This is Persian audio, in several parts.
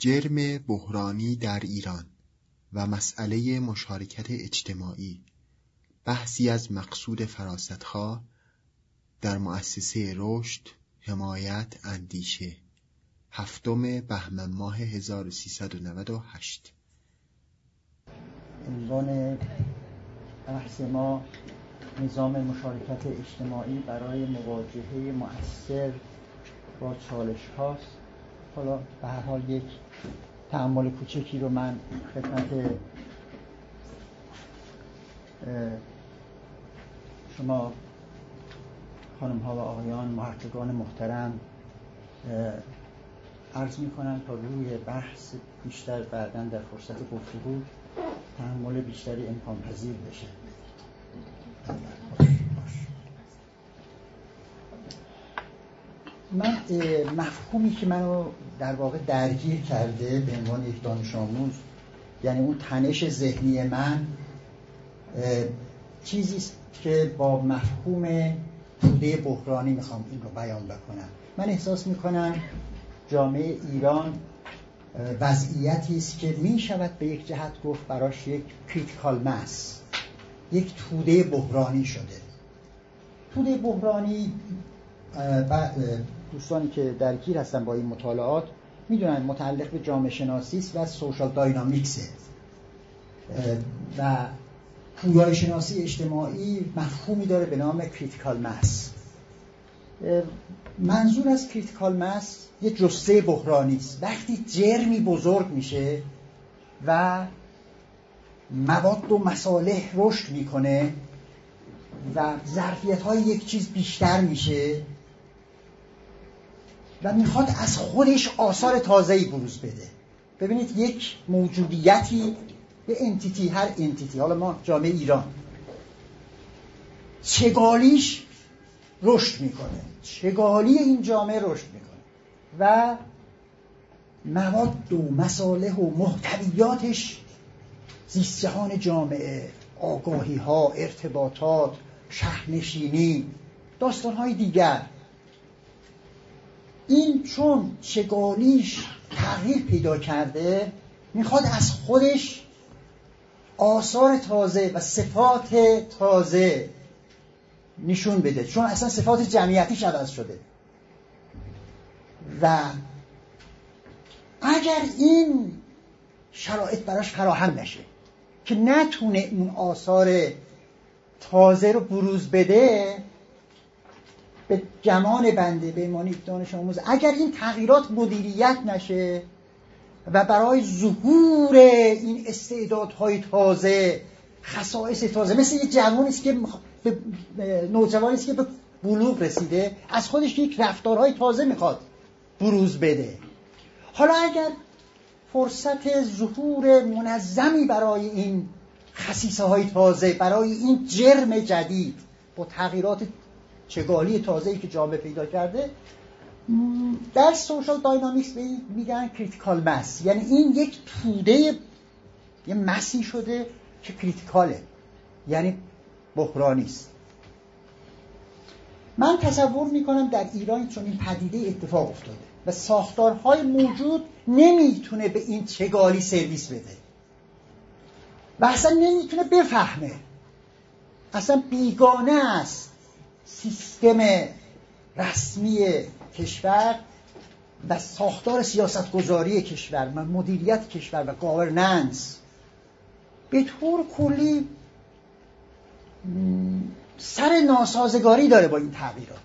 جرم بحرانی در ایران و مسئله مشارکت اجتماعی بحثی از مقصود فراستخواه در مؤسسه رشد حمایت اندیشه. هفتم بهمن ماه 1398 عنوان بحث ما نظام مشارکت اجتماعی برای مواجهه مؤثر با چالش هاست حالا به هر حال یک تعمل کوچکی رو من خدمت شما خانم ها و آقایان محققان محترم عرض می کنم تا روی بحث بیشتر بعدا در فرصت گفتگو تحمل بیشتری امکان پذیر بشه. من مفهومی که منو در واقع درگیر کرده به عنوان یک دانش آموز یعنی اون تنش ذهنی من چیزی که با مفهوم توده بحرانی می‌خوام این رو بیان بکنم. من احساس می‌کنم جامعه ایران وضعیتی است که می شود به یک جهت گفت براش یک کریتیکال مس یک توده بحرانی شده. توده بحرانی دوستانی که درگیر هستن با این مطالعات می‌دونن متعلق به جامعه شناسی و social dynamics ه و پویایی شناسی اجتماعی مفهومی داره به نام critical mass منظور از critical mass یه جثه بحرانی است. وقتی جرمی بزرگ میشه و مواد و مصالح رشد می‌کنه و ظرفیت های یک چیز بیشتر میشه و می‌خواد از خودش آثار تازه‌ای بروز بده. ببینید یک موجودیتی به انتیتی هر انتیتی حالا ما جامعه ایران. چگالیش رشد می‌کنه؟ چگالی این جامعه رشد می‌کنه؟ و مواد و مصالح و محتویاتش زیست جهان جامعه آگاهی ها ارتباطات شهرنشینی داستان های دیگر. این چون چگالیش تغییر پیدا کرده می‌خواد از خودش آثار تازه و صفات تازه نشون بده. چون اصلا صفات جمعیتیش عوض شده. و اگر این شرایط براش فراهم نشه که نتونه اون آثار تازه رو بروز بده به گمان بنده به ایمانی دانش آموز. اگر این تغییرات مدیریت نشه و برای ظهور این استعدادهای تازه خصائص تازه مثل یه جوانی است که نوجوانی است که به بلوغ رسیده از خودش یک رفتارهای تازه می‌خواد بروز بده. حالا اگر فرصت ظهور منظمی برای این خصیصه های تازه برای این جرم جدید با تغییرات چگالی تازه‌ای که جامعه پیدا کرده در social dynamics میگن critical mass یعنی این یک توده یه mass ی شده که کریتیکاله یعنی بحرانی است. من تصور می‌کنم در ایران چون این پدیده اتفاق افتاده و ساختارهای موجود نمی‌تونه به این چگالی سرویس بده. و اصلا نمی‌تونه بفهمه. اصلا بیگانه است. سیستم رسمی کشور و ساختار سیاستگذاری کشور و مدیریت کشور و گاورننس به طور کلی سر ناسازگاری داره با این تغییرات.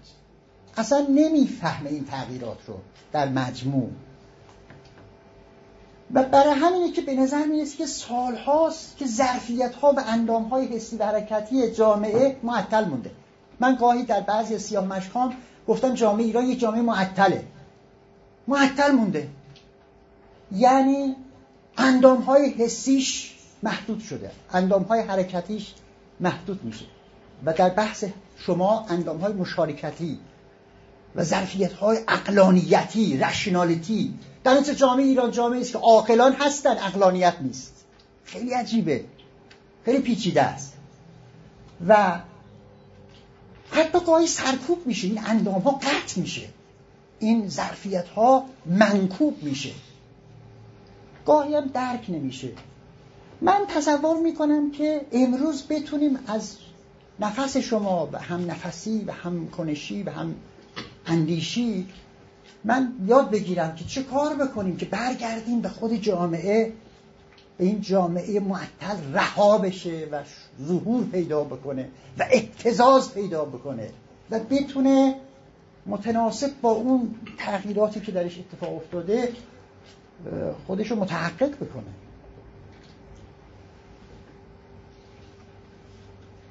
اصلا نمی‌فهمه این تغییرات رو در مجموع. و برای همینه که به نظر می‌رسه که سالهاست که ظرفیت ها و اندام های حسی و حرکتی جامعه معطل مونده. من گاهی در بعضی سیاه مشکام گفتم جامعه ایران یک جامعه معطله. معطل مونده. یعنی اندام های حسیش محدود شده. اندام های حرکتیش محدود میشه. و در بحث شما اندام های مشارکتی و ظرفیت های اقلانیتی رشنالیتی. در نتیجه جامعه ایران جامعه است که عاقلان هستن اقلانیت نیست. خیلی عجیبه. خیلی پیچیده است. و حتی گاهی سرکوب میشه. این اندام ها قطع میشه. این ظرفیت ها منکوب میشه. گاهی هم درک نمیشه. من تصور می‌کنم که امروز بتونیم از نفس شما و هم نفسی و هم کنشی و هم اندیشی من یاد بگیرم که چه کار بکنیم که برگردیم به خود جامعه به این جامعه معطل رها بشه و ظهور پیدا بکنه و اعتزاز پیدا بکنه و بتونه متناسب با اون تغییراتی که درش اتفاق افتاده خودش رو متحقق بکنه.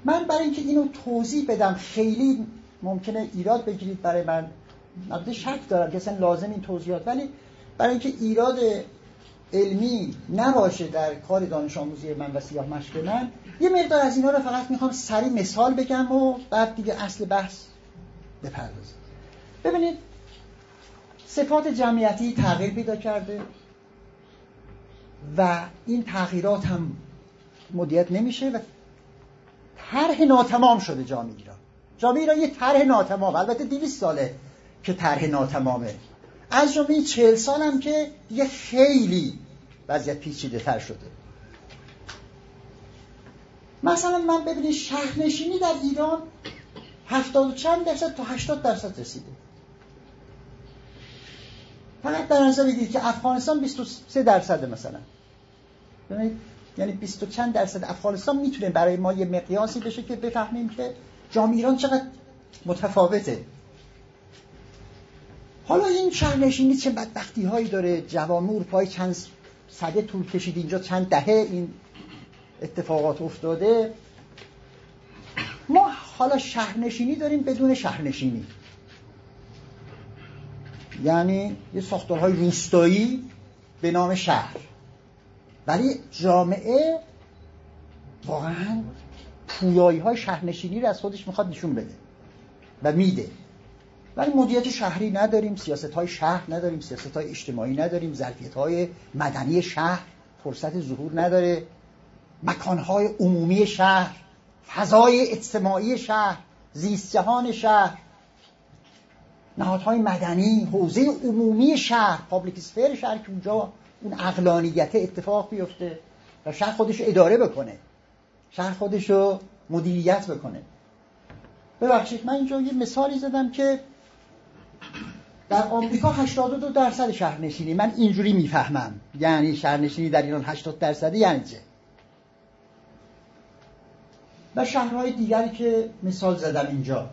من برای اینکه اینو توضیح بدم خیلی ممکنه ایراد بگیرید برای من. البته شک دارم که اصلا لازم این توضیحات ولی برای اینکه ایراد علمی نباشه در کار دانش آموزی من و سیاه مشک من یه مقدار از اینا رو فقط می‌خوام سری مثال بگم و بعد دیگه اصل بحث بپردازم ببینید صفات جمعیتی تغییر پیدا کرده و این تغییرات هم مدیت نمیشه و طرح ناتمام شده جامعه ایران. جامعه ایران یه طرح ناتمام. البته 200 ساله که طرح ناتمامه. از جمله چهل سال هم که دیگه خیلی وضعیت پیچیده تر شده. مثلا من ببینید شهرنشینی در ایران هفتاد چند درصد تا هشتاد درصد رسیده. فقط در نظر بگیرید که افغانستان 23 درصده مثلا. یعنی 20 چند درصد افغانستان می‌تونه برای ما یه مقیاسی بشه که بفهمیم که جامعه ایران چقدر متفاوته. حالا این شهرنشینی چه بدبختی هایی داره؟ جوامع اروپایی چند صده طول کشید اینجا چند دهه؟ این اتفاقات افتاده ما حالا شهرنشینی داریم بدون شهرنشینی. یعنی یه ساختارهای روستایی به نام شهر. ولی جامعه واقعا پویایی های شهرنشینی رو از خودش می‌خواد نشون بده و میده. ولی مدیریت شهری نداریم سیاست های شهر نداریم سیاست های اجتماعی نداریم ظرفیت های مدنی شهر فرصت ظهور نداره. مکان های عمومی شهر فضای اجتماعی شهر زیست جهان شهر نهادهای مدنی حوزه عمومی شهر پابلیک سفر شهر که اونجا اون اقلانیت اتفاق بیفته و شهر خودش اداره بکنه. شهر خودش رو مدیریت بکنه. ببخشید من اینجا یه مثالی زدم که در آمریکا 82 درصد شهرنشینی. من اینجوری می‌فهمم. یعنی شهرنشینی در ایران 80 درصدی یعنی چه؟ و شهرهای دیگری که مثال زدم اینجا.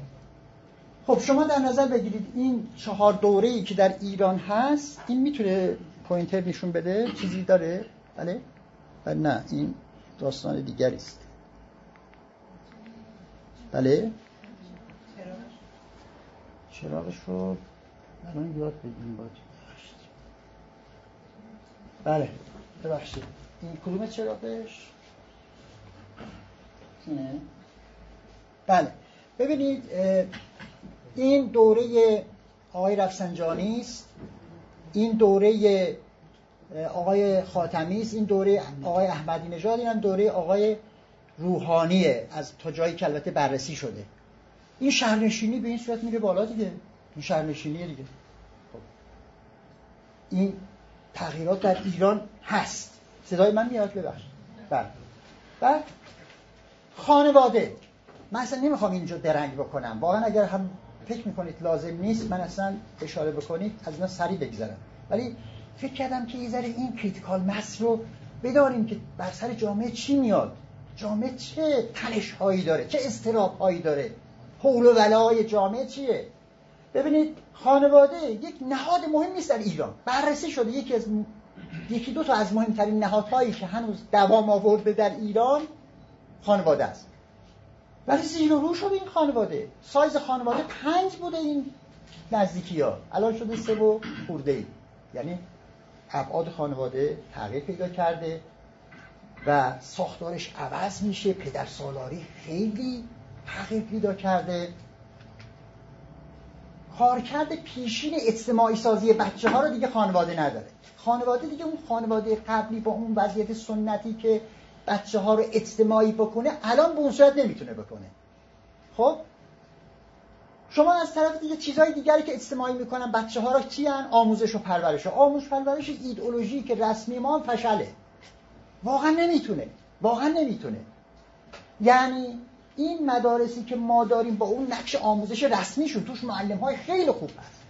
خب شما در نظر بگیرید این چهار دوره ای که در ایران هست این می‌تونه پوینتر نشون بده چیزی داره؟ بله؟ نه این داستان دیگری است. بله؟ چراغش رو الان یاد بگیریم باید بله ببخشید. این کدوم چراغش؟ بله. ببینید این دوره آقای رفسنجانی است. این دوره آقای خاتمی است. این دوره آقای احمدی نژاد. این دوره آقای روحانیه از تا جایی که البته بررسی شده. این شهرنشینی به این صورت میره بالا دیگه. این شهرنشینیه دیگه. خب. این تغییرات در ایران هست. صدای من میاد ببخش بله. بعد خانواده. من اصلا نمی‌خوام اینجا درنگ بکنم. واقعا اگر هم فکر می‌کنید لازم نیست من اصلا اشاره بکنید از اینا سریع بگذرم. ولی فکر کردم که یه ذره این کریتیکال مس رو بداریم که بر سر جامعه چی میاد. جامعه چه تنش هایی داره چه استراب هایی داره. حول و ولای جامعه چیه؟ ببینید خانواده یک نهاد مهم نیست در ایران. بررسی شده یکی از یکی دو تا از مهمترین نهادهایی که هنوز دوام آورده در ایران خانواده است. ولی زیر و رو شده این خانواده. سایز خانواده پنج بوده این نزدیکی ها الان شده سه و خورده ای. یعنی ابعاد خانواده تغییر پیدا کرده و ساختارش عوض میشه. پدر سالاری خیلی تغییر پیدا کرده. کارکرد پیشین اجتماعی سازی بچه ها رو دیگه خانواده نداره. خانواده دیگه اون خانواده قبلی با اون وضعیت سنتی که بچه ها رو اجتماعی بکنه الان به اون صورت نمی‌تونه بکنه. خب؟ شما از طرف دیگه چیزهای دیگری که اجتماعی می‌کنن بچه ها را چی هن؟ آموزش و پرورش. آموزش پرورش ایدئولوژی که رسمی ما فشله. واقعا نمی‌تونه. واقعا نمی‌تونه. یعنی این مدارسی که ما داریم با اون نقش آموزش رسمیشون توش معلم های خیلی خوب هست.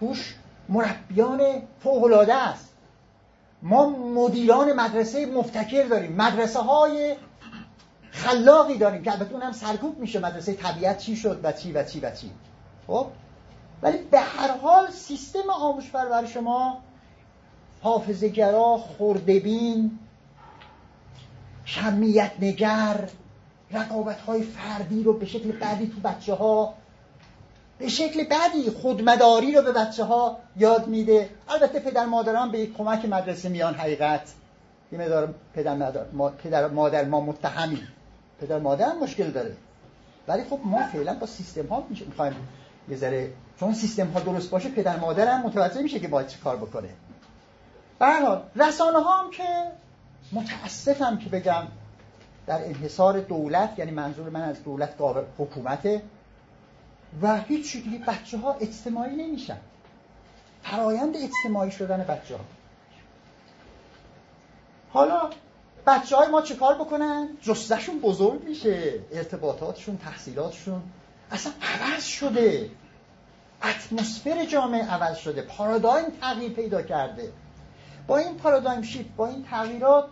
توش مربیان فوقلاده است ما مدیران مدرسه مفتکر داریم. مدرسه های خلاقی داریم که البته اونم سرکوب میشه. مدرسه طبیعت چی شد و چی و چی و چی. خب؟ ولی به هر حال سیستم آموزش پرورش ما حافظه‌گرا خوردبین کمیت نگر رقابت های فردی رو به شکل بعدی تو بچه ها به شکل بعدی خودمداری رو به بچه ها یاد میده. البته پدر مادران به یک کمک مدرسه میان حقیقت. یه مدار پدر مادر ما, پدر مادر ما متهمی پدر مادر مشکل داره. ولی خب ما فعلا با سیستم ها می‌خوایم یه ذره چون سیستم ها درست باشه پدر مادر هم متوجه میشه که باید چه کار بکنه. به رسانه ها هم که متاسفم که بگم در انحصار دولت یعنی منظور من از دولت حکومته و هیچ دیگه بچه ها اجتماعی نمیشن. فرایند اجتماعی شدن بچه ها حالا بچه های ما چه کار بکنن؟ جستشون بزرگ میشه. ارتباطاتشون تحصیلاتشون. اصلا عوض شده. اتمسفر جامعه عوض شده. پارادایم تغییر پیدا کرده. با این پارادایم شیفت با این تغییرات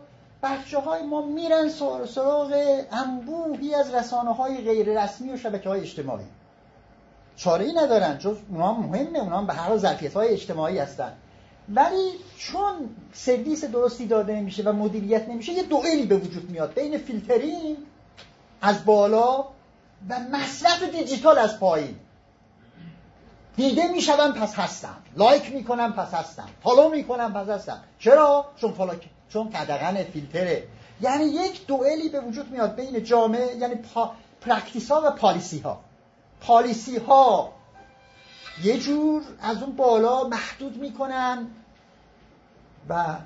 بچه های ما میرن سراغ انبوهی از رسانه های غیر رسمی و شبکه های اجتماعی. چاره ای ندارن چون اونا مهمه اونا به هر حال ظرفیت های اجتماعی هستن. ولی چون سرویس درستی داده نمیشه و مدیریت نمیشه یه دوئلی به وجود میاد. بین فیلترینگ از بالا و مصرف دیجیتال از پایین. دیده می‌شوم پس هستم. like می‌کنم پس هستم. follow می‌کنم پس هستم. چرا؟ چون follow چون قدغن فیلتره. یعنی یک دوئلی به وجود میاد بین جامعه یعنی پا... practice ها و policy ها. policy ها یه جور از اون بالا محدود می‌کنن. و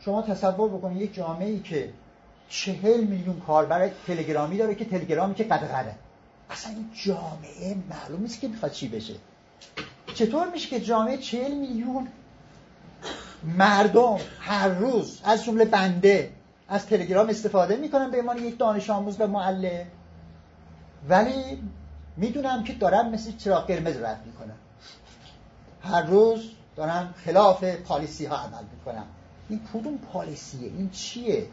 شما تصور بکنید یک جامعه ای که چهل میلیون کاربر تلگرامی داره که تلگرامی که قدغنه اصلا این جامعه معلوم نیست که می‌خواد چی بشه. چطور میشه که جامعه چهل میلیون مردم هر روز از جمله بنده از تلگرام استفاده می‌کنن به عنوان یک دانش آموز و معلم؟ ولی می‌دونم که دارم مثل چراغ قرمز رد می‌کنم هر روز دارم خلاف policy ها عمل می‌کنم این کدوم policy ه؟ این چیه؟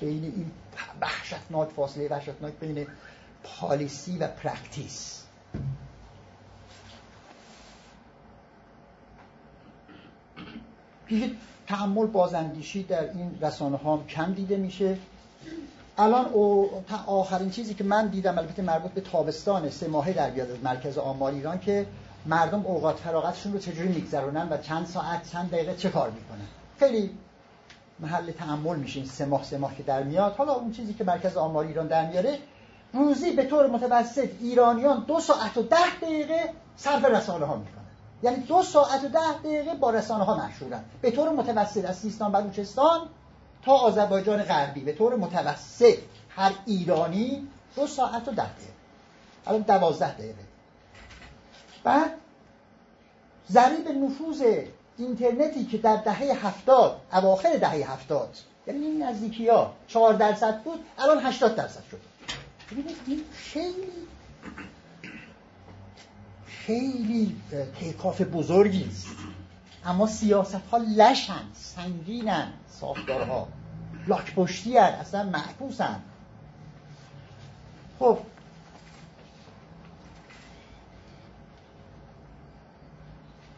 بین این وحشتناک فاصله وحشتناک بین policy و practice. تحمل بازندیشی در این رسانه ها کم دیده میشه. الان آخرین چیزی که من دیدم البته مربوط به تابستان سه ماهه در بیاد از مرکز آمار ایران که مردم اوقات فراغتشون رو چجوری میگذرونن و چند ساعت چند دقیقه چه کار می‌کنن؟ خیلی محل تعمل میشه این سه ماه سه ماه که در میاد. حالا اون چیزی که مرکز آمار ایران در میاره روزی به طور متوسط ایرانیان دو ساعت و ده دقیقه صرف رسانه ها می‌کنن. یعنی دو ساعت و ده دقیقه با رسانه ها مشهورن به طور متوسط از سیستان بلوچستان آذربایجان غربی. به طور متوسط هر ایرانی دو ساعت و ده دقیقه. الان دوازده دقیقه. بعد ضریب نفوذ اینترنتی که در دهه هفتاد اواخر دهه هفتاد یعنی این نزدیکی ها چهار درصد بود الان هشتاد درصد شده ببینید این خیلی خیلی تکاف بزرگی است. اما سیاست ها لشن سنگینن ساختارها. لاک پشتی هن. اصلا محبوسن خب.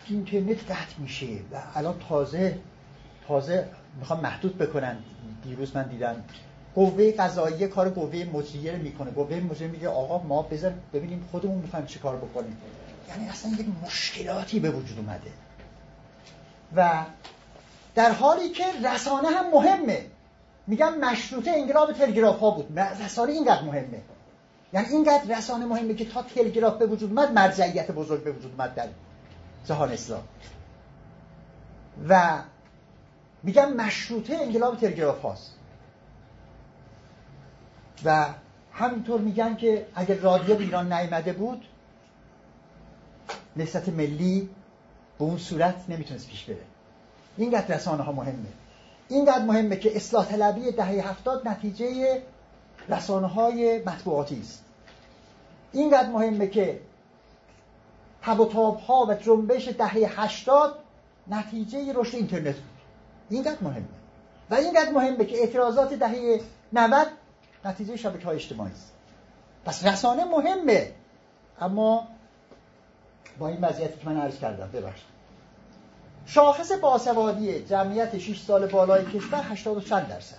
اینترنت قطع میشه و الان تازه تازه می‌خوام محدود بکنن. دیروز من دیدم. قوه قضاییه کار قوه مجریه می‌کنه. قوه مجریه میگه آقا ما بذار ببینیم خودمون می‌خوایم چی کار بکنیم. یعنی اصلا یک مشکلاتی به وجود اومده. و در حالی که رسانه هم مهمه. میگم مشروطه انقلاب تلگراف ها بود. رسانه اینقدر مهمه. یعنی اینقدر رسانه مهمه که تا تلگراف به وجود اومد مرجعیت بزرگ به وجود اومد در جهان اسلام. و میگم مشروطه انقلاب تلگراف هاست. و همینطور میگن که اگر رادیو ایران نیامده بود نسبت ملی به اون صورت نمی‌تونست پیش بره. اینقدر رسانه ها مهمه. اینقدر مهمه که اصلاح طلبی دهه هفتاد نتیجه رسانه های مطبوعاتی است. اینقدر مهمه که تب و تاب ها و جنبش دهه هشتاد نتیجه رشد اینترنت بود. اینقدر مهمه. و اینقدر مهمه که اعتراضات دهه 90 نتیجه شبکه های اجتماعی است. پس رسانه مهمه اما با این وضعیتی که من عرض کردم ببخشید. شاخص باسوادی جمعیت 6 سال بالای کشور 80 چند درصد.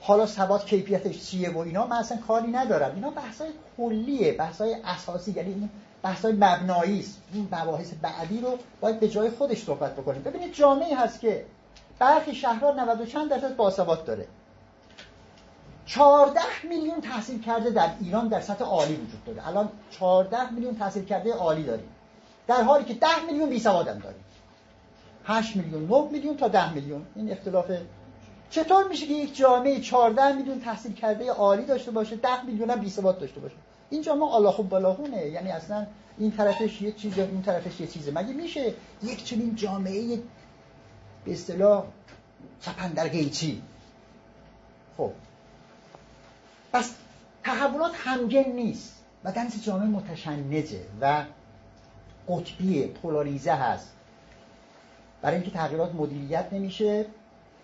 حالا ثبات کیفیتش چیه و اینا؟ من اصلا کاری ندارم. اینا بحثای کلیه بحثای اساسی یعنی این بحثای مبنایی است. این مباحث بعدی رو باید به جای خودش صحبت بکنیم. ببینید جامعه هست که برخی شهرها 90 چند درصد باسواد داره. 14 میلیون تحصیل کرده در ایران در سطح عالی وجود داره. الان 14 میلیون تحصیل کرده عالی داریم. در حالی که 10 میلیون بی هم داریم. 8 میلیون 9 میلیون تا 10 میلیون. این اختلاف چطور میشه که یک جامعه 14 میلیون تحصیل کرده عالی داشته باشه 10 میلیون هم بی داشته باشه؟ این جامعه الله خوب بالاخونه یعنی اصلا این طرفش یه چیزه این طرفش یه چیزه. مگه میشه یک چنین جامعه به اصطلاح چپندر گیچی خب. پس تحولات همگن نیست. و دنس جامعه متشنجه و قطبی پولاریزه هست. برای اینکه تغییرات مدیریت نمیشه.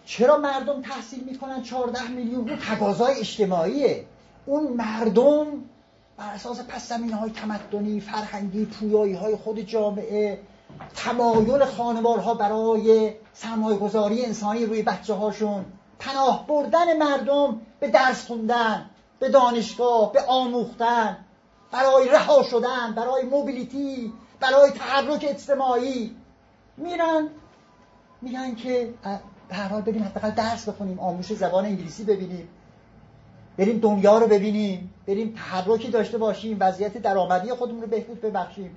چرا مردم تحصیل می‌کنن 14 میلیون؟ اون تقاضای اجتماعیه. اون مردم بر اساس پس زمینه های تمدنی فرهنگی پویایی های خود جامعه تمایل خانوارها برای سرمایه گذاری انسانی روی بچه هاشون پناه بردن مردم به درس خوندن به دانشگاه به آموختن برای رها شدن برای موبیلیتی برای تحرک اجتماعی. میرن میگن که هر حال بریم حداقل درس بخونیم آموزش زبان انگلیسی ببینیم. بریم دنیا رو ببینیم. بریم تحرکی داشته باشیم. وضعیت درآمدی خودمون رو بهبود ببخشیم.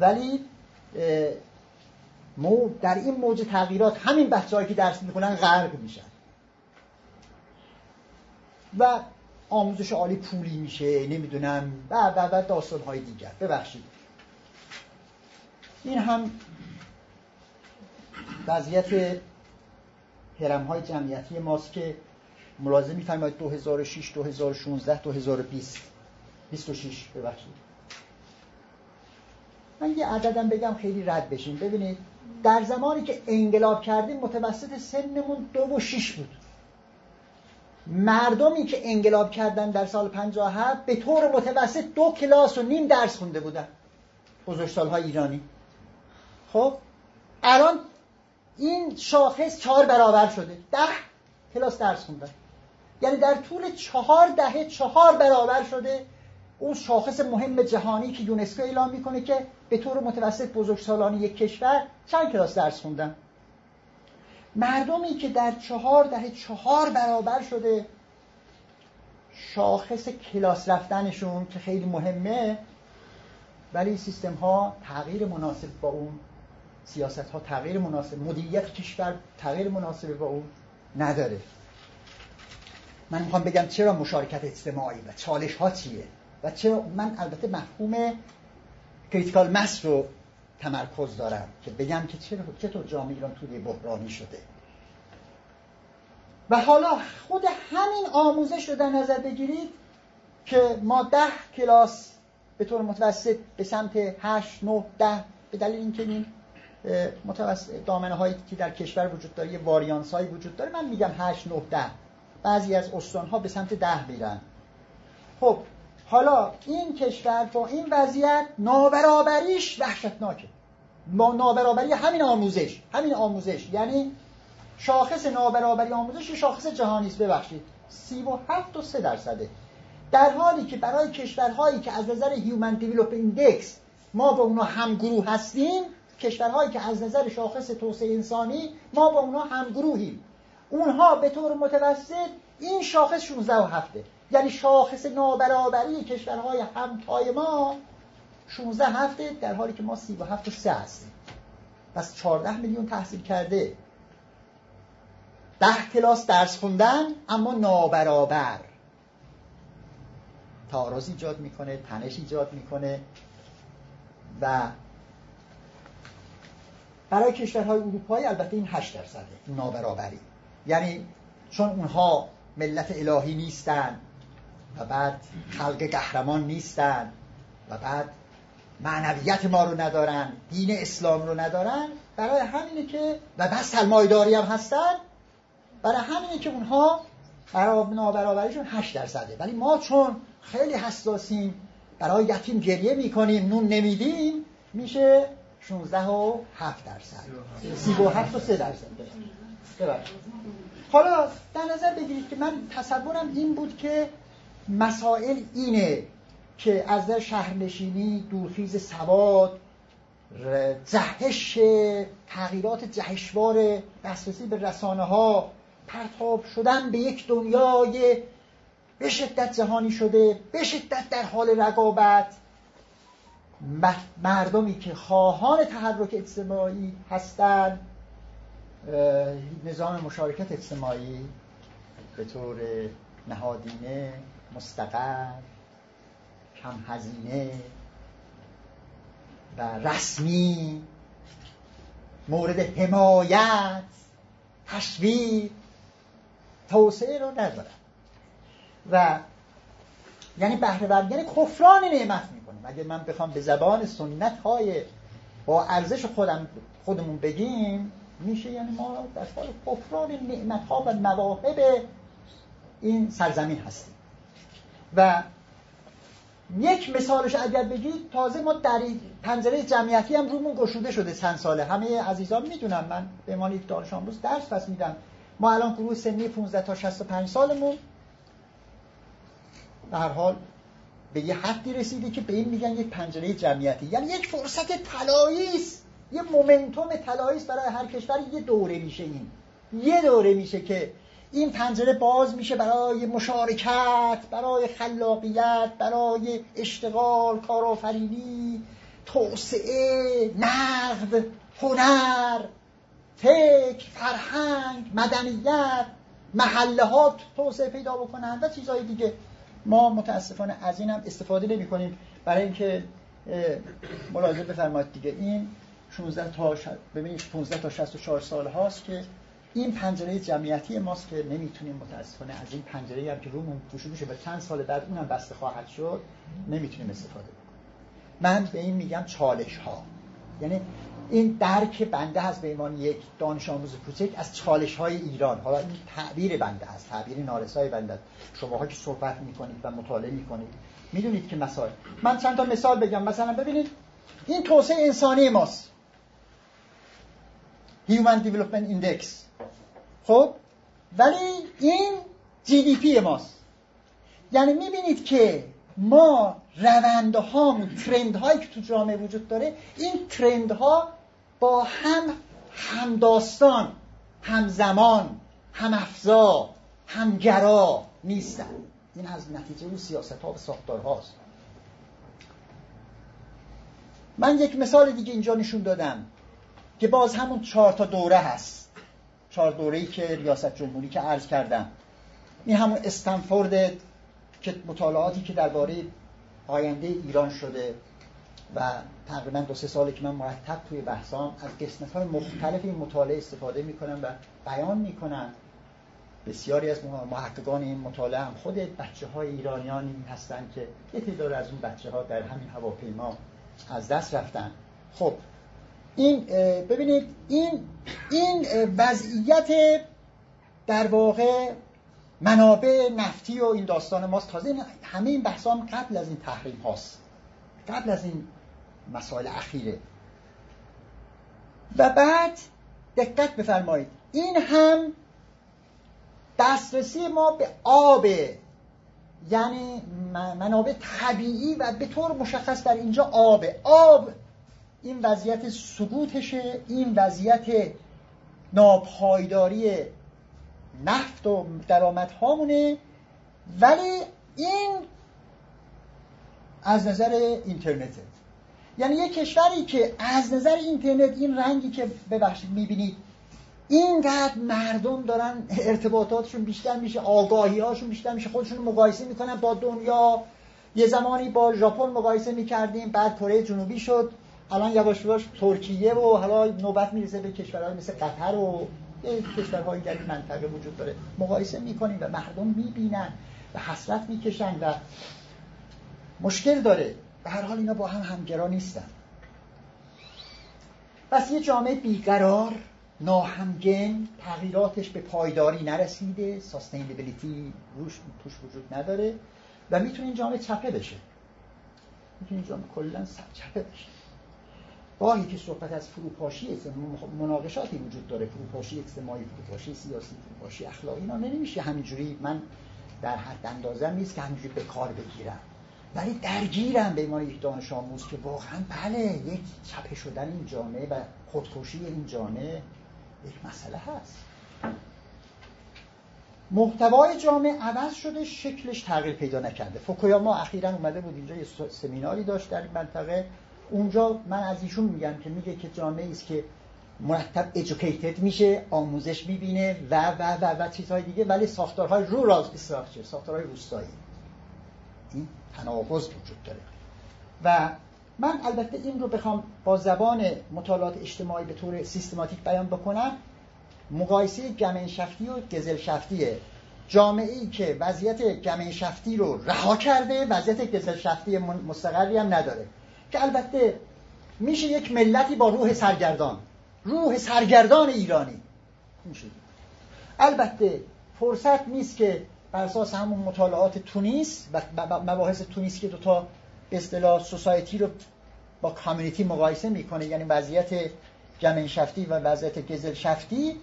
ولی مو در این موج تغییرات همین بچه‌هایی که درس می‌خونن غرق میشن. و آموزش عالی پولی میشه نمی‌دونم. و و و داستان های دیگر. ببخشید. این هم وضعیت هرم های جمعیتی ماست که ملاحظه میفرمایید 2006 2016 2020 26 ببخشید. من یه عددم بگم خیلی رد بشیم ببینید در زمانی که انقلاب کردیم متوسط سنمون دو و شیش بود. مردمی که انقلاب کردن در سال 57 به طور متوسط دو کلاس و نیم درس خونده بودن. بزرگسالهای ایرانی. خب الان این شاخص چهار برابر شده. ده کلاس درس خوندن یعنی در طول چهار دهه چهار برابر شده اون شاخص مهم جهانی که یونسکو اعلام می‌کنه که به طور متوسط بزرگسالان یک کشور چند کلاس درس خوندن مردمی که در چهار دهه چهار برابر شده شاخص کلاس رفتنشون که خیلی مهمه ولی سیستم ها تغییر مناسب با اون سیاست ها تغییر مناسب مدیریت کشور تغییر مناسب با اون نداره. من می‌خوام بگم چرا مشارکت اجتماعی و چالش ها چیه و چرا من البته مفهوم کریتیکال مس رو تمرکز دارم که بگم که چرا چطور جامعه ایران توی بحرانی شده. و حالا خود همین آموزش رو در نظر بگیرید که ما ده کلاس به طور متوسط به سمت هشت نه ده به دلیل اینکه این متوسط دامنه هایی که در کشور وجود داره یه واریانس هایی وجود داره. من میگم 8 9 10 بعضی از استان ها به سمت ده میرن. خب حالا این کشور با این وضعیت نابرابریش وحشتناکه. ما نابرابری همین آموزش همین آموزش. یعنی شاخص نابرابری آموزش شاخص جهانی است ببخشید. 37 و 3 درصده. در حالی که برای کشورهایی که از نظر human develop index ما با اونا همگروه هستیم کشورهایی که از نظر شاخص توسعه انسانی ما با اونها همگروهیم. اونها به طور متوسط این شاخص 16 و هفته یعنی شاخص نابرابری کشورهای همتای ما 16 هفته در حالی که ما 37 و 3 هستیم. پس 14 میلیون تحصیل کرده. 10 کلاس درس خوندن اما نابرابر. تعارض ایجاد می‌کنه تنش ایجاد می‌کنه و برای کشورهای اروپایی البته این 8 درصده نابرابری. یعنی چون اونها ملت الهی نیستن و بعد خلق قهرمان نیستن و بعد معنویت ما رو ندارن دین اسلام رو ندارن برای همینه که و بعد سلمایداری هم هستن برای همینه که اونها نابرابریشون 8 درصده. ولی ما چون خیلی حساسیم برای یتیم گریه می‌کنیم نون نمیدیم میشه 16 و 7 درصد. 37 و 3 درصد حالا در نظر بگیرید که من تصورم این بود که مسائل اینه که از شهرنشینی دورخیز سواد جهش تغییرات جهشوار دسترسی به رسانه ها پرتاب شدن به یک دنیای به شدت جهانی شده به شدت در حال رقابت مردمی که خواهان تحرک اجتماعی هستند نظام مشارکت اجتماعی به طور نهادینه مستقر کم هزینه و رسمی مورد حمایت تشویق توسعه رو ندارن. و یعنی بهره یعنی کفران نعمت اگه من بخوام به زبان سنت های با ارزش خودم خودمون بگیم میشه یعنی ما در حال کفران نعمت ها و مواهب این سرزمین هستیم. و یک مثالش اگر بگید تازه ما در پنجره جمعیتی هم رومون گشوده شده چند ساله. همه عزیزان می‌دونم من به عنوان یک دانش آموز درس پس میدم. ما الان گروه سنی 15 تا 65 سالمون. به هر حال به یه حدی رسیده که به این میگن یک پنجره جمعیتی. یعنی یک فرصت طلایی است. یه مومنتوم طلایی است برای هر کشور یه دوره میشه این. یه دوره میشه که این پنجره باز میشه برای مشارکت برای خلاقیت برای اشتغال کارآفرینی توسعه نقد هنر فکر فرهنگ مدنیت محله ها توسعه پیدا بکنن و چیزهای دیگه. ما متاسفانه از این هم استفاده نمی کنیم. برای اینکه ملاحظه بفرمایید دیگه. این 16 تا ببینید 15 تا 64 سال هاست که این پنجره جمعیتی ماست که نمی‌تونیم متاسفانه از این پنجره هم که رومون گشوده میشه و چند سال بعد اونم بسته خواهد شد نمی‌تونیم استفاده کنیم من به این میگم چالش ها یعنی این درک بنده هست به ایمان یک دانش آموز کوچک از چالش های ایران. حالا این تعبیر بنده هست تعبیر نارسای بنده شماها که صحبت می‌کنید و مطالعه می‌کنید می‌دونید که مسائل. من چند تا مثال بگم. مثلا ببینید این توسعه انسانی ماست. Human Development Index. خب؟ ولی این جی دی پی ماست. یعنی می‌بینید که ما رونده هامون ترند هایی که تو جامعه وجود داره این ترند ها با هم همداستان همزمان هم افزا همگرا نیستن. این از نتیجه اون سیاست ها و ساختار هاست. من یک مثال دیگه اینجا نشون دادم که باز همون چهار تا دوره هست. چهار دوره ای که ریاست جمهوری که عرض کردم. این همون استنفورد که مطالعاتی که درباره آینده ایران شده و تقریبا دو سه ساله که من مرتب توی بحثام از قسمت های مختلف این مطالعه استفاده می‌کنم و بیان می‌کنم بسیاری از محققان این مطالعه هم خود بچه های ایرانیانی هستند که یه تعداد از اون بچه ها در همین هواپیما از دست رفتن. خب این ببینید این این وضعیت در واقع منابع نفتی و این داستان ماست. تازه همه این بحث هم قبل از این تحریم هاست. قبل از این مسائل اخیره. و بعد دقت بفرمایید. این هم دسترسی ما به آب یعنی منابع طبیعی و به طور مشخص در اینجا آب. آب این وضعیت سقوطشه این وضعیت ناپایداری نفت و درآمد هامونه ولی این از نظر اینترنته. یعنی یک کشوری که از نظر اینترنت این رنگی که ببخشید می‌بینید اینقدر مردم دارن ارتباطاتشون بیشتر میشه آگاهی هاشون بیشتر میشه خودشون مقایسه می‌کنن با دنیا. یه زمانی با ژاپن مقایسه می‌کردیم بعد کره جنوبی شد. الان یواش یواش ترکیه و حالا نوبت می‌رسه به کشورهای مثل قطر و کشورهایی در این منطقه وجود داره. مقایسه می‌کنیم و مردم می‌بینن و حسرت می‌کشن و مشکل داره. به هر حال اینا با هم همگرا نیستن. پس یه جامعه بیقرار ناهمگن تغییراتش به پایداری نرسیده ساستینبیلیتی روش توش وجود نداره و می‌تونه این جامعه چپه بشه. می‌تونه این جامعه کلا چپه بشه. گاهی که صحبت از فروپاشی مناقشاتی وجود داره فروپاشی اجتماعی فروپاشی سیاسی فروپاشی اخلاقی اینا نمیشه. همینجوری من در حد اندازه نیست که همینجوری به کار بگیرم. ولی درگیرم به ایمان یک دانش آموز که واقعا بله یک چپه شدن این جامعه و خودکشی این جامعه یک مسئله هست. محتوای جامعه عوض شده شکلش تغییر پیدا نکرده. فوکویاما اخیرا اومده بود اینجا یه سمیناری داشت در این منطقه. اونجا من از ایشون میگم که میگه که جامعه است که مرتب ایژوکیتد میشه آموزش می‌بینه و و و و چیزهای دیگه ولی ساختارهای رورال استراکچر ساختارهای روستایی. این تناقض وجود داره. و من البته این رو بخوام با زبان مطالعات اجتماعی به طور سیستماتیک بیان بکنم. مقایسه گمن شفتی و گزل شفتیه جامعه ای که وضعیت گمن شفتی رو رها کرده وضعیت گزل شفتی مستقری هم نداره. که البته میشه یک ملتی با روح سرگردان. روح سرگردان ایرانی. میشه. البته فرصت نیست که بر اساس همون مطالعات تونیس و مباحث تونیس که دوتا به اصطلاح سوسایتی رو با کامیونیتی مقایسه می‌کنه یعنی وضعیت جمعین شفتی و وضعیت گزل شفتی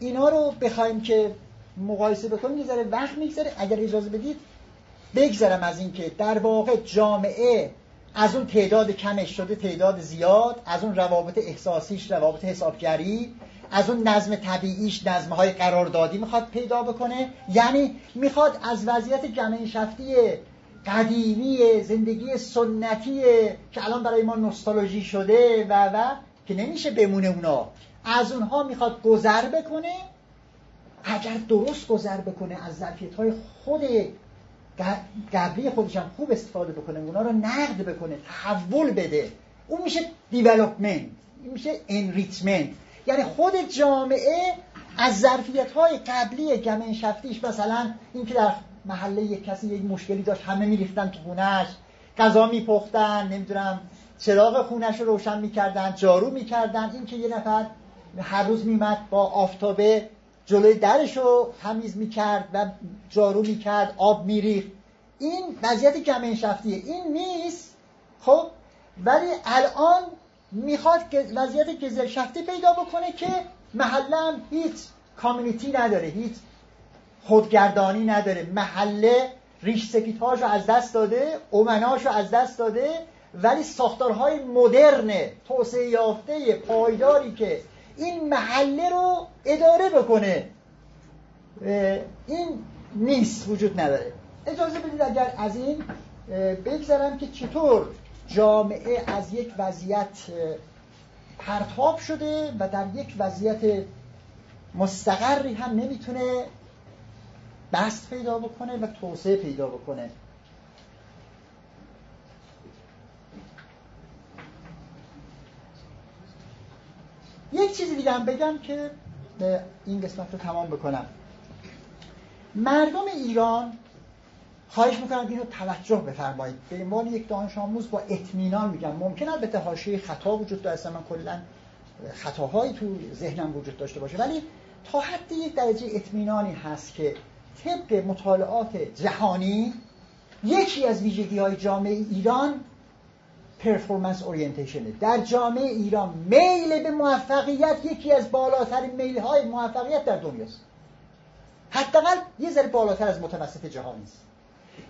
اینا رو بخوایم که مقایسه بکنیم یه ذره وقت میگذره. اگر اجازه بدید بگذرم از اینکه در واقع جامعه از اون تعداد کمش شده تعداد زیاد از اون روابط احساسیش روابط حسابگری از اون نظم طبیعیش نظمه های قراردادی می‌خواد پیدا بکنه. یعنی می‌خواد از وضعیت جمعه شفتی قدیمی زندگی سنتی که الان برای ما نوستالژی شده و و که نمیشه بمونه اونا از اونها می‌خواد گذر بکنه. اگر درست گذر بکنه از ظرفیت های خود قبلی خودش هم خوب استفاده بکنه اونا رو نقد بکنه تحول بده. اون میشه دیولپمنت این میشه انریچمنت یعنی خود جامعه از ظرفیت های قبلی گمه شفتیش مثلا اینکه در محله یک کسی یک مشکلی داشت همه میریختن تو خونش غذا میپختن نمی‌دونم چراغ خونش رو روشن می‌کردن جارو می‌کردن. اینکه یه نفر هر روز میمد با آفتابه جلوی درش رو تمیز می‌کرد و جارو می‌کرد آب میریخت. این وضعیت گمه شفتیه این نیست. خب؟ ولی الان می‌خواد وضعیت گزل شفتی پیدا بکنه که محله هیچ کامیونیتی نداره هیچ خودگردانی نداره. محله ریش سفیدهاش رو از دست داده اومناش رو از دست داده ولی ساختارهای مدرن توسعه یافته پایداری که این محله رو اداره بکنه این نیست وجود نداره. اجازه بدید اگر از این بگذرم که چطور جامعه از یک وضعیت پرتاب شده و در یک وضعیت مستقری هم نمی‌تونه بست پیدا بکنه و توسعه پیدا بکنه. یک چیزی دیگه هم بگم که این قسمت رو تمام بکنم. مردم ایران خواهش می‌کنم اینو توجه بفرمایید. به عنوان یک دانش آموز با اطمینان میگم ممکن البته حاشیه خطا وجود داره من کلا خطاهایی تو ذهنم وجود داشته باشه. ولی تا حد یک درجه اطمینانی هست که طبق مطالعات جهانی یکی از ویژگی های جامعه ایران پرفورمنس اورینتیشنه در جامعه ایران میل به موفقیت یکی از بالاترین میل های موفقیت در دنیاست. حداقل یه ذره بالاتر از متوسط جهانی است.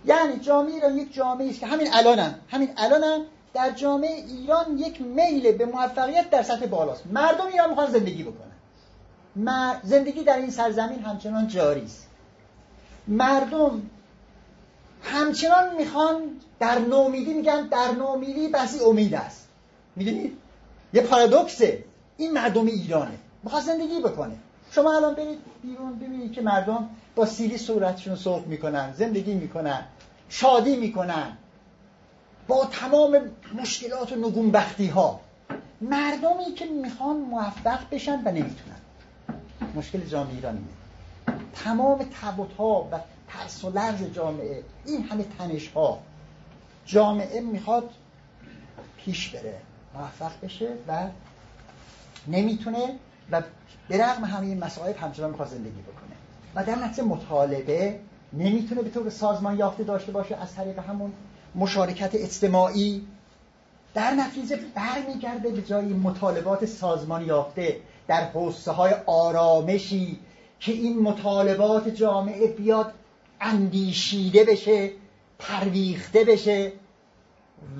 یعنی جامعه ایران یک جامعه است که همین الانم همین الانم در جامعه ایران یک میل به موفقیت در سطح بالاست. مردم ایران می‌خوان زندگی بکنن. زندگی در این سرزمین همچنان جاری است. مردم همچنان می‌خوان در نومیدی میگن در نومیدی بسی امید است. می‌دونید؟ یه پارادوکسه. این مردم ایرانه. می‌خواد زندگی بکنه. شما الان برید بیرون ببینید که مردم با سیلی صورتشون سرخ می‌کنن زندگی می‌کنن شادی می‌کنن. با تمام مشکلات و نگونبختی ها مردمی که می‌خوان موفق بشن و نمی‌تونن. مشکل جامعه ایرانی تمام تبوت ها و ترس و لرز جامعه این همه تنش ها جامعه می‌خواد پیش بره موفق بشه و نمی‌تونه و به رغم همه این مسائل همچنان می‌خواد زندگی بکنه. و در نتیجه مطالبه نمی‌تونه به طور سازمان یافته داشته باشه از طریق همون مشارکت اجتماعی. در نتیجه برمیگرده به جای مطالبات سازمان یافته در حوزه های آرامشی که این مطالبات جامعه بیاد اندیشیده بشه پرویخته بشه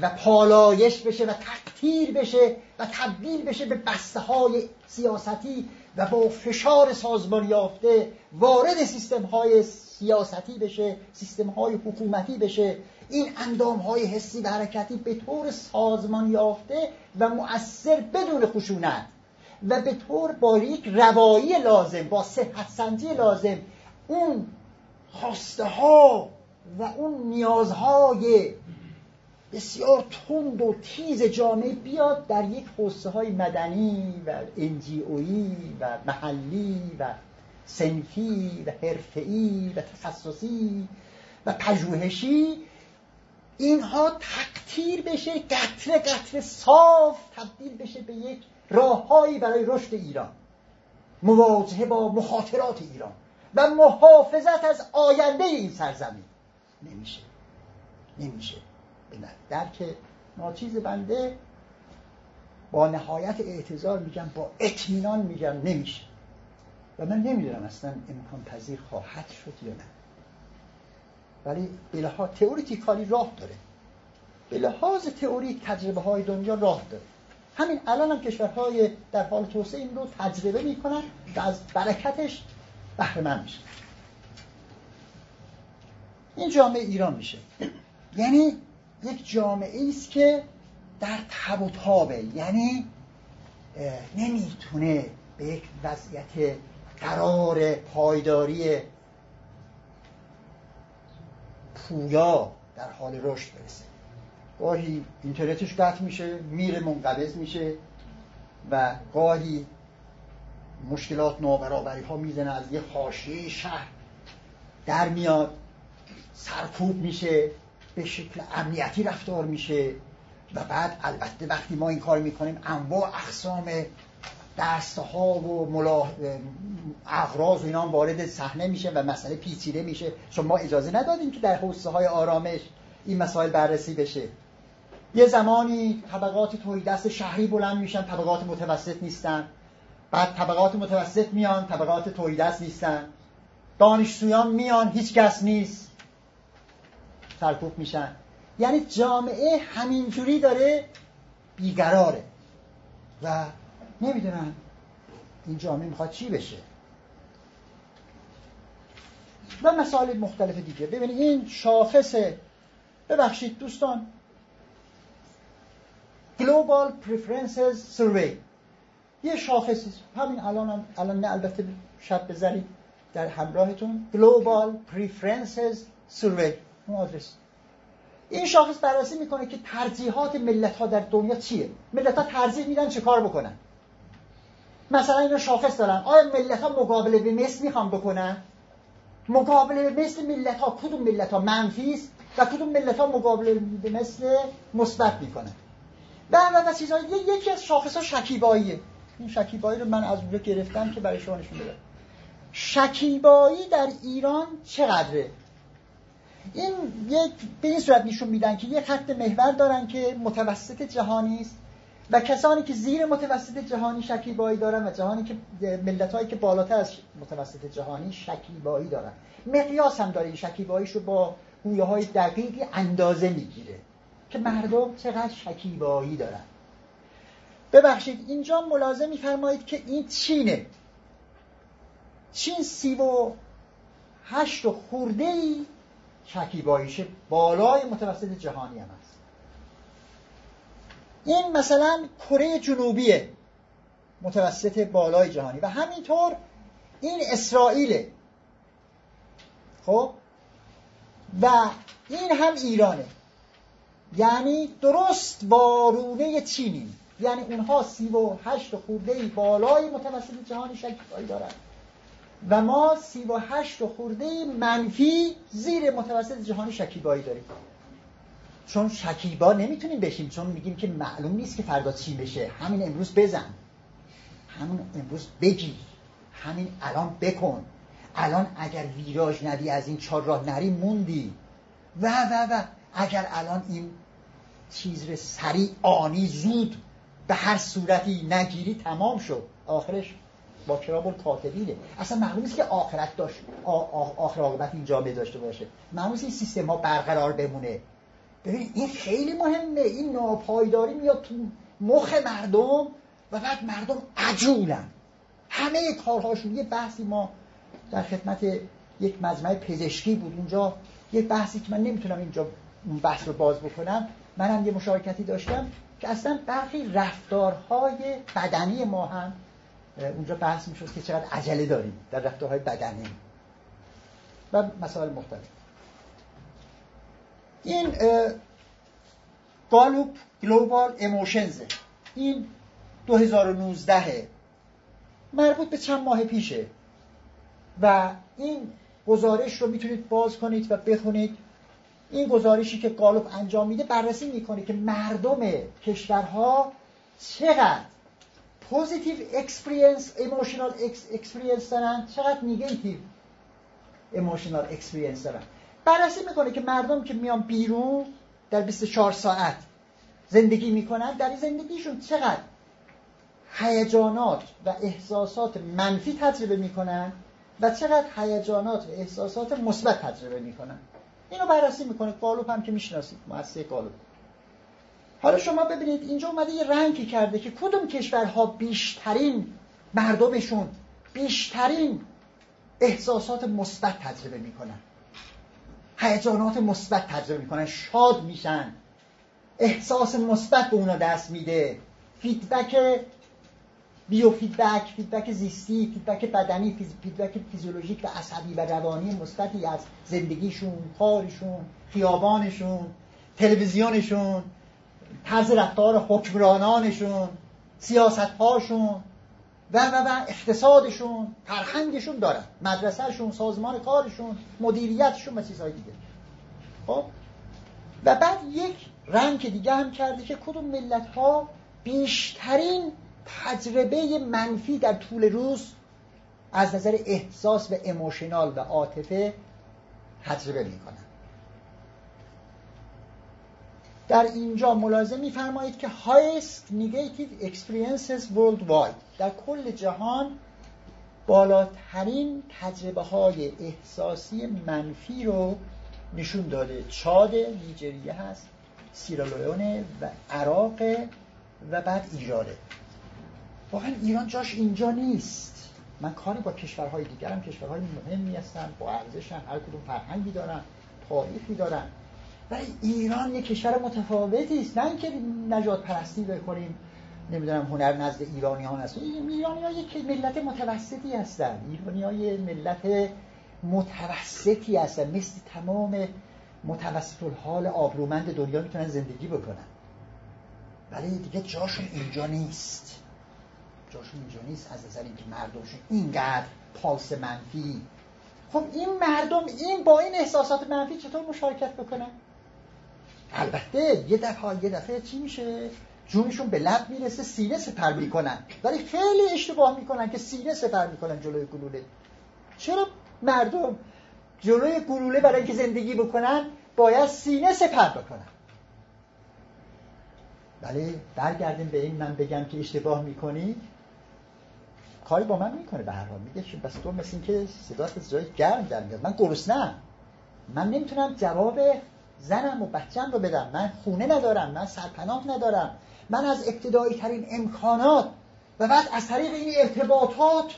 و پالایش بشه و تقطیر بشه و تبدیل بشه به بسته های سیاستی و با فشار سازمان یافته وارد سیستم های سیاستی بشه سیستم های حکومتی بشه. این اندام های حسی و حرکتی به طور سازمان یافته و مؤثر بدون خشونت و به طور با یک روایی لازم با صحت سنجی لازم اون خواسته ها و اون نیازهای بسیار تند و تیز جامعه بیاد در یک حوزه های مدنی و انجیویی و محلی و سنفی و حرفه‌ای و تخصصی و پژوهشی اینها تقطیر بشه قطره قطره صاف تبدیل بشه به یک راههایی برای رشد ایران مواجهه با مخاطرات ایران و محافظت از آینده این سرزمین. نمیشه. نمیشه. به درک ناچیز بنده با نهایت اعتظار میگم با اطمینان میگم نمیشه. و من نمی‌دونم اصلا امکان پذیر خواهد شد یا نه. ولی به لحاظ تئوریتیکالی راه داره. به لحاظ تئوری تجربه های دنیا راه داره. همین الان هم کشورهای در حال توسعه این رو تجربه می‌کنن و از برکتش بهره من میشه این جامعه ایران میشه. یعنی یک جامعه است که در تب و تابه یعنی نمی‌تونه به یک وضعیت قرار پایداری پویا در حال رشد برسه. گاهی اینترنتش قطع میشه میره منقبض میشه و گاهی مشکلات نابرابری ها می‌زنه از یه حاشیه شهر در میاد سرکوب میشه. به شکل امنیتی رفتار میشه و بعد البته وقتی ما این کار می‌کنیم انواع اقسام دسته ها و ملا... اغراض و اینا وارد صحنه میشه و مسئله پیچیده میشه. چون ما اجازه ندادیم که در حوزه های آرامش این مسائل بررسی بشه. یه زمانی طبقات توی دست شهری بلند میشن طبقات متوسط نیستن. بعد طبقات متوسط میان طبقات توی دست نیستن. دانشجویان میان هیچ کس نیست. سرکوب میشن. یعنی جامعه همینجوری داره بیقراره. و نمی‌دونن این جامعه می‌خواد چی بشه. و مسائل مختلف دیگه. ببینید این شاخص ببخشید دوستان Global Preferences Survey. یه شاخصی همین الان الان نه البته شب بزنید در همراهتون. Global Preferences Survey. اون آدرس. این شاخص بررسی می‌کنه که ترجیحات ملت ها در دنیا چیه. ملت ها ترجیح میدن چه کار بکنن. مثلا اینو شاخص دارن. آیا ملت ها مقابله به مثل می‌خوان بکنن؟ مقابله به مثل ملت ها کدوم ملت ها منفی است و کدوم ملت ها مقابله به مثل مثبت می‌کنن و و چیزهای یکی از شاخص ها شکیباییه. این شکیبایی رو من از اونجا گرفتم که برای شما نشون بدم شکیبایی در ایران چقدره؟ این یک به این صورت نشون میدن که یک خط محور دارن که متوسط جهانی است و کسانی که زیر متوسط جهانی شکیبایی دارن و جهانی که ملت هایی که بالاتر از متوسط جهانی شکیبایی دارن. مقیاس هم داره این شکیباییش با گویه های دقیقی اندازه می‌گیره که مردم چقدر شکیبایی دارن. ببخشید اینجا ملازم میفرمایید که این چینه. چین سی و هشت و خورده ای شکیباییش بالای متوسط جهانی هم هست. این مثلا کره جنوبیه متوسط بالای جهانی و همینطور این اسرائیل. خب؟ و این هم ایرانه یعنی درست وارونه چینی. یعنی اونها سی و هشت خورده بالای متوسط جهانی شکیبایی دارن. و ما سی و هشت خورده منفی زیر متوسط جهانی شکیبایی داریم. چون شکیبا نمی‌تونیم بشیم چون میگیم که معلوم نیست که فردا چی بشه. همین امروز بزن. همون امروز بگی. همین الان بکن. الان اگر ویراژ ندی از این چهار راه نری موندی. و و و. اگر الان این چیز رو سریع آنی زود به هر صورتی نگیری تمام شد. آخرش با کرام کاتبینه اصلا معلوم نیست که آخرت داشت آخر عاقبت این جامعه داشته باشه. معلوم این سیستم ها برقرار بمونه. ببین این خیلی مهمه. این ناپایداری میاد تو مخ مردم و بعد مردم عجولن. همه کارهاشون. یه بحثی ما در خدمت یک مجمع پزشکی بود اونجا یه بحثی که من نمی‌تونم اینجا اون بحث رو باز بکنم. منم یه مشارکتی داشتم که اصلا برخی رفتارهای بدنی ما هم اونجا بحث می‌شد که چقدر عجله داریم در رفتارهای بدنی. و مسائل مختلف. این گالوپ گلوبال اموشنز. این 2019 مربوط به چند ماه پیشه. و این گزارش رو می‌تونید باز کنید و بخونید. این گزارشی که گالوپ انجام میده بررسی می‌کنه که مردم کشورها چقدر positive experience emotional experience دارن. چقدر negative emotional experience دارن. بررسی می‌کنه که مردم که میان بیرون در 24 ساعت زندگی می‌کنن در این زندگیشون چقدر هیجانات و احساسات منفی تجربه می‌کنن و چقدر هیجانات و احساسات مثبت تجربه می‌کنن. اینو بررسی می‌کنه. قالوب هم که می‌شناسید. مؤسسه قالوب حالا شما ببینید اینجا اومده یه رنگی کرده که کدوم کشورها بیشترین مردمشون بیشترین احساسات مثبت تجربه می‌کنن؟ هیجانات مثبت تجربه می‌کنن شاد میشن. احساس مثبت به اونا دست میده. feedback bio feedback feedback زیستی feedback بدنی feedback فیزیولوژیک و عصبی و روانی مثبتی از زندگیشون کارشون خیابانشون تلویزیونشون. طرز رفتار حکمرانانشون سیاست هاشون و و و اقتصادشون فرهنگشون دارن. مدرسهشون سازمان کارشون مدیریتشون و چیزهای دیگه. خب؟ و بعد یک رنگ دیگه هم کرده که کدوم ملت ها بیشترین تجربه منفی در طول روز از نظر احساس و اموشنال و عاطفه تجربه می‌کنن. در اینجا ملاحظه میفرمایید که highest negative experiences worldwide. در کل جهان بالاترین تجربه های احساسی منفی رو نشون داده. چاد نیجریه هست سیرالویونه و عراق و بعد ایرانه واقعا ایران جاش اینجا نیست. من کاری با کشورهای دیگرم کشورهای مهمی هستن با ارزشن هر کدوم فرهنگی دارن تاریخی دارن. ولی ایران یک کشور متفاوتی است. نه اینکه نجات پرستی بکنیم نمی‌دونم هنر نزد ایرانی ها هست ایرانی ها یک ملت متوسطی هستن. ایرانی های ملت متوسطی هستن. مثل تمام متوسط الحال آبرومند دنیا می‌تونن زندگی بکنن. ولی دیگه جاشون اینجا نیست. جاشون اینجا نیست از نظر اینکه مردمشون اینقدر پالس منفی. خب این مردم این با این احساسات منفی چطور مشارکت بکنن؟ البته یه دفعه یه دفعه چی میشه؟ جونشون به لب می‌رسه سینه سپر می‌کنن. ولی خیلی اشتباه می‌کنن که سینه سپر می‌کنن جلوی گلوله. چرا مردم جلوی گلوله برای اینکه زندگی بکنن باید سینه سپر بکنن؟ ولی برگردیم به این من بگم که اشتباه می‌کنی. کاری با من می‌کنه به هر حال. میگه بس تو مثل اینکه صدات از جای گرم در میاد. من گرسنم من نمی‌تونم جواب زنم و بچم رو بدم. من خونه ندارم من سرپناه ندارم. من از ابتدایی ترین امکانات و بعد از طریق این ارتباطات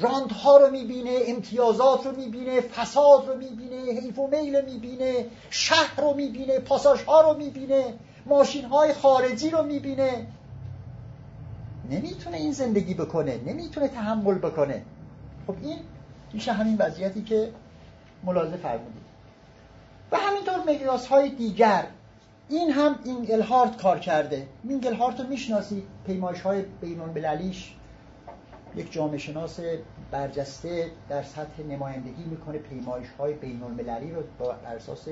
راندها رو می‌بینه امتیازات رو می‌بینه فساد رو می‌بینه حیف و میل می‌بینه شهر رو می‌بینه پاساژ ها رو می‌بینه ماشین های خارجی رو می‌بینه. نمی‌تونه این زندگی بکنه نمی‌تونه تحمل بکنه. خب این میشه همین وضعیتی که ملاحظه فرمودید. و همینطور مقیاس های دیگر. این هم اینگلهارت کار کرده. اینگلهارت رو می‌شناسید پیمایش های بینون بللیش یک جامعه شناس برجسته در سطح نمایندگی می‌کنه. پیمایش های بین المللی رو با اساس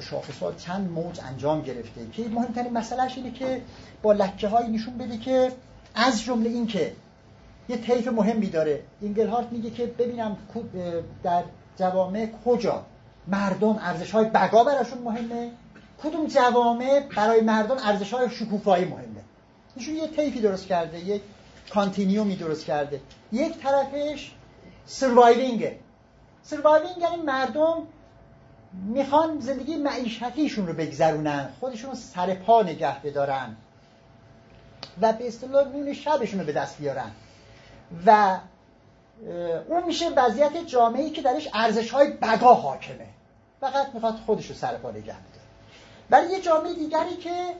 شاخصات چند موج انجام گرفته. که مهمترین مسئلهش اینه که با لکه های نشون بده که از جمله این که یه طیف مهمی داره. اینگلهارت میگه که ببینم در جوامع کجا. مردم ارزش های بقا براشون مهمه. کدوم جوامع برای مردم ارزش های شکوفایی مهمه؟ ایشون یه طیفی درست کرده یک کانتینیومی درست کرده. یک طرفش سروایوینگه سروایوینگ یعنی مردم می‌خوان زندگی معیشتیشون رو بگذرونن خودشون سر پا نگه بدارن و به اصطلاح نون شبشون رو به دست بیارن. و اون میشه وضعیت جامعه‌ای که درش ارزش های بقا حاکمه. فقط می‌خواد خودش رو سر پا نگه ولی یه جامعه دیگری که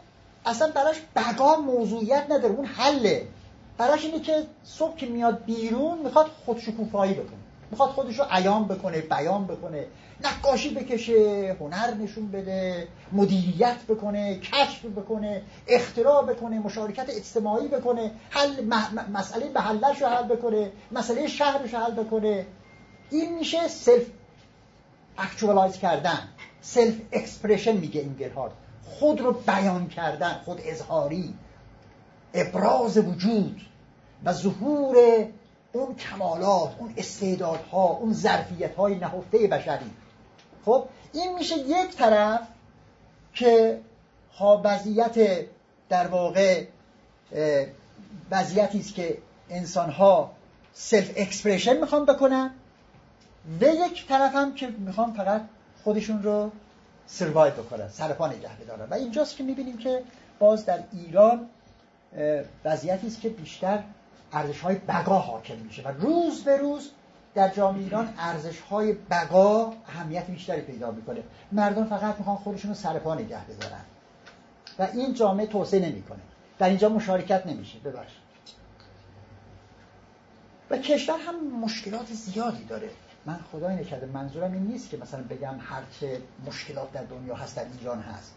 اصلا براش بقا موضوعیت نداره اون حله. براش اینه که صبح که میاد بیرون می‌خواد خودشکوفایی بکنه. می‌خواد خودش رو عیان بکنه بیان بکنه. نقاشی بکشه هنر نشون بده مدیریت بکنه کشف بکنه اختراع بکنه مشارکت اجتماعی بکنه حل مسئله محلش رو حل بکنه مسئله شهرش رو حل بکنه. این میشه self actualize کردن. self expression میگه اینگلهارت خود رو بیان کردن خود اظهاری ابراز وجود و ظهور اون کمالات اون استعدادها اون ظرفیت های نهفته بشری. خب این میشه یک طرف که ها وضعیت در واقع وضعیتی است که انسان ها self expression می‌خوان بکنن و یک طرف هم که می‌خوان فقط خودشون رو survive بکنن سرپا نگه بدارن و اینجاست که می‌بینیم که باز در ایران وضعیتی است که بیشتر ارزش های بقا حاکم میشه و روز به روز در جامعه ایران ارزش های بقا اهمیت بیشتری پیدا می‌کنه. مردم فقط می‌خوان خودشون رو سر پا نگه بذارن و این جامعه توسعه نمی‌کنه. در اینجا مشارکت نمیشه. ببخش و کشور هم مشکلات زیادی داره. من خدای نکرده منظورم این نیست که مثلا بگم هرچه مشکلات در دنیا هست در ایران هست.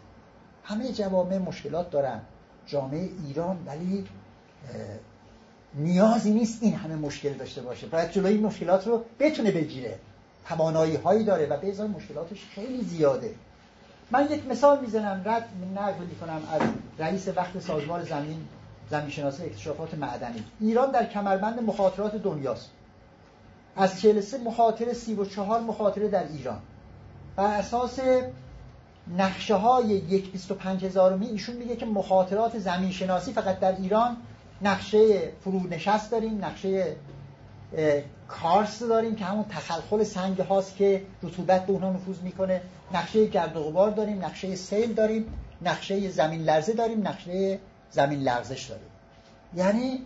همه جوامع مشکلات دارن. جامعه ایران ولی نیازی نیست این همه مشکل داشته باشه. باید جلوی مشکلات رو بتونه بگیره. توانایی هایی داره و ازای مشکلاتش خیلی زیاده. من یک مثال می‌زنم رد نقل کنم از رئیس وقت سازمان زمین زمین شناسی اکتشافات معدنی. ایران در کمربند مخاطرات دنیاست. از 43 مخاطره 34 مخاطره در ایران. بر اساس نقشه های یک 25 هزارمی ایشون میگه که مخاطرات زمین شناسی فقط در ایران نقشه فرونشست داریم نقشه کارس داریم که همون تخلخل سنگ هاست که رطوبت به اونها نفوذ می‌کنه. نقشه گرد و غبار داریم نقشه سیل داریم نقشه زمین لرزه داریم نقشه زمین لرزش داریم. یعنی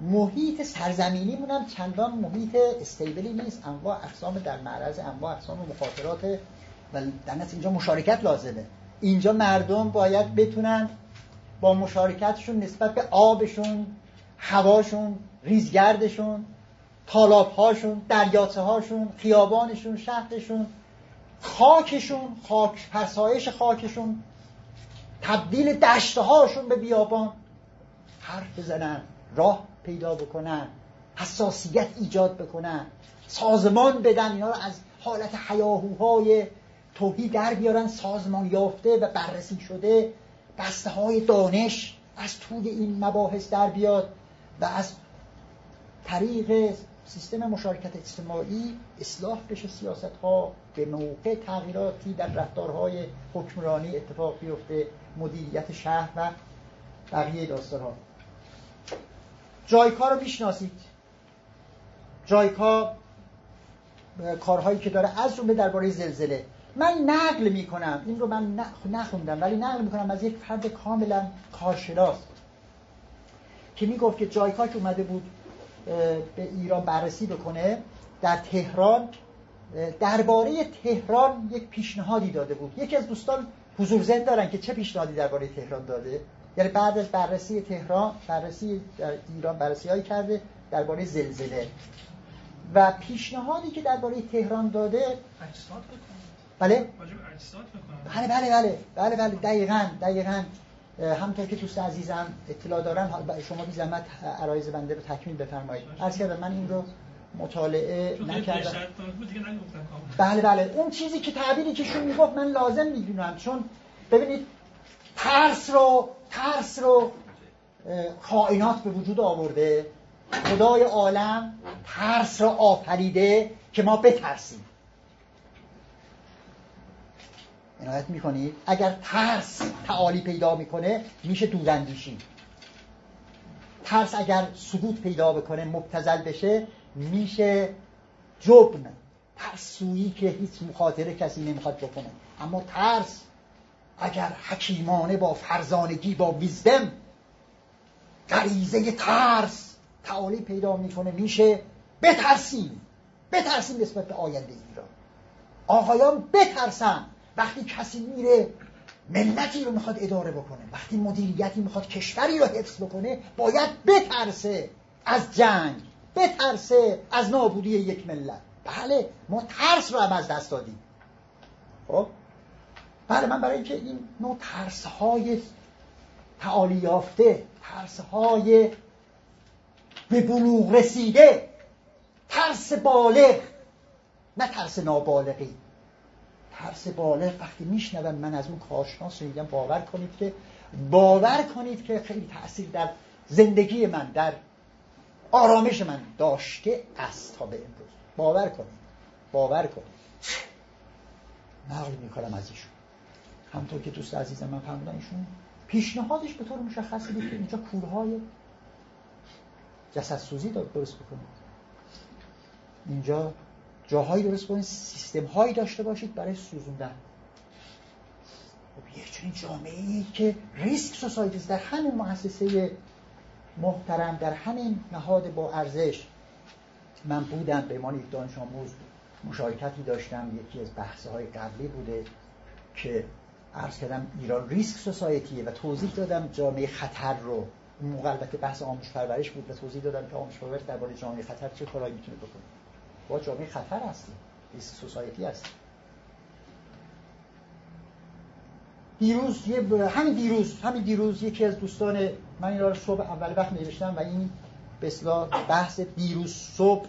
محیط سرزمینی مونم چندان محیط استیبلی نیست. انواع اقسام در معرض انواع اقسام مخاطرات و در اینجا مشارکت لازمه. اینجا مردم باید بتونن با مشارکتشون نسبت به آبشون هواشون ریزگردشون تالابهاشون دریاچه هاشون خیابانشون شهرشون خاکشون خاک پسایش خاکشون تبدیل دشته هاشون به بیابان. حرف بزنن راه پیدا بکنن حساسیت ایجاد بکنن سازمان بدن اینا رو از حالت حیاهوهای توهی در بیارن سازمان یافته و بررسی شده. بسته های دانش از توی این مباحث در بیاد و از طریق سیستم مشارکت اجتماعی اصلاح بشه سیاست ها به موقع تغییراتی در رفتارهای حکمرانی اتفاق بیفته مدیریت شهر و بقیه داستان ها جایکا رو می‌شناسید. جایکا کارهایی که داره از جمله درباره زلزله. من نقل می‌کنم. این رو من نخوندم ولی نقل می‌کنم از یک فرد کاملا کارشناس. که می‌گفت که جایکا که اومده بود به ایران بررسی بکنه در تهران درباره تهران یک پیشنهادی داده بود. یکی از دوستان حضور زن دارن که چه پیشنهادی درباره تهران داده؟ یعنی بعد از بررسی تهران بررسی در ایران بررسی هایی کرده درباره زلزله. و پیشنهادی که درباره تهران داده بله؟ بله بله بله. بله بله. دقیقا دقیقا. همطور که دوست عزیزم اطلاع دارن شما بی زحمت عرایز بنده رو تکمیل بفرمایید. از کردم من این رو مطالعه نکردم. بله بله. اون چیزی که تعبیری که شون می‌گفت من لازم می‌دونم. چون ببینید ترس رو ترس رو کائنات به وجود آورده. خدای عالم ترس را آفریده که ما بترسیم. عنایت می‌کنید اگر ترس تعالی پیدا می‌کنه میشه دوراندیشی ترس اگر سکوت پیدا بکنه مبتزل بشه میشه جبن. ترسویی که هیچ مخاطره کسی نمی‌خواد بکنه. اما ترس اگر حکیمانه با فرزانگی با ویزدم غریزه ترس تعالی پیدا می‌کنه میشه بترسیم. بترسیم نسبت به آینده ایران. آقایان بترسن. وقتی کسی میره ملتی رو می‌خواد اداره بکنه. وقتی مدیریتی می‌خواد کشوری رو حفظ بکنه باید بترسه از جنگ بترسه از نابودی یک ملت. بله ما ترس رو هم از دست دادیم. خب؟ بله من برای اینکه این نوع ترس های تعالی یافته ترس های به بلوغ رسیده ترس بالغ نه ترس نابالغی. ترس بالغ وقتی میشنوم من از اون کارشناس میگم باور کنید که باور کنید که خیلی تاثیر در زندگی من در آرامش من داشته است تا به امروز. باور کنید. باور کنید. نقل می‌کنم از ایشون. همطور که دوست عزیزم من فرمودن ایشون پیشنهادش به طور مشخصی بود که اینجا کورهای جسد سوزی درست بکنید. اینجا جاهایی درست کنید سیستم هایی داشته باشید برای سوزوندن. خب یه چنین جامعه ای که ریسک سوسایتیز در همین مؤسسه محترم در همین نهاد با ارزش. من بودم به عنوان یک دانش آموز مشارکتی داشتم. یکی از بحث های قبلی بوده که عرض کردم ایران ریسک سوسایتیه و توضیح دادم جامعه خطر رو. اون موقع البته بحث آموزش پرورش بود و توضیح دادم که آموزش پرورش درباره جامعه خطر چه کارایی می‌تونه بکنه. با جامعه خطر هستیم ریسک سوسایتی هست دیروز یه همین دیروز همین دیروز یکی از دوستان من این رو صبح اول وقت نوشتم و این به بحث دیروز صبح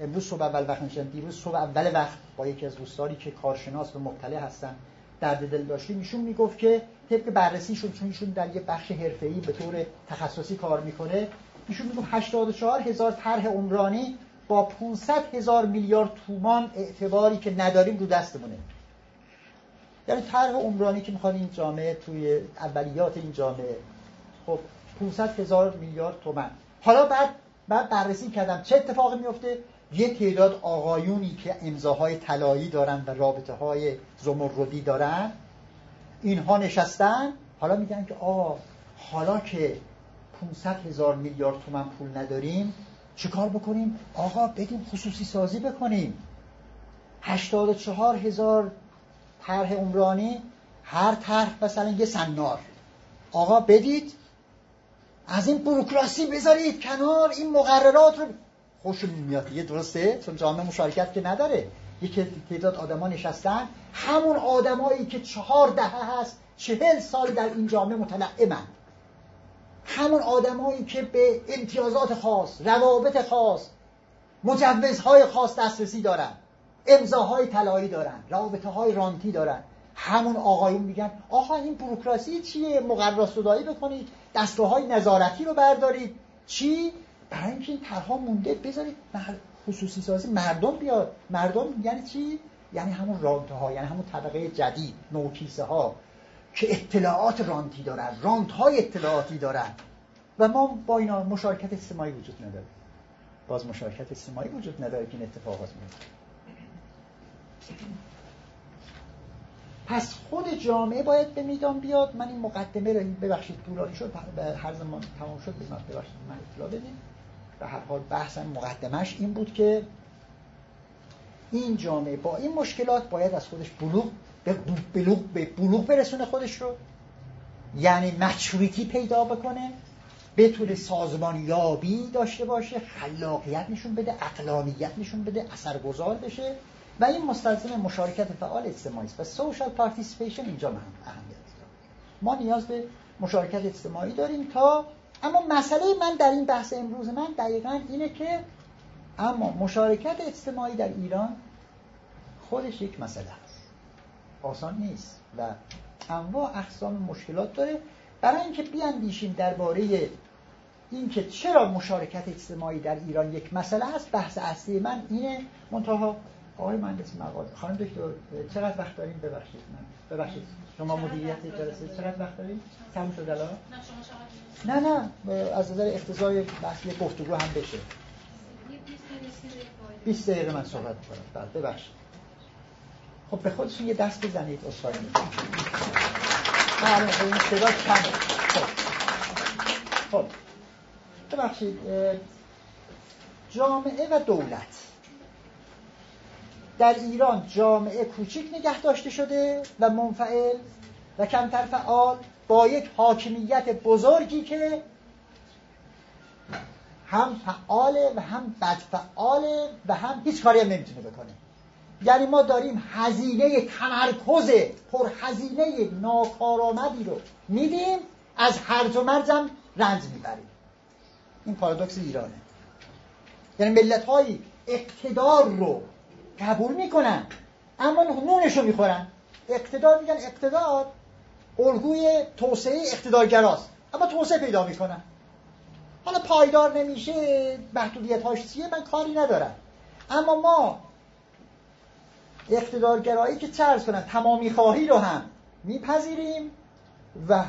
امروز صبح اول وقت نوشتم. دیروز صبح اول وقت با یکی از دوستانی که کارشناس و مطلع هستن درد دل داشتیم ایشون می‌گفت که طبق بررسیشون چون ایشون در یه بخش حرفه‌ای به طور تخصصی کار می‌کنه ایشون می‌گفت 84 هزار طرح عمرانی با 500 هزار میلیارد تومان اعتباری که نداریم رو دستمونه. یعنی طرح عمرانی که می‌خواد این جامعه توی اولیات این جامعه خب 500 هزار میلیارد تومان. حالا بعد بعد بررسی کردم چه اتفاقی میفته یه تعداد آقایونی که امضاهای طلایی دارن و رابطه های زمردی دارن اینها نشستن. حالا میگن که آقا حالا که 500 هزار میلیارد تومن پول نداریم چیکار بکنیم؟ آقا بدیم خصوصی سازی بکنیم. 84 هزار طرح عمرانی هر طرح مثلا یه سنار آقا بدید. از این بروکراسی بذارید کنار این مقررات رو خوشون میاد یه درسته؟ چون جامعه مشارکت که نداره. یک تعداد آدما نشستن. همون آدمایی که چهار دهه هست چهل سال در این جامعه متنعمن. همون آدمایی که به امتیازات خاص روابط خاص مجوزهای خاص دسترسی دارن امضاهای طلایی دارن رابطه های رانتی دارن. همون آقایون میگن آقا این بروکراسی چیه؟ مقرر صدایی بکنید دستگاه های نظارتی رو بردارید. چی؟ برای اینکه این طرها مونده بذارید خصوصی سازی مردم بیاد. مردم یعنی چی؟ یعنی همون رانته ها یعنی همون طبقه جدید نوکیسه ها که اطلاعات رانتی دارن رانت های اطلاعاتی دارن. و ما با اینا مشارکت اجتماعی وجود نداره. باز مشارکت اجتماعی وجود نداره که این اتفاقات میفته پس خود جامعه باید به میدان بیاد. من این مقدمه رو ببخشید طولانی شد هر زمان تمام شد ببخشید من اطلاع بدیم. به هر حال بحثم مقدمش این بود که این جامعه با این مشکلات باید از خودش بلوغ به بلوغ, به بلوغ برسونه خودش رو. یعنی maturity پیدا بکنه بتونه سازمان یابی داشته باشه خلاقیت نشون بده عقلانیت نشون بده اثرگذار بشه. و این مستلزم مشارکت فعال اجتماعی است. و social participation اینجا هم اهمیت داره. ما نیاز به مشارکت اجتماعی داریم تا اما مسئله من در این بحث امروز من دقیقا اینه که اما مشارکت اجتماعی در ایران خودش یک مسئله آسان نیست و انواع اقسام مشکلات داره. برای اینکه بیاندیشیم درباره اینکه چرا مشارکت اجتماعی در ایران یک مسئله است بحث اصلی من اینه. منتها آقای مهندس مقاله خانم دکتر چقدر وقت داریم؟ ببخشید من. ببخشید. شما مدیریت جلسه چقدر وقت داریم؟ تموم شد الان؟ نه نه از نظر اقتضای بحث گفتگو هم بشه. 20 دقیقه من صحبت کنم بعد ببخشید. خب به خودشون یه دست بزنید اصفایی می‌کنم. بله این صدا کمه. خب. خب. ببخشید جامعه و دولت. در ایران جامعه کوچیک نگه داشته شده و منفعل و کمتر فعال با یک حاکمیت بزرگی که هم فعاله و هم بدفعاله و هم هیچ کاری هم نمی‌تونه بکنه. یعنی ما داریم هزینه تمرکز پرهزینه ناکارآمدی رو میدیم از هرج و مرجم رنج می‌بریم. این پارادوکس ایرانه. یعنی ملت های اقتدار رو قبول می‌کنن اما نونش رو می‌خورن. اقتدار میگن اقتدار الگوی توسعه اقتدارگراست اما توسعه پیدا می‌کنن. حالا پایدار نمیشه محدودیت هاش چیه؟ من کاری ندارم. اما ما اقتدارگرایی که چه کنن تمامی خواهی رو هم میپذیریم و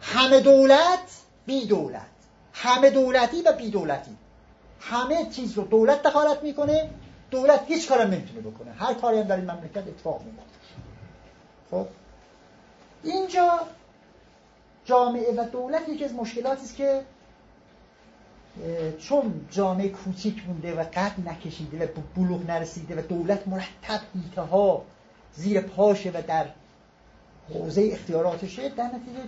همه دولت بی دولت همه دولتی و بی دولتی همه چیز رو دولت دخالت می‌کنه دولت هیچ کارم نمی‌تونه بکنه. هر کاری هم در این مملکت اتفاق میفته خب؟ اینجا جامعه و دولت یکی از مشکلاتی است که چون جامعه کوچیک مونده و قد نکشیده و بلوغ نرسیده و دولت مرتب ایته ها زیر پاشه و در حوزه اختیاراتشه در نتیجه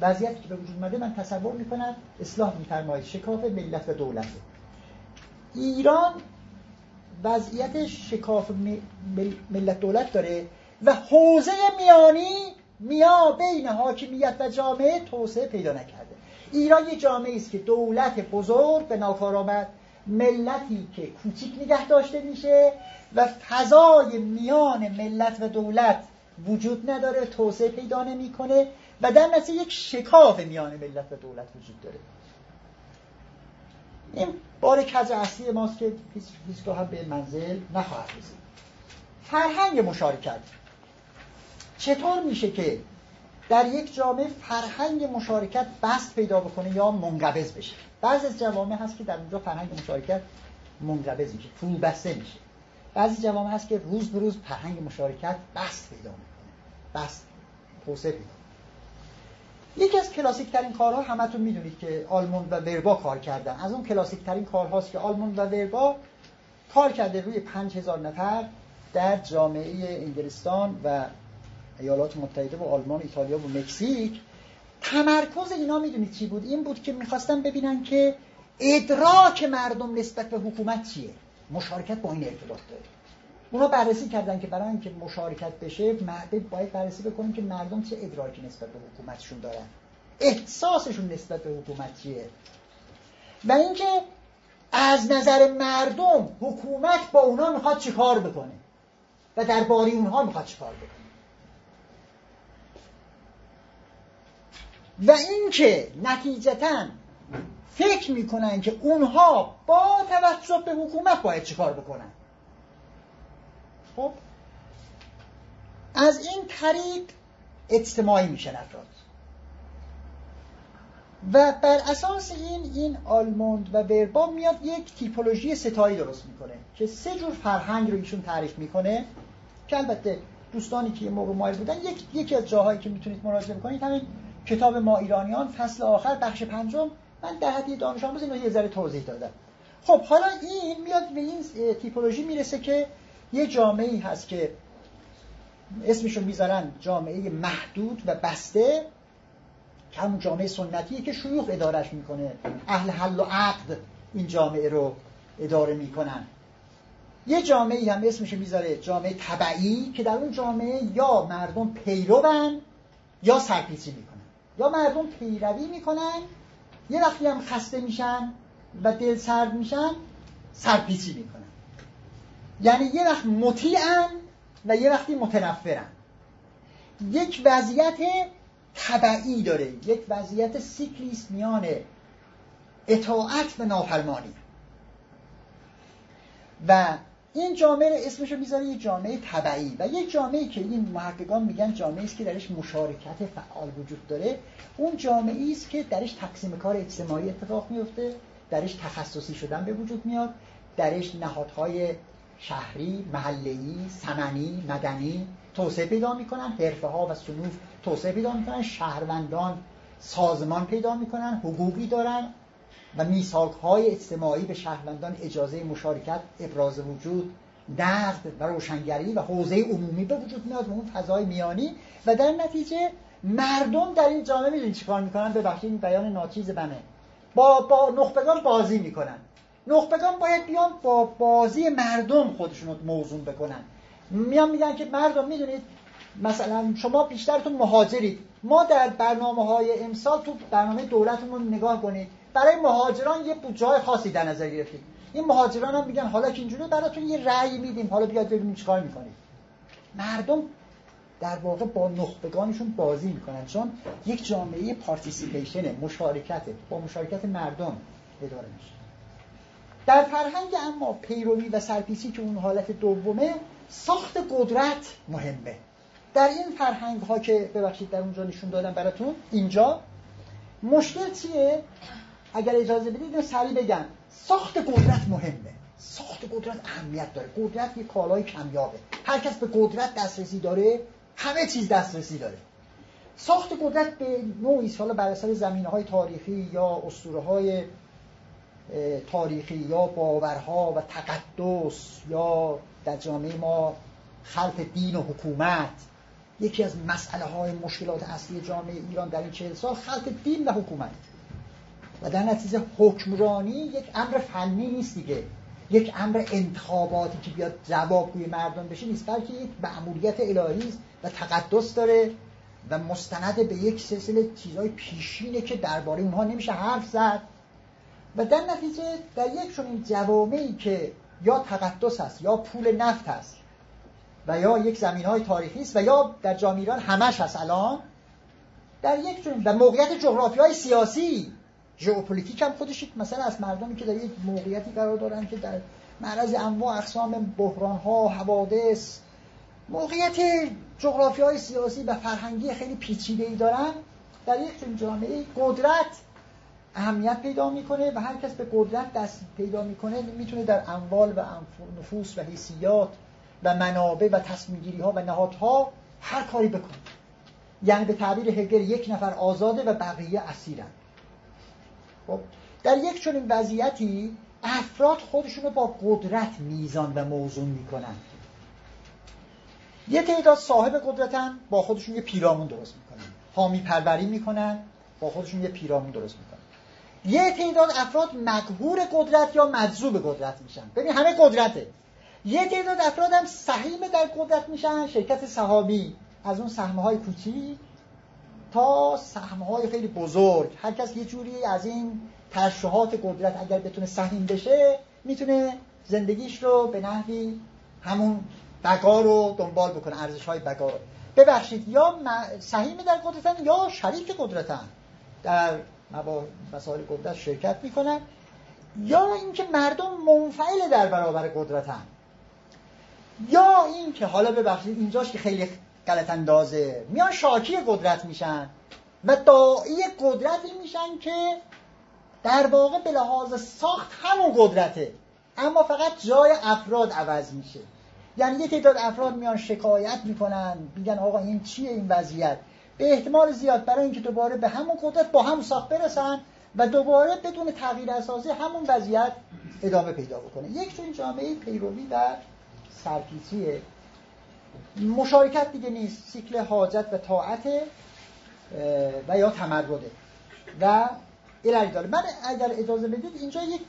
وضعیتی که به وجود اومده من تصور می‌کنم اصلاح میفرمایید شکاف ملت و دولت. ایران وضعیت شکاف ملت دولت داره و حوزه میانی میا بین حاکمیت و جامعه توسعه پیدا نکرده. ایران یه جامعه است که دولت بزرگ به ناکار آمد ملتی که کوچیک نگه داشته میشه و فضای میان ملت و دولت وجود نداره توسعه پیدا نمی‌کنه و در نتیجه یک شکاف میان ملت و دولت وجود داره. این بار کج اصلی ماست که هیچگاه هم به منزل نخواهد رسید. فرهنگ مشارکت. چطور میشه که در یک جامعه فرهنگ مشارکت بست پیدا بکنه یا منقبض بشه. بعضی از جوامع هست که در اونجا فرهنگ مشارکت منقبض میشه فرو بسته میشه. بعضی جوامع هست که روز به روز فرهنگ مشارکت بست پیدا می‌کنه. بست توسعه پیدا یکی از کلاسیک ترین کارها همتون می‌دونید که آلمون و وربا کار کردن. از اون کلاسیک ترین کارهاست که آلمون و وربا کار کرده روی 5000 نفر در جامعه انگلستان و ایالات متحده و آلمان ایتالیا و مکزیک. تمرکز اینا می‌دونید چی بود؟ این بود که می‌خواستن ببینن که ادراک مردم نسبت به حکومت چیه. مشارکت با این ارتباط داره. اونا بررسی کردن که برای اینکه مشارکت بشه باید بررسی بکنیم که مردم چه ادراکی نسبت به حکومتشون دارن. احساسشون نسبت به حکومت چیه؟ و اینکه از نظر مردم حکومت با اونا می‌خواد چیکار بکنه و درباره اونها می‌خواد چیکار بکنه. و اینکه نتیجتا فکر می‌کنن که اونها با توجه به حکومت باید چیکار بکنن. خب؟ از این طریق اجتماعی میشن افراد و بر اساس این این آلموند و وربا میاد یک تیپولوژی ستایی درست می‌کنه که سه جور فرهنگ رو ایشون تعریف می‌کنه که البته دوستانی که یه موقع مایل بودن یک، یکی از جاهایی که می‌تونید مراجعه بکنید همین کتاب ما ایرانیان فصل آخر بخش پنجم. من در حدی دانش آموز اینو یه ذره توضیح دادم. خب حالا این میاد به این تیپولوژی می‌رسه که یه جامعه ای هست که اسمشون می‌ذارن جامعه محدود و بسته. که همون جامعه سنتیه که شیوخ ادارش می‌کنه. اهل حل و عقد این جامعه رو اداره می‌کنن. یه جامعه هم اسمش می‌ذاره جامعه طبعی که در اون جامعه یا مردم پیروان یا سرپیچی می‌کنن. یا مردم پیروی می‌کنن یه وقتی هم خسته میشن و دل سرد میشن سرپیچی می‌کنن. یعنی یه وقت مطیعن و یه وقتی متنفرن. یک وضعیت طبعی داره. یک وضعیت سیکلیست میان اطاعت و نافرمانی. و این جامعه اسمشو می‌ذاره یه جامعه طبعی و یک جامعه که این محققان میگن جامعه است که درش مشارکت فعال وجود داره. اون جامعه است که درش تقسیم کار اجتماعی اتفاق میفته درش تخصصی شدن به وجود میاد درش نهادهای شهری، محله‌ای، سمنی، مدنی توسعه پیدا می‌کنن حرفه ها و صنوف توسعه پیدا می‌کنن شهروندان سازمان پیدا می‌کنن حقوقی دارن. و میثاق های اجتماعی به شهروندان اجازه مشارکت ابراز وجود نقد و روشنگری و حوزه عمومی به وجود میاد و اون فضای میانی. و در نتیجه مردم در این جامعه می‌دونید چیکار می‌کنن؟ ببخشید این بیان ناچیز بنه با با نخبگان بازی می‌کنن. نخبگان باید بیان با بازی مردم خودشون رو موضوع بکنن. میان میگن که مردم می‌دونید مثلا شما بیشترتون مهاجرید. ما در برنامه های امسال تو برنامه دولتمون نگاه کنید. برای مهاجران یه جای خاصی در نظر گرفتیم این مهاجران هم میگن حالا که اینجوری براتون یه رأی میدیم. حالا بیاد ببینیم چیکار می‌کنید. مردم در واقع با نخبگانشون بازی می‌کنن. چون یک جامعه participation مشارکت با مشارکت مردم اداره میشه. در فرهنگ اما پیروی و سرپیچی که اون حالت دومه ساخت قدرت مهمه. در این فرهنگ ها که ببخشید در اونجا نشون دادم براتون اینجا مشکل چیه؟ اگر اجازه بدید اینو سریع بگم. ساخت قدرت مهمه. ساخت قدرت اهمیت داره. قدرت یه کالای کمیابه. هر کس به قدرت دسترسی داره همه چیز دسترسی داره. ساخت قدرت به نوعی حالا بر اثر زمینه های تاریخی یا اسطوره های تاریخی یا باورها و تقدس یا در جامعه ما خلط دین و حکومت یکی از مسئله های مشکلات اصلی جامعه ایران در این چهل سال خلط دین و حکومت. و در نتیجه حکمرانی یک امر فنی نیست دیگه. یک امر انتخاباتی که بیاد جوابگوی مردم بشه نیست بلکه یک معمولیت الهی است و تقدس داره و مستند به یک سلسله چیزهای پیشینه که درباره اونها نمیشه حرف زد. و در نتیجه در یک چنین جوامعی که یا تقدس هست یا پول نفت هست و یا یک زمین های تاریخی است و یا در جامعه ایران همش هست الان در یک چنین در موقعیت جغرافیای سیاسی ژئوپلیتیک هم خودش مثلا از مردمی که در یک موقعیتی قرار دارن که در معرض انواع اقسام بحران ها حوادث موقعیت جغرافیای سیاسی و فرهنگی خیلی پیچیده ای دارن. در یک جامعه قدرت اهمیت پیدا می‌کنه و هر کس به قدرت دست پیدا می‌کنه می‌تونه در اموال و نفوس و حیثیات و منابع و تصمیم ها و نهادها هر کاری بکنه. یعنی به تعبیر هگل یک نفر آزاده و بقیه اسیرن. خب در یک چنین وضعیتی افراد خودشون رو با قدرت میزان و موضوع می‌کنن. یه تعداد صاحب قدرتن با خودشون یه پیرامون درست می‌کنن. حامی پروری می‌کنن با خودشون یه پیرامون درست می‌کنن. یه تعداد افراد مقهور قدرت یا مجذوب قدرت میشن. ببین همه قدرته. یه تعداد افراد هم سهیم در قدرت میشن شرکت صحابی. از اون سهمه های کوچیک تا سهمه های خیلی بزرگ. هر کس یه جوری از این ترشحات قدرت اگر بتونه سهیم بشه می‌تونه زندگیش رو به نحوی همون بقا رو دنبال بکنه ارزش های بقا رو. ببخشید یا سهیم در قدرتن یا شریک قدرتن؟ در مسائل قدرت شرکت می‌کنن. یا اینکه مردم منفعل در برابر قدرتن. یا اینکه حالا ببخشید اینجاش که خیلی غلط اندازه میان شاکی قدرت میشن و داعی قدرتی میشن که در واقع به لحاظ ساخت همون قدرته. اما فقط جای افراد عوض میشه. یعنی یه تعداد افراد میان شکایت می‌کنن میگن آقا این چیه این وضعیت؟ به احتمال زیاد برای اینکه دوباره به همون قدرت با همون ساخت برسن و دوباره بدون تغییر اساسی همون وضعیت ادامه پیدا بکنه. یک چون جامعه پیروی و سرپیچیه. مشارکت دیگه نیست. سیکل حاجت و طاعت و یا تمرده. و الهی من اگر اجازه بدید اینجا یک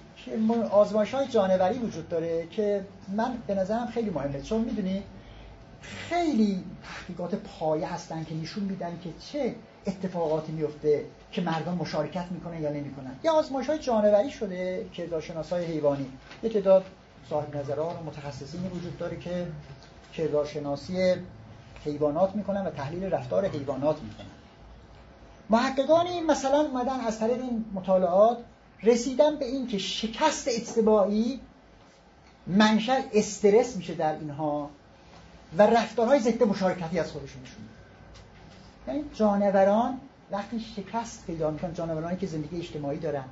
آزمایش های جانوری وجود داره که من به نظرم خیلی مهمه. چون می‌دونی خیلی تحقیقات پایه هستن که نشون میدن که چه اتفاقاتی میفته که مردم مشارکت می‌کنن یا نمی‌کنن. یه آزمایش های جانوری شده که کردارشناس های حیوانی. یه تعداد صاحب نظران و متخصصین وجود داره که کردارشناسی حیوانات می‌کنن و تحلیل رفتار حیوانات می‌کنن. محققانی مثلا اومدن از طریق این مطالعات رسیدن به این که شکست اجتماعی منشأ استرس میشه در اینها و رفتارهای ضد مشارکتی از خودشون نشون یعنی جانوران وقتی شکست پیدا می‌کنن جانورانی که زندگی اجتماعی دارن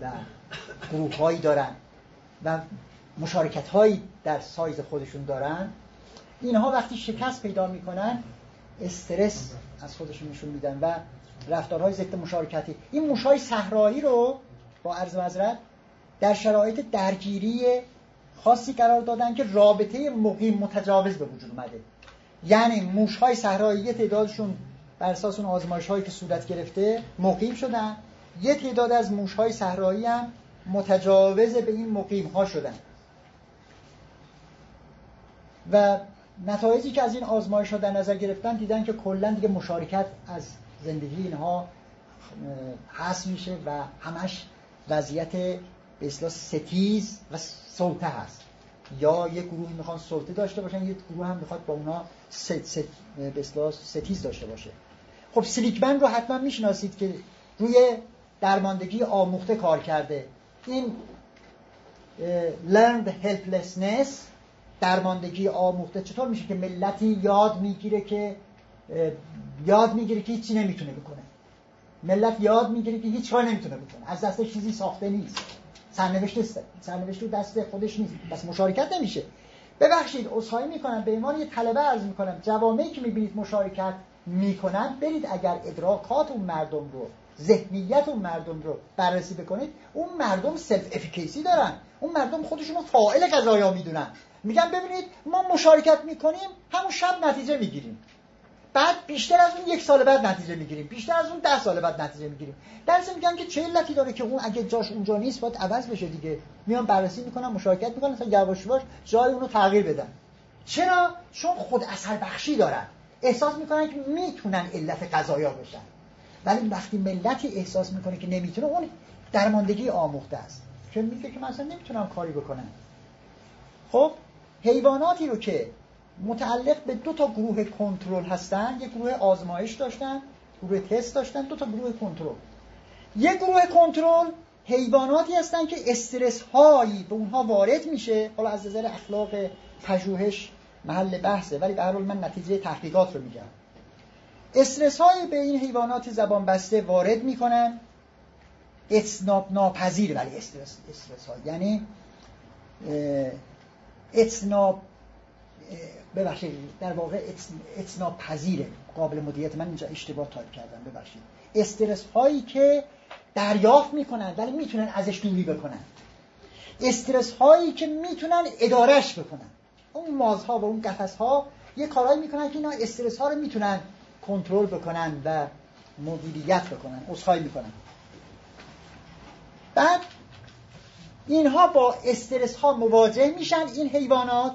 و گروه هایی دارن و مشارکت هایی در سایز خودشون دارن. اینها وقتی شکست پیدا می‌کنن استرس از خودشون نشون میدن و رفتارهای ضد مشارکتی. این موشهای صحرایی رو با عرض در شرایط درگیری خاصی قرار دادن که رابطه مقیم متجاوز به وجود اومده. یعنی موشهای صحرایی تعدادشون بر اساس اون آزمایش هایی که صورت گرفته مقیم شدن. یه تعداد از موشهای صحرایی هم متجاوز به این مقیم ها شدن. و نتایجی که از این آزمایش ها در نظر گرفتن دیدن که کلا دیگه مشارکت از زندگی اینها حس میشه و همش وضعیت به اصطلاح ستیز و سلطه هست. یا یک گروه می‌خوان سلطه داشته باشن یک گروه هم می‌خواد با اونا ست ست به اصطلاح ستیز داشته باشه. خب سلیگمن رو حتما می‌شناسید که روی درماندگی آموخته کار کرده. این learned helplessness درماندگی آموخته. چطور میشه که ملتی یاد می‌گیره که یاد می‌گیره که هیچی نمی‌تونه بکنه؟ ملت یاد می‌گیره که هیچ کار نمی‌تونه بکنه. از دست چیزی ساخته نیست. سرنوشت است. سرنوشت دست خودش نیست. پس مشارکت نمیشه. ببخشید اصحایی می‌کنم. به ایمان یه طلبه عرض می‌کنم. جوامعی که می‌بینید مشارکت می‌کنن برید اگر ادراکات اون مردم رو ذهنیت اون مردم رو بررسی بکنید اون مردم self efficacy دارن. اون مردم خودشون رو فاعل قضایا می‌دونن. میگن ببینید ما مشارکت می‌کنیم همون شب نتیجه می‌گیریم. بعد بیشتر از اون یک سال بعد نتیجه می‌گیریم. بیشتر از اون ده سال بعد نتیجه می‌گیریم. در میگن که چه علتی داره که اون اگه جاش اونجا نیست باید عوض بشه دیگه. میان بررسی می‌کنن مشارکت می‌کنن تا یواش یواش جای اونو تغییر بدن. چرا؟ چون خود اثر بخشی دارن. احساس می‌کنن که می‌تونن علت قضایا بشن ولی وقتی ملتی احساس می‌کنه که نمی‌تونه اون درماندگی آموخته است. که میگه که مثلا نمی‌تونم کاری بکنم. خب؟ حیواناتی رو که متعلق به دو تا گروه کنترل هستن یک گروه آزمایش داشتن گروه تست داشتن دو تا گروه کنترل. یک گروه کنترل حیواناتی هستن که استرس هایی به اونها وارد میشه. حالا از نظر اخلاق پژوهش محل بحثه ولی به حال من نتیجه تحقیقات رو میگم. استرس هایی به این حیوانات زبان بسته وارد می‌کنن. اتناب ناپذیر ولی استرس, استرس ها یعنی اجتناب ببخشید در واقع اجتناب پذیره. قابل مدیریت. من اینجا اشتباه تایپ کردم ببخشید. استرس هایی که دریافت می‌کنن ولی می‌تونن ازش دوری بکنن. استرس هایی که می‌تونن ادارش بکنن. اون مازها و اون قفس ها یه کارهایی می‌کنن که اینا استرس ها رو می‌تونن کنترل بکنن و مدیریت بکنن اصخایی می‌کنن. بعد اینها با استرس ها مواجه میشن این حیوانات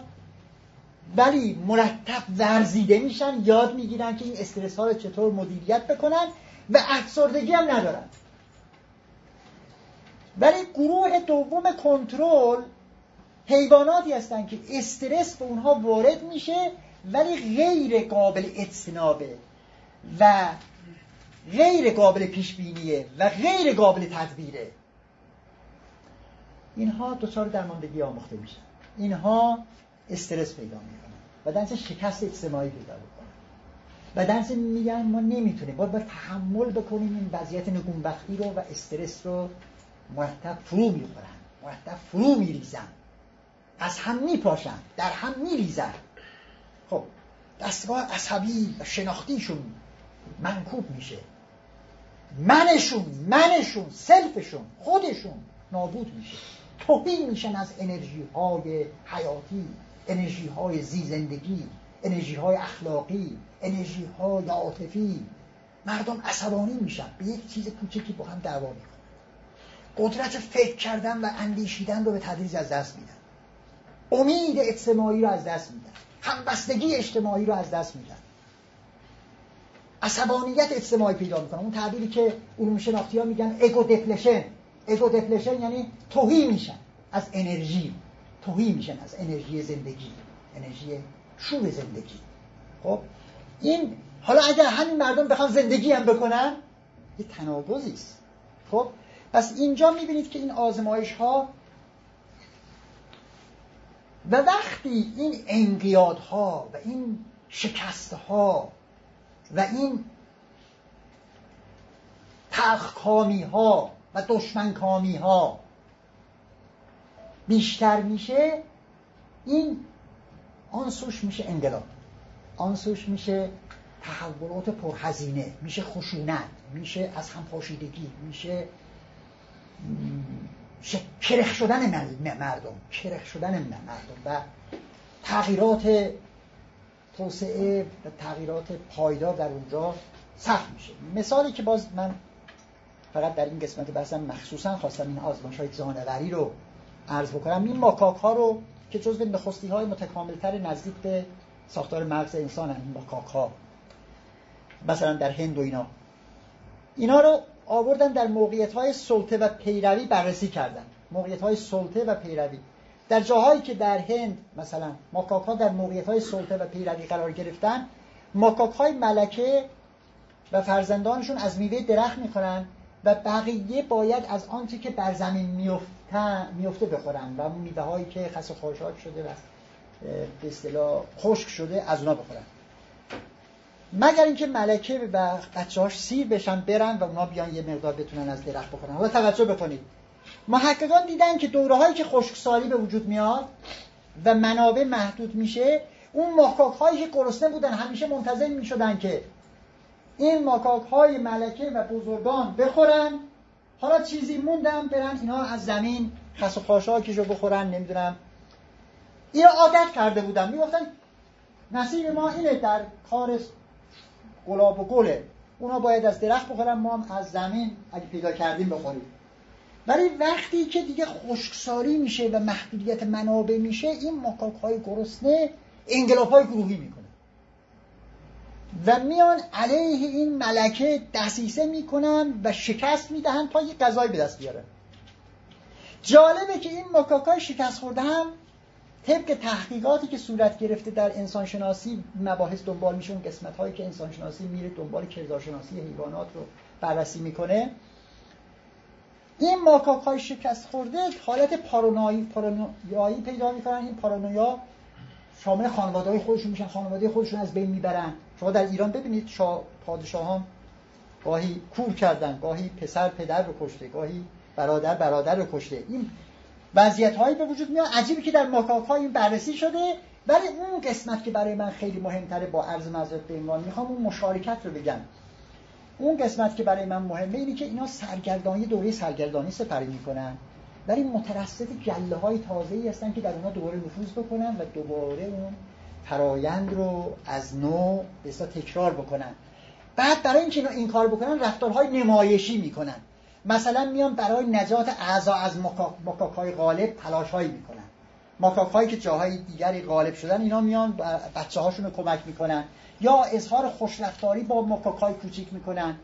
ولی مرتب ورزیده میشن یاد می‌گیرن که این استرس ها رو چطور مدیریت بکنن و افسردگی هم ندارن. ولی گروه دوم کنترل حیواناتی هستن که استرس به اونها وارد میشه ولی غیر قابل اجتنابه و غیر قابل پیش بینیه و غیر قابل تدبیره. اینها دچار درماندگی آموخته میشن. اینها استرس پیدا می‌کنن و شکست اجتماعی پیدا می‌کنن. و درس میگن ما نمی‌تونیم. باید, باید تحمل بکنیم این وضعیت نگونبختی رو و استرس رو مرتب فرو می‌خورن مرتب فرو میریزن. از هم میپاشن. در هم میریزن. خب دستگاه عصبی و شناختیشون منکوب میشه. منشون منشون سلفشون خودشون نابود میشه. توهین میشن از انرژی های حیاتی انرژی های زی زندگی انرژی های اخلاقی انرژی های عاطفی مردم عصبانی میشن به یک چیز کوچکی با هم دعوا می‌کنن. قدرت فکر کردن و اندیشیدن رو به تدریج از دست میدن. امید اجتماعی رو از دست میدن. همبستگی اجتماعی رو از دست میدن. عصبانیت اجتماعی پیدا می‌کنن. اون تعبیری که علوم شناختی ها میگن اگو دپلشن اگو دپلشن یعنی توهی میشن. از انرژی. توهی میشن از انرژی زندگی انرژی شور زندگی. خب این حالا اگر همین مردم بخوان زندگی هم بکنن یه تناقضی است. خب پس اینجا می‌بینید که این آزمایش ها و وقتی این انقیادها و این شکستها و این تخکامی ها و دشمنکامی ها بیشتر میشه این آن سوش میشه انقلاب. آن سوش میشه تحولات پرهزینه میشه خشونت میشه از هم پاشیدگی میشه کرخ شدن مردم کرخ شدن مردم و تغییرات توسعه و تغییرات پایدار در اونجا سخت میشه. مثالی که باز من فقط در این قسمت بحثم مخصوصا خواستم این آزمایش های جانوری رو عرض بکنم. این ماکاک ها رو که جزو نخستی های متکاملتر نزدیک به ساختار مغز انسان هم این ماکاک ها مثلا در هند و اینا. اینا رو آوردن در موقعیت های سلطه و پیروی بررسی کردن. موقعیت های سلطه و پیروی. در جاهایی که در هند مثلا ماکاک ها در موقعیت های سلطه و پیروی قرار گرفتن ماکاک های ملکه و فرزندانشون از میوه درخت می‌خورن. و بقیه باید از آنچه که بر زمین میفته بخورن و میوه هایی که خس و خاشاک شده و به اصطلاح خشک شده از اونا بخورن. مگر اینکه ملکه و بچه‌هاش سیر بشن برن و اونا بیان یه مقدار بتونن از درخت بخورن. حالا توجه بکنید. محققان دیدن که دوره هایی که خشکسالی به وجود میاد و منابع محدود میشه اون هایی که گرسنه بودن همیشه منتظر می‌شدن که این ماکاک های ملکه و بزرگان بخورن. حالا چیزی موندن برن اینا از زمین خس و خاشاکش بخورن نمی‌دونم. اینا عادت کرده بودن می‌گفتن نصیب ما اینه در کار گلاب و گله. اونا باید از درخت بخورن ما هم از زمین اگه پیدا کردیم بخوریم. ولی وقتی که دیگه خشکساری میشه و محدودیت منابع میشه این ماکاک های گرسنه انگلاف های گروهی می‌کنه. و میان علیه این ملکه دسیسه می‌کنن و شکست می‌دهن تا یه غذای به دست بیارن جالبه که این ماکاک های شکست خورده هم طبق تحقیقاتی که صورت گرفته در انسانشناسی مباحث دنبال میشه اون قسمت هایی که انسانشناسی میره دنبال کردارشناسی حیوانات رو بررسی می‌کنه. این ماکاک های شکست خورده حالت پارانویایی پارانویایی پیدا می‌کنن. این پارانویا شامل خانواده های خودشون میشن خانواده خودشون از بین می‌برن. شما در ایران ببینید شاه پادشاهان گاهی کور کردن گاهی پسر پدر رو کشته گاهی برادر برادر رو کشته. این وضعیت هایی به وجود میاد. عجیبی که در ماکاک های این بررسی شده. ولی اون قسمت که برای من خیلی مهمتره با عرض معذرت به عنوان می‌خوام اون مشارکت رو بگم. اون قسمت که برای من مهمه اینه که اینا سرگردانی دوره سرگردانی سپری می‌کنن. ولی مترصد گله های تازه ای هستن که در اونها دوباره نفوذ بکنن و دوباره اون فرایند رو از نو به تکرار بکنن. بعد برای اینکه این کار بکنن رفتارهای نمایشی می‌کنن. مثلا میان برای نجات اعضا از مکاک های غالب تلاش هایی می‌کنن. مکاک که جاهای دیگری غالب شدن اینا میان بچه هاشون رو کمک می‌کنن. یا اظهار خوشرفتاری با مکاک کوچیک می‌کنن.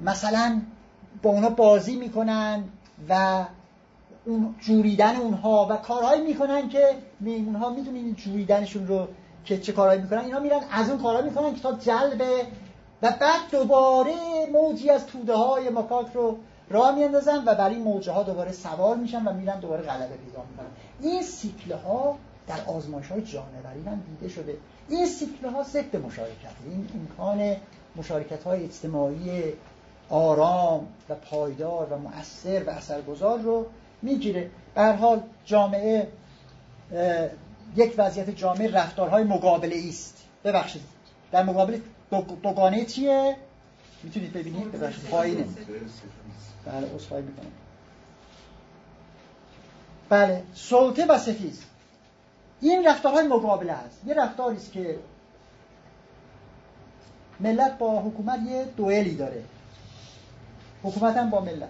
مثلا با اونا بازی می‌کنن و اون جوریدن اونها و کارهایی می‌کنن که میمون ها می‌دونین جوریدنشون رو که چه کارهایی می‌کنن اینا میرن از اون کارهایی می‌کنن که تا جلب و بعد دوباره موجی از توده های مکاک رو راه میاندازن و برای موجه ها دوباره سوار میشن و میرن دوباره غلبه پیدا می‌کنن. این سیکل ها در آزمایش های جانوری هم دیده شده. این سیکل ها ضد مشارکت این امکان مشارکت های اجتماعی آرام و پایدار و مؤثر و اثرگذار رو می‌گیره. به حال جامعه یک وضعیت جامعه رفتارهای مقابله است. ببخشید. در مقابل دوگانه چیه؟ می‌تونید ببینید؟ ببخشید. پایینه بله اصفایی می‌کنم. بله سلطه و ستیز. این رفتارهای مقابله هست یه رفتاری است که ملت با حکومت یه دوئلی داره. حکومت هم با ملت.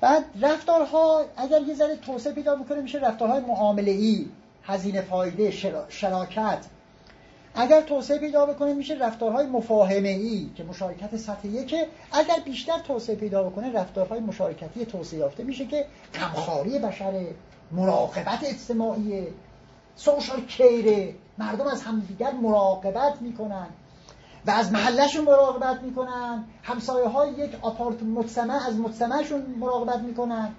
بعد رفتارها اگر یه ذره توسعه پیدا بکنه میشه رفتارهای معامله ای هزینه فایده شراکت. اگر توسعه پیدا بکنه میشه رفتارهای مفاهمه ای که مشارکت سطح که اگر بیشتر توسعه پیدا بکنه رفتارهای مشارکتی توسعه یافته. میشه که غمخواری بشره مراقبت اجتماعی سوشال کیره مردم از همدیگر مراقبت می‌کنن و از محلشون مراقبت می‌کنن. همسایه های یک آپارت مجتمع از مجتمعشون مراقبت می‌کنن.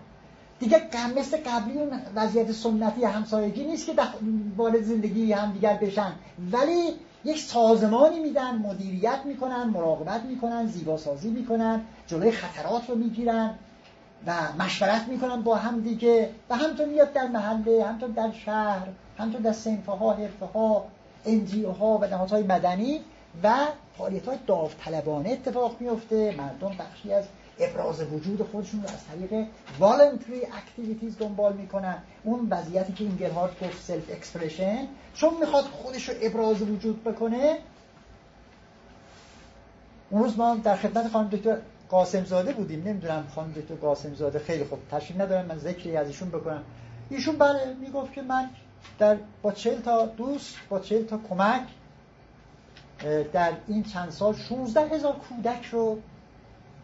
دیگه مثل قبلی اون وضعیت سنتی همسایگی نیست که وارد زندگی هم دیگر بشن. ولی یک سازمانی میدن مدیریت می‌کنن مراقبت می‌کنن زیباسازی می‌کنن جلوی خطرات رو می‌گیرن و مشورت می‌کنن با هم دیگه. و همطور میاد در محله همطور در شهر همطور در سنفه ها حرفه ها انجیو ها و نهادهای مدنی و فعالیت های داوطلبانه اتفاق میفته. مردم بخشی از ابراز وجود خودشون رو از طریق voluntary activities دنبال می‌کنن. اون وضعیتی که اینگلهارت گفت self expression چون می‌خواد خودش رو ابراز وجود بکنه اون روز ما در خدمت خانم دکتر قاسم زاده بودیم. نمی‌دونم خانم دکتر قاسم زاده خیلی خوب تشریف ندارن من ذکری از ایشون بکنم. ایشون بله می‌گفت که من در با چهل تا دوست با چهل تا کمک در این چند سال 16 هزار کودک رو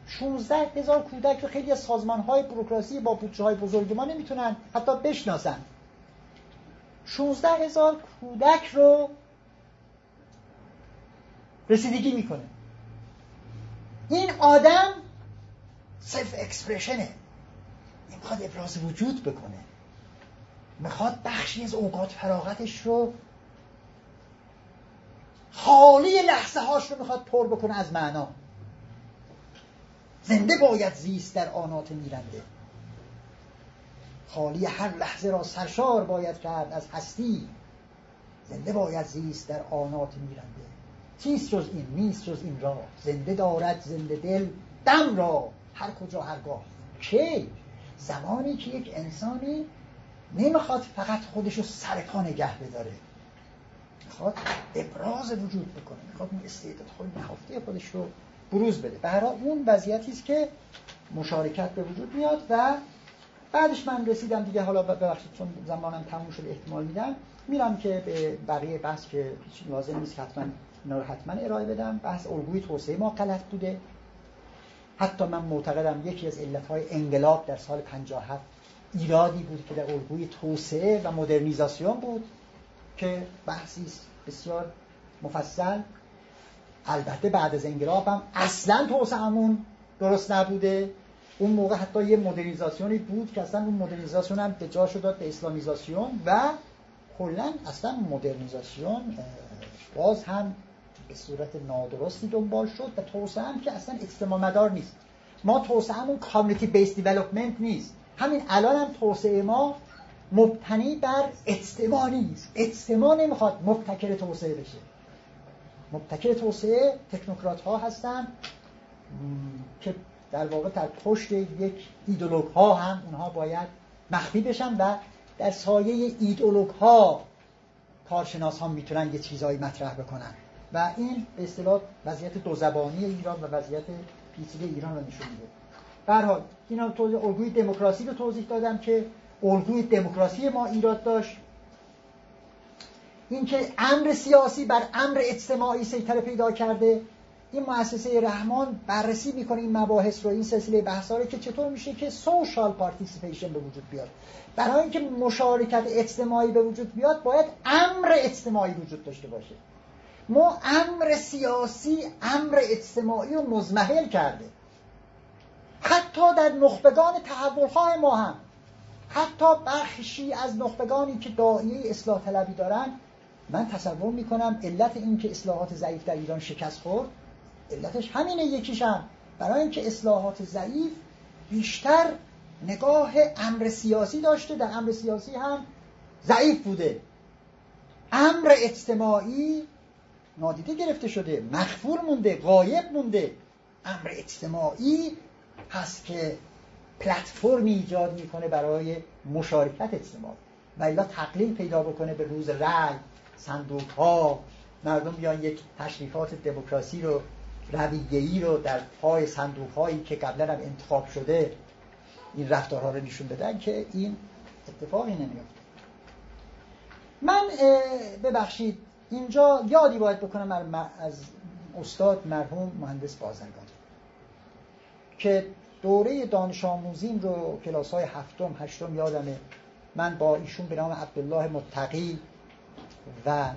16 هزار کودک رو خیلی از سازمان های بروکراسی با بودجه های بزرگ ما نمی‌تونن حتی بشناسن. 16 هزار کودک رو رسیدگی می‌کنه. این آدم سلف اکسپرشنه این می‌خواد ابراز وجود بکنه. می‌خواد بخشی از اوقات فراغتش رو خالی لحظه هاش رو می‌خواد پر بکنه از معنا. زنده باید زیست در آنات میرنده. خالی هر لحظه را سرشار باید کرد از هستی. زنده باید زیست در آنات میرنده. چیست جز این؟ نیست جز این را. زنده دارد زنده دل دم را. هر کجا هرگاه کی؟ زمانی که یک انسانی نمی‌خواد فقط خودش رو سر پا نگه بداره. می‌خواد ابراز وجود بکنه. می‌خواد اون استعداد خود نهفته خودش رو بروز بده. به اون وضعیتی است که مشارکت به وجود میاد و بعدش من رسیدم دیگه حالا ببخشید چون زمانم تموم شده احتمال میدم. میرم که به بقیه بحث که لازم نیست حتما اینا رو حتما ارائه بدم. بحث الگوی توسعه ما غلط بوده. حتی من معتقدم یکی از علتهای انقلاب در سال 57 ایرادی بود که در الگوی توسعه و مدرنیزاسیون بود که بحثی بسیار مفصل. البته بعد از انقلاب هم اصلا توسعهمون درست نبوده. اون موقع حتی یه مدرنیزاسیونی بود که اصلا اون مدرنیزاسیون هم به جاشو داد به اسلامیزاسیون و کلا اصلا مدرنیزاسیون باز هم به صورت نادرستی دنبال شد و توسعه هم که اصلا اجتماع مدار نیست. ما توسعهمون کامیونیتی بیس دیولپمنت نیست. همین الان هم توسعه ما مبتنی بر اجتماع نیست. اجتماع نمی‌خواد مبتکر توسعه بشه. مبتکر توسعه تکنوکرات ها هستن که در واقع در پشت یک ایدولوگ ها هم اونها باید مخفی بشن و در سایه ایدولوگ ها کارشناس ها می‌تونن یه چیزایی مطرح بکنن. و این به اصطلاح وضعیت دو زبانی ایران و وضعیت پیچیده ایران رو نشون میده. به حال اینا توضیح الگوی دموکراسی رو توضیح دادم که الگوی دموکراسی ما ایراد داشت. اینکه امر سیاسی بر امر اجتماعی سیطره پیدا کرده. این مؤسسه رحمان بررسی می‌کنه این مباحث رو این سلسله بحث رو که چطور میشه که social participation به وجود بیاد. برای اینکه مشارکت اجتماعی به وجود بیاد باید امر اجتماعی وجود داشته باشه. ما امر سیاسی امر اجتماعی رو مضمحل کرده. حتی در نخبگان تحولهای ما هم. حتی بخشی از نخبگانی که داعیه اصلاح طلبی دارن من تصور می‌کنم علت این که اصلاحات ضعیف در ایران شکست خورد علتش همینه یکیشم برای اینکه اصلاحات ضعیف بیشتر نگاه امر سیاسی داشته در امر سیاسی هم ضعیف بوده. امر اجتماعی نادیده گرفته شده مخفور مونده غایب مونده. امر اجتماعی هست که پلتفرمی ایجاد می‌کنه برای مشارکت اجتماعی و الا تقلیل پیدا بکنه به روز رأی. صندوق ها مردم بیان یک تشریفات دموکراسی رو رویه‌ای رو در پای صندوق هایی که قبلا هم انتخاب شده این رفتارها رو نشون بدن که این اتفاقی نمیافته. من ببخشید اینجا یادی باید بکنم از استاد مرحوم مهندس بازرگان که دوره دانش آموزیم رو کلاس های هفتم هشتم یادمه من با ایشون به نام عبدالله متقی و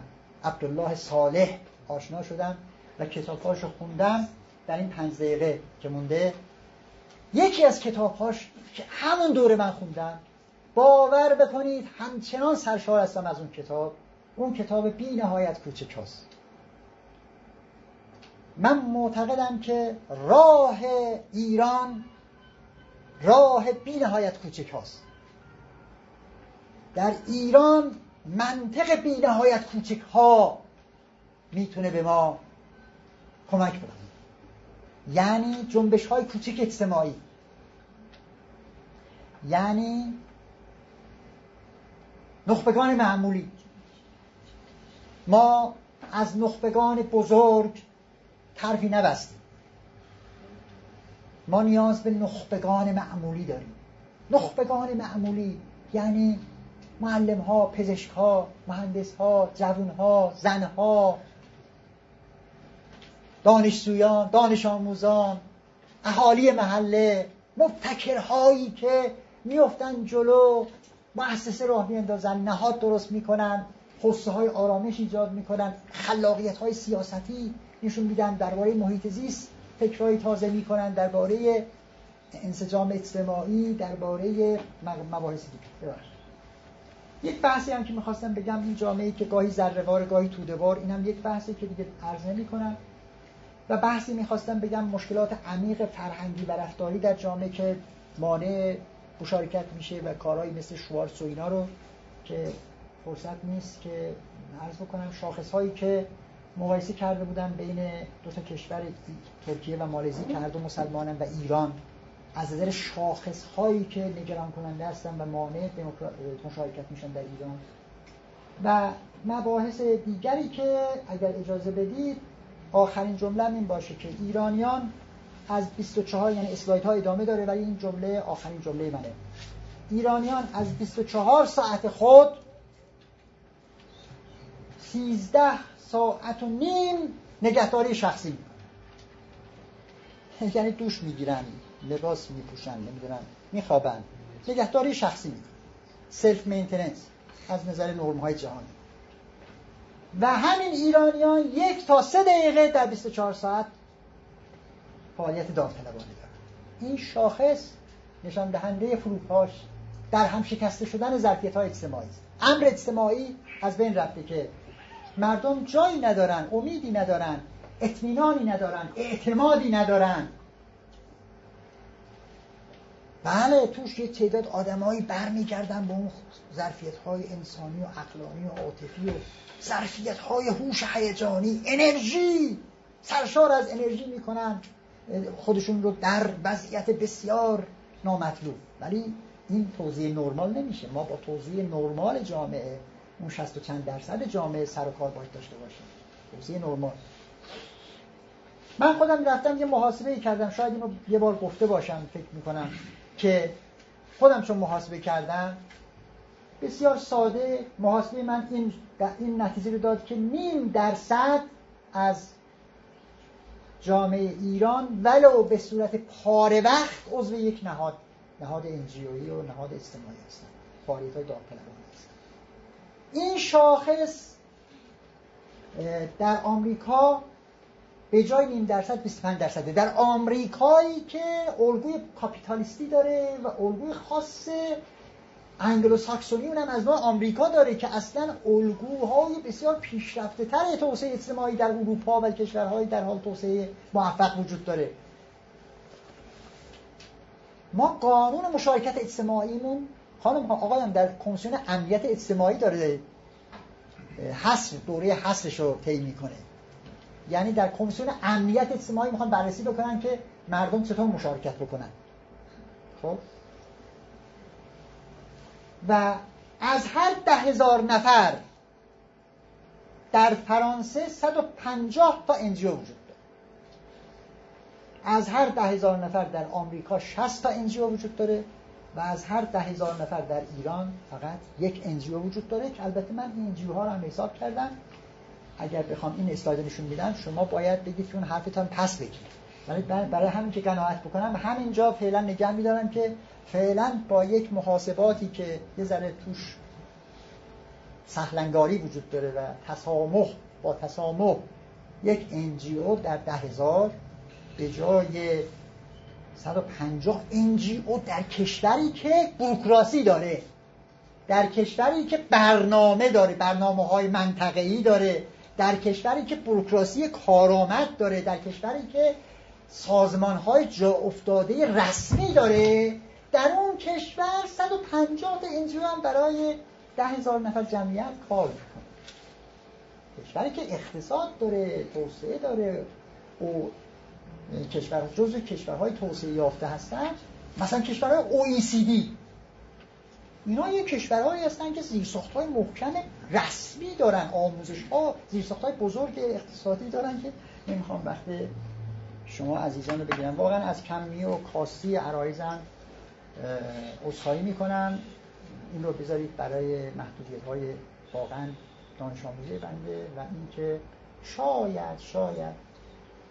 عبدالله صالح آشنا شدم و کتابهاش رو خوندم در این پنج دقیقه که مونده. یکی از کتابهاش که همون دوره من خوندم. باور بکنید همچنان سرشار هستم از اون کتاب. اون کتاب بی نهایت کوچک هست من معتقدم که راه ایران راه بی نهایت کوچک هست در ایران منطق بی نهایت کوچک ها می‌تونه به ما کمک بکنه یعنی جنبش های کوچک اجتماعی. یعنی نخبگان معمولی. ما از نخبگان بزرگ طرفی نبستیم. ما نیاز به نخبگان معمولی داریم. نخبگان معمولی یعنی معلم ها پزشک ها مهندس ها جوون ها زن ها دانشجویان دانش آموزان اهالی محله مبتکرهایی که میفتن جلو مؤسسه راه میاندازن نهاد درست می‌کنن حسه های آرامش ایجاد می‌کنن خلاقیت های سیاستی نشون میدن درباره محیط زیست فکرهای تازه می‌کنن درباره انسجام اجتماعی درباره مباحث دیگه. یک بحثی هم که می‌خواستم بگم این جامعه که گاهی ذرهوار گاهی تودهوار اینم یک بحثی که دیگه عرض نمی کنم و بحثی می‌خواستم بگم مشکلات عمیق فرهنگی و رفتاری در جامعه که مانع مشارکت میشه و کارهایی مثل شوارس و اینا رو که فرصت نیست که عرض بکنم. شاخص هایی که مقایسه کرده بودن بین دو تا کشور ترکیه و مالزی که هر دو مسلمانن و ایران. از نظر شاخص هایی که نگران کننده هستن و مانع مشارکت میشن در ایران. و مباحث دیگری که اگر اجازه بدید آخرین جمله این باشه که ایرانیان از 24 یعنی اسلاید ها ادامه داره ولی این جمله آخرین جمله منه. ایرانیان از 24 ساعت خود 13 ساعت و نیم نگهداری شخصی. یعنی دوش می‌گیرن. لباس میپوشن نمی‌دونم میخوابن. نگهداری شخصی. self maintenance از نظر نرم های جهانی. و همین ایرانیان یک تا سه دقیقه در 24 ساعت فعالیت داوطلبانه دارن. این شاخص نشان دهنده فروپاش در هم شکسته شدن ظرفیت های اجتماعی امر اجتماعی از بین رفته که مردم جایی ندارن امیدی ندارن اطمینانی ندارن اعتمادی ندارن. بله توش یه تعداد آدمایی برمیگردن به اون ظرفیت های انسانی و عقلانی و عاطفی و ظرفیت های هوش هیجانی انرژی. سرشار از انرژی می‌کنن. خودشون رو در وضعیت بسیار نامطلوب. ولی این توضیح نرمال نمیشه. ما با توضیح نرمال جامعه اون شست و چند درصد جامعه سر و کار باید داشته باشیم. توضیح نرمال. من خودم رفتم یه محاسبه ای کردم. شاید اینو یه بار گفته باشم فکر می‌کنم. که خودم چون محاسبه کردم بسیار ساده محاسبه من این, این نتیجه رو داد که نیم درصد از جامعه ایران ولو به صورت پاره وقت عضو یک نهاد نهاد انجیویی و نهاد اجتماعی هستن. فعالیت های هستن. این شاخص در آمریکا به جای نیم درصد 25 درصده. در آمریکایی که الگوی کاپیتالیستی داره و الگوی خاص انگلو ساکسونی اونم از نوع آمریکا داره که اصلا الگوهای بسیار پیشرفته تر توسعه اجتماعی در اروپا و کشورهای در حال توسعه موفق وجود داره. ما قانون مشارکت اجتماعیمون خانم آقایان در کمیسیون امنیت اجتماعی داره حصر دوره حصرش رو طی می‌کنه. یعنی در کمیسیون امنیت اجتماعی می‌خوان بررسی بکنن که مردم چطور مشارکت بکنن. خب؟ و از هر ده هزار نفر در فرانسه 150 تا NGO وجود داره. از هر ده هزار نفر در آمریکا 60 تا NGO وجود داره و از هر ده هزار نفر در ایران فقط یک NGO وجود داره که البته من این NGO ها رو هم حساب کردم. اگر بخوام این اسلاید نشون میدم شما باید بگید که اون حرفتان پس بگیرید ولی برای همین که قناعت بکنم همینجا فعلا نگه میدارم که فعلا با یک محاسباتی که یه ذره توش سهل‌انگاری وجود داره و تسامح با تسامح یک NGO در ده هزار به جای 150 NGO در کشوری که بروکراسی داره در کشوری که برنامه داره برنامه های منطقه‌ای داره. در کشوری که بروکراسی کارآمد داره در کشوری که سازمان های جا افتاده رسمی داره در اون کشور 150 تا انجیو هم برای ده هزار نفر جمعیت کار می‌کنه. کشوری که اقتصاد داره توسعه داره و کشور جزء کشورهای توسعه یافته هستن. مثلا کشورهای OECD اینا یه کشورهایی هستن که زیرساخت های محکم رسمی دارن آموزش ها زیرساخت های بزرگ اقتصادی دارن که نمی‌خوام وقت شما عزیزان رو بگیرم. واقعا از کمی و کاستی عرایزم اصحایی می‌کنم. این رو بذارید برای محدودیت های واقعا دانش آموزی بنده و اینکه شاید شاید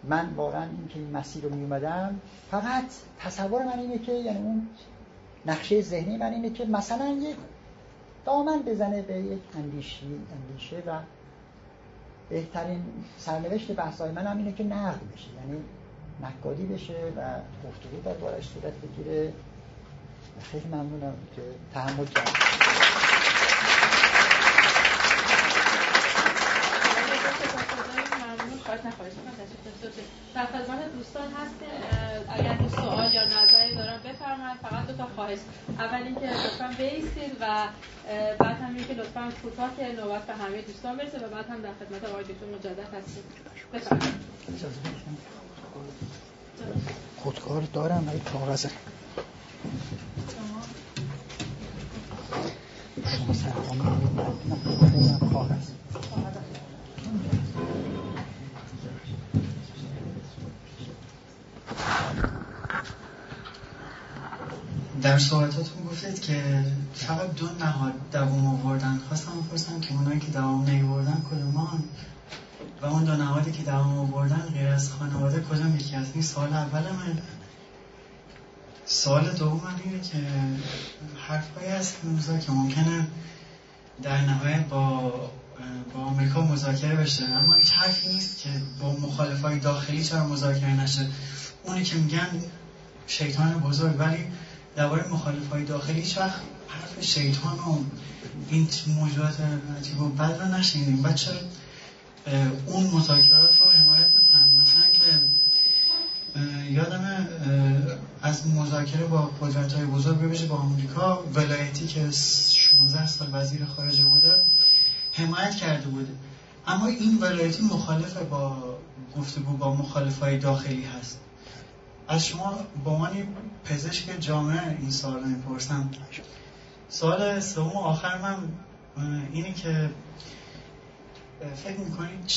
من واقعا این که این مسیر رو میومدم فقط تصور من اینه که یعنی اون نقشه ذهنی من اینه که مثلا یک دامن بزنه به یک اندیشی اندیشه و بهترین سرنوشت بحثای من هم اینه که نقد بشه یعنی نقادی بشه و گفتگو در بارش صورت بگیره. خیلی ممنونم که تحمل کرد در خدمت دوستان هست اگر سوال یا بفرمایید فقط دو تا خواهش. اول اینکه لطفا بیستید و بعد هم اینکه لطفا کوتاه که نوبت به همه دوستان برسه و بعد هم در خدمت آقای دکتر مجدد بفرمایید خودکار دارم ولی کاغذ شما سرقامی کاغذ در صحبتاتون گفتید که فقط دو نهاد دوام آوردن خواستم بپرسم که اونایی که دوام نیوردن کدومان؟ و اون دو نهادی که دوام آوردن غیر از خانواده کدوم یکی از این سوال اول من. سوال دوم من اینه که حرفایی هست موزا که ممکنه در نهایت با با آمریکا مذاکره بشه. اما هیچ حرفی نیست که با مخالفای داخلی چرا مذاکره نشه. اونی که میگن شیطان بزرگ ولی درباره مخالف های داخلی هیچ وقت حرف شیطان و این موجودات عجیب و بد رو نشینیم بچه اون مذاکرات رو حمایت می‌کنن مثلا که یادم از مذاکره با قدرت های بزرگ ببیشه با آمریکا ولایتی که 16 سال وزیر خارجه بوده حمایت کرده بوده. اما این ولایتی مخالف با گفتگو با مخالف های داخلی هست. از شما با عنوان پزشک جامعه این سوال رو می‌پرسم. سوال سوم آخر من اینه که فکر می‌کنید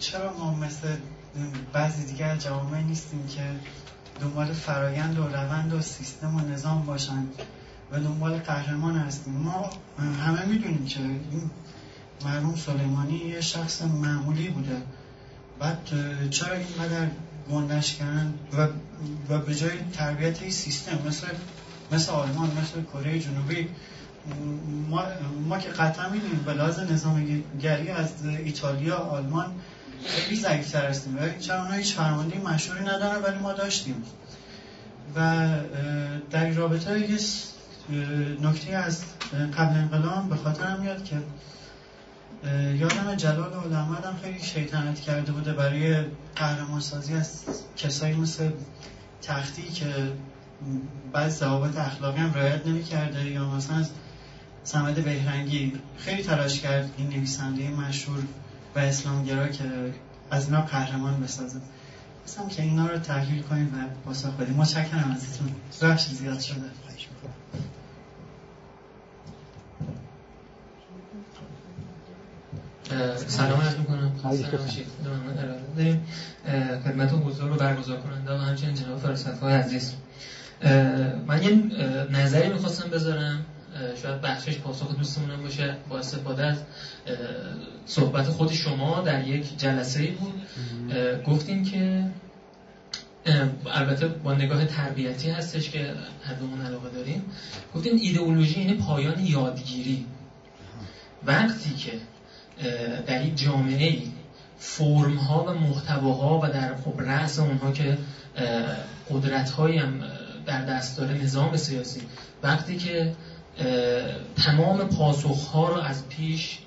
چرا ما مثل بعضی دیگر جوامع نیستیم که دنبال فرایند و روند و سیستم و نظام باشن و دنبال قهرمان هستیم؟ ما همه می‌دونیم که این مرحوم سلیمانی یه شخص معمولی بوده. بعد چرا اینقدر کردن و, و به جای تربیت سیستم مثل مثل آلمان مثل کره جنوبی ما, ما که قطعا می‌دونیم به لحاظ نظام گری از ایتالیا آلمان خیلی ضعیفتر هستیم. و چرا اونها هیچ فرمانده مشهوری ندارن ولی ما داشتیم. و در این رابطه یه نکته از قبل انقلاب به خاطر میاد که یادم جلال علمت هم خیلی شیطنت کرده بوده برای قهرمان سازی از کسایی مثل تختی که بعد ضوابط اخلاقی هم رعایت نمی کرده یا مثلا از سمد بهرنگی. خیلی تلاش کرد این نویسنده مشهور و اسلامگرا که از اینا قهرمان بسازه. مثلا که اینا رو تحلیل کنیم و پاسخ بدیم متشکرم ازتون رفت زیاد شده. سلام عرض می‌کنم. داریم. خدمت حضور رو برگزار کننده و همچنین جناب فرصت های عزیز من یه نظری می‌خواستم بذارم. شاید بخشش پاسخ دوستمونم باشه. با استفاده از صحبت خود شما در یک جلسه ای بود گفتین که البته با نگاه تربیتی هستش که هر دومون علاقه داریم. گفتین ایدئولوژی یعنی پایان یادگیری. وقتی که در این جامعه ای فرم ها و محتواها و در خب رأس اونها که قدرت هم در دست داره نظام سیاسی وقتی که تمام پاسخ ها رو از پیش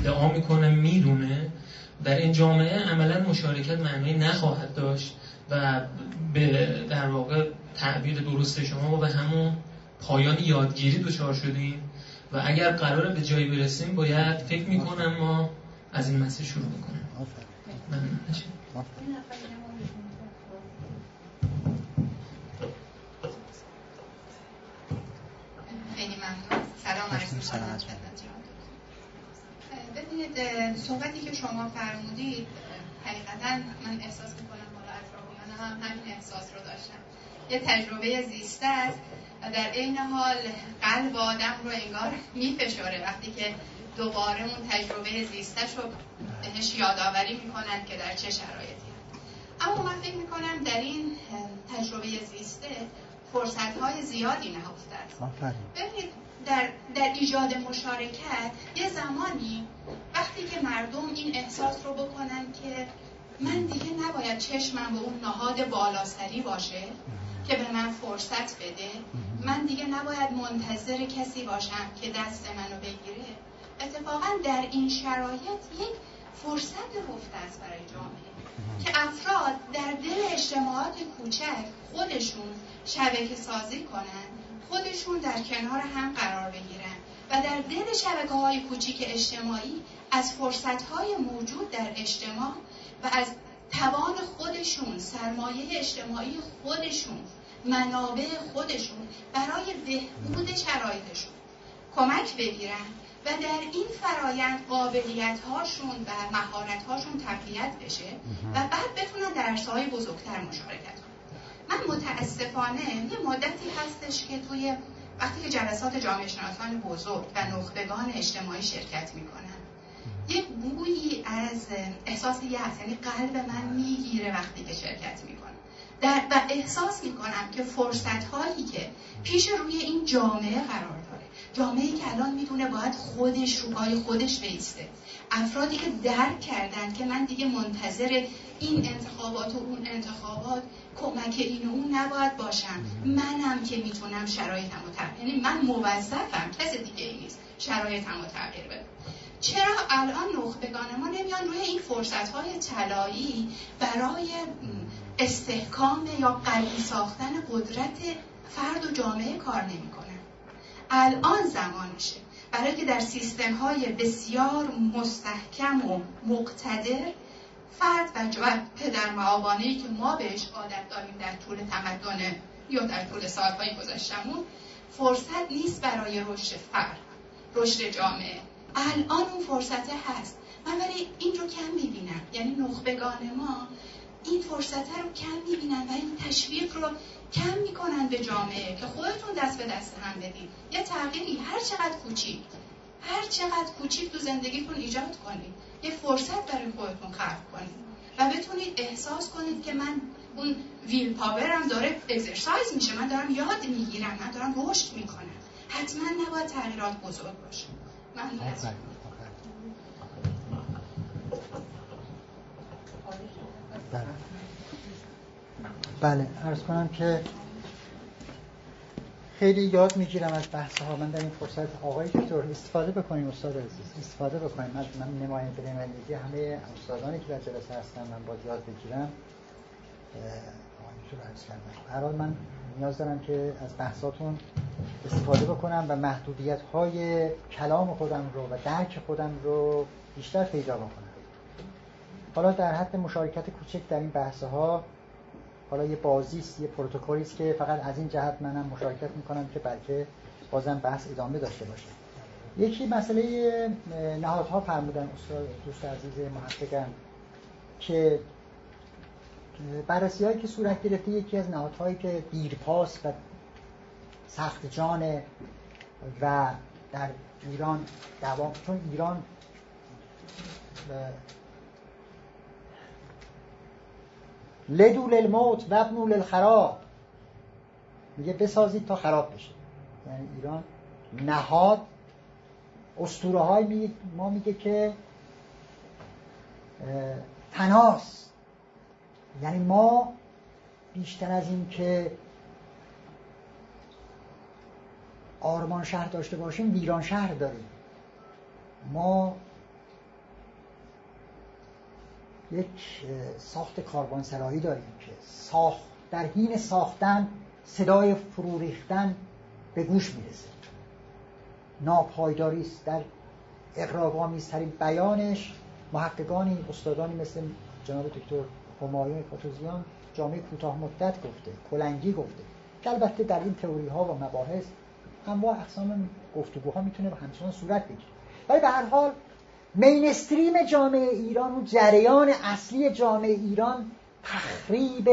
ادعا می‌کنه می‌دونه در این جامعه عملا مشارکت معنی نخواهد داشت و به در واقع تعبیر درست شما ما به همون پایان یادگیری دچار شدیم. و اگر قرار به جایی برسیم باید فکر می‌کنم ما از این مسیر شروع بکنیم. خیلی ممنون. سلام علیکم ببینید صحبتی که شما فرمودید حقیقتا من احساس می‌کنم حالا اطرافیان هم همین احساس رو داشتم یه تجربه زیسته است. در عین حال قلب آدم رو انگار میفشاره وقتی که دوباره اون تجربه زیستش رو بهش یادآوری می‌کنن که در چه شرایطی. اما من فکر می‌کنم در این تجربه زیسته فرصت های زیادی نهفته است. ببینید در, در ایجاد مشارکت یه زمانی وقتی که مردم این احساس رو بکنن که من دیگه نباید چشمم به اون نهاد بالاسری باشه که به من فرصت بده من دیگه نباید منتظر کسی باشم که دست منو بگیره. اتفاقا در این شرایط یک فرصت رفته است برای جامعه که افراد در دل اجتماعات کوچک خودشون شبکه سازی کنن خودشون در کنار هم قرار بگیرن و در دل شبکه های کوچیک اجتماعی از فرصت های موجود در اجتماع و از توان خودشون سرمایه اجتماعی خودشون منابع خودشون برای بهبود شرایطشون کمک بگیرن و در این فرایند قابلیت هاشون و مهارت هاشون تقویت بشه و بعد بتونن در های بزرگتر مشارکت کنن. من متاسفانه یه مدتی هستش که توی وقتی که جلسات جامعه شناسان بزرگ و نخبگان اجتماعی شرکت می‌کنن یک بویی از احساس یأس یعنی قلب من می‌گیره وقتی که شرکت می‌کنم. در و احساس می‌کنم که فرصت هایی که پیش روی این جامعه قرار داره. جامعه که الان می‌دونه باید خودش رو پای خودش بیسته. افرادی که درک کردن که من دیگه منتظر این انتخابات و اون انتخابات کمک این و اون نباید باشم. منم که می‌تونم شرایطم رو تغییر یعنی من موظفم کس دیگه ای نیست شرایطم رو تغییر بدم چرا الان نخبگان ما نمیان روی این فرصت های طلایی برای استحکام یا قوی ساختن قدرت فرد و جامعه کار نمی‌کنن؟ الان زمانشه. برای که در سیستم های بسیار مستحکم و مقتدر فرد و پدر معابانه که ما بهش عادت داریم در طول تمدن یا در طول سالهای گذشتمون فرصت نیست برای رشد فرد رشد جامعه. الان اون فرصت هست. من ولی این رو کم می‌بینم. یعنی نخبگان ما این فرصت رو کم می‌بینن و این تشویق رو کم می‌کنن به جامعه که خودتون دست به دست هم بدید یه تغییری. هر چقدر کوچیک. هر چقدر کوچیک تو زندگیتون ایجاد کنید یه فرصت برای خودتون خلق کنید و بتونید احساس کنید که من اون ویل پاورم داره اکسرسایز میشه. من دارم یاد می‌گیرم. من دارم رشد می‌کنم. حتما نباید تغییرات بزرگ باشه. بله بله کنم که خیلی یاد می‌گیرم از بحث ها من در این فرصت آقای دکتر استفاده بکنیم استاد عزیز استفاده بکنیم. از من نماینده نمایندگی همه استادانی که در جلسه هستن من باید یاد بگیرم. هر حال من نیاز دارم که از بحثاتون استفاده بکنم و محدودیت های کلام خودم رو و درک خودم رو بیشتر پیدا بکنم. حالا در حد مشارکت کوچک در این بحث ها حالا یه بازی است یه پروتکلی است که فقط از این جهت منم مشارکت می‌کنم که بلکه بازم بحث ادامه داشته باشه. یکی مسئله نهادها فرمودن استاد دوست عزیز محققم که بررسی هایی که صورت گرفته یکی از نهادهایی که دیرپاس و سخت جان و در ایران دوام چون ایران لدو للموت و ابنو للخراب میگه بسازید تا خراب بشه. یعنی ایران نهاد اسطوره های ما میگه که تناس یعنی ما بیشتر از این که آرمان شهر داشته باشیم ویران شهر داریم. ما یک ساخت کاروانسرایی داریم که ساخت در حین ساختن صدای فرو ریختن به گوش می‌رسه. ناپایداری است. در اقراق‌آمیزترین بیانش محققانی استادانی مثل جناب دکتر همایون فاتوزیان جامعه کوتاه مدت گفته کلنگی گفته. که البته در این تئوری ها و مباحث انواع اقسام گفتگوها می‌تونه همچنان صورت بگیره. ولی به هر حال مینستریم جامعه ایران و جریان اصلی جامعه ایران تخریب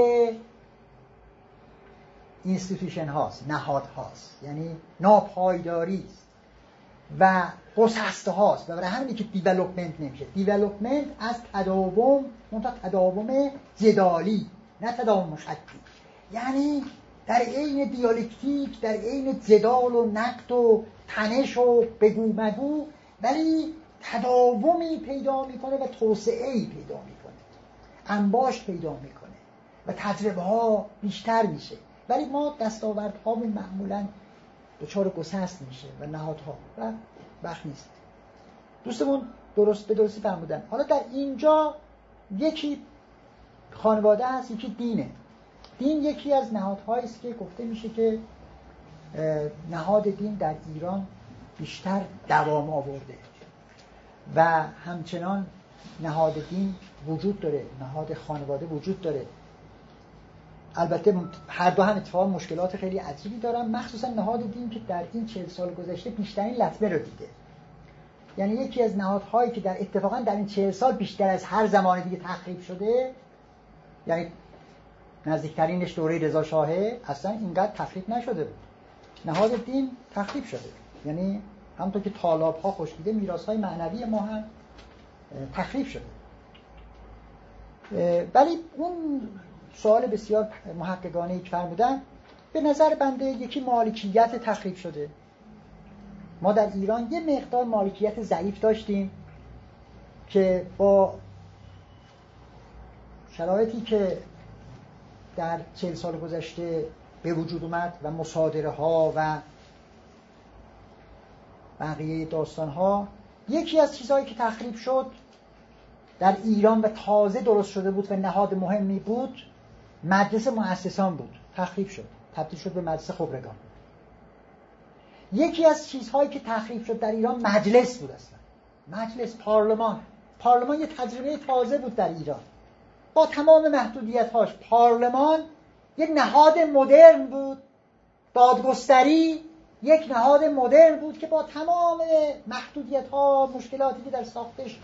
institution هاست نهاد هاست یعنی ناپایداری است و گسسته هاست. و برای همینی که development نمیشه. development از تداوم منتها تداوم جدالی نه تداوم مشکلی یعنی در عین دیالکتیک در عین جدال و نقد و تنش و بگو مگو ولی تداومی پیدا می‌کنه و توسعه ای پیدا می‌کنه. انباش پیدا می‌کنه. و تجربه ها بیشتر میشه. ولی ما دستاوردهامون معمولا دچار گسست میشه و نهادها. و وقت نیست. دوستمون درست به درستی فرمودن. حالا در اینجا یکی خانواده هست یکی دینه. دین یکی از نهادهایی است که گفته میشه که نهاد دین در ایران بیشتر دوام آورده. و همچنان نهاد دین وجود داره نهاد خانواده وجود داره. البته هر دو هم اتفاق مشکلات خیلی عجیبی دارن. مخصوصا نهاد دین که در این چهل سال گذشته بیشترین لطمه رو دیده. یعنی یکی از نهادهایی که در اتفاقا در این چهل سال بیشتر از هر زمان دیگه تخریب شده یعنی نزدیکترینش دوره رضا شاهه اصلا اینقدر تخریب نشده بود. نهاد دین تخریب شده. یعنی همونطور که طالاب ها خوشیده میراث های معنوی ما هم تخریب شده. ولی اون سوال بسیار محققانه که فرمودن به نظر بنده یکی مالکیت تخریب شده. ما در ایران یه مقدار مالکیت ضعیف داشتیم که با شرایطی که در چهل سال گذشته به وجود اومد و مصادره ها و بقیه داستان ها یکی از چیزهایی که تخریب شد در ایران و تازه درست شده بود و نهاد مهمی بود مدرسه مؤسسان بود. تخریب شد. تبدیل شد به مدرسه خبرگان. یکی از چیزهایی که تخریب شد در ایران مجلس بود اصلا. مجلس پارلمان. پارلمان یه تجربه تازه بود در ایران. با تمام محدودیت هاش پارلمان یک نهاد مدرن بود. دادگستری یک نهاد مدرن بود که با تمام محدودیت ها مشکلاتی که در ساختش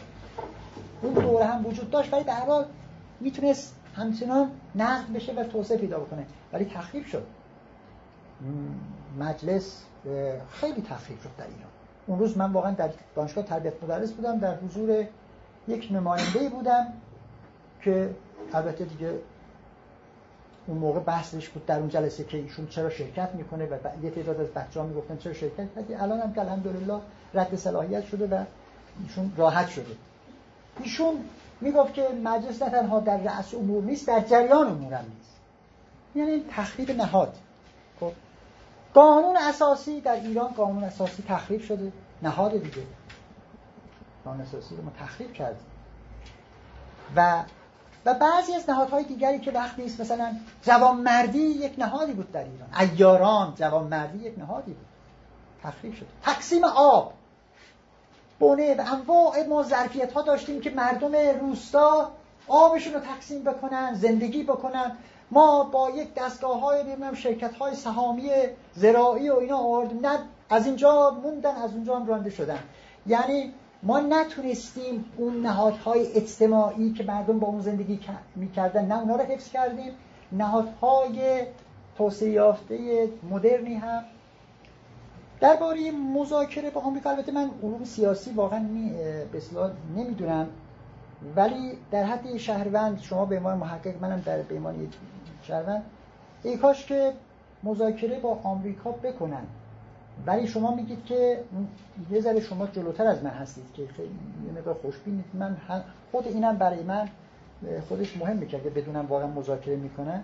اون دوره هم وجود داشت. ولی در حال می‌تونست همچنان نقد بشه و توسعه پیدا بکنه. ولی تخریب شد. مجلس خیلی تخریب شد در ایران. اون روز من واقعا در دانشگاه تربیت مدرس بودم در حضور یک نماینده بودم که البته دیگه اون موقع بحثش بود در اون جلسه که ایشون چرا شرکت می‌کنه و یه تعداد از بچه‌ها می‌گفتن چرا شرکت کردی الان هم که الحمدلله رد صلاحیت شده و ایشون راحت شده. ایشون می‌گفت که مجلس نه تنها در رأس امور نیست در جریان امور هم نیست. یعنی تخریب نهاد. خب قانون اساسی در ایران قانون اساسی تخریب شده نهاد دیگه. قانون اساسی رو ما تخریب کردیم. و و بعضی از نهادهای دیگری که وقت نیست مثلا جوانمردی یک نهادی بود در ایران. ایاران جوانمردی یک نهادی بود. تخریب شد تقسیم آب. بونه و انواع ما ظرفیت ها داشتیم که مردم روستا آبشون رو تقسیم بکنن زندگی بکنن. ما با یک دستگاه های ببینم شرکت های سهامی زراعی و اینا آوردیم نه از اینجا موندن از اونجا هم رانده شدن. یعنی ما نتونستیم اون نهادهای اجتماعی که مردم با اون زندگی می‌کردن نه اونا رو حفظ کردیم. نهادهای توسعه یافته مدرنی هم. درباره مذاکره با آمریکا البته من علوم سیاسی واقعا به نمی‌دونم ولی در حد شهروند شما به عنوان محقق منم در به عنوان شهروند ای کاش که مذاکره با آمریکا بکنن. ولی شما میگید که یه ذره شما جلوتر از من هستید که خیلی یه مقدار خوشبینید. من خود اینم برای من خودش مهم می‌کرد که بدونم واقعا مذاکره می‌کنن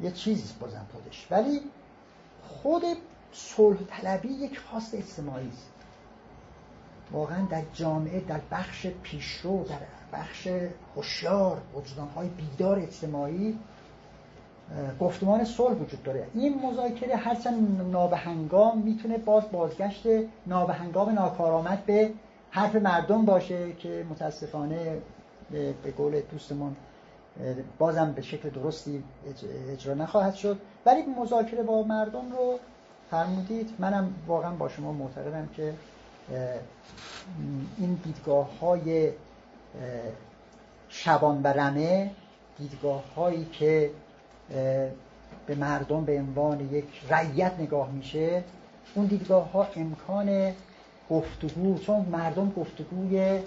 یه چیزی بازم خودش. ولی خود صلح طلبی یک خواست اجتماعی است. واقعا در جامعه در بخش پیشرو در بخش هوشیار وجدانهای بیدار اجتماعی گفتمان صلح وجود داره. این مذاکره هرچند نابهنگام می‌تونه باز بازگشت نابهنگام ناکارآمد به حرف مردم باشه که متاسفانه به قول دوستمون بازم به شکل درستی اجرا نخواهد شد. ولی مذاکره با مردم رو فرمودید منم واقعا با شما معتقدم که این دیدگاه های شبان و رمه دیدگاه هایی که به مردم به عنوان یک رعیت نگاه میشه اون دیدگاه ها امکان گفتگو چون مردم گفتگوی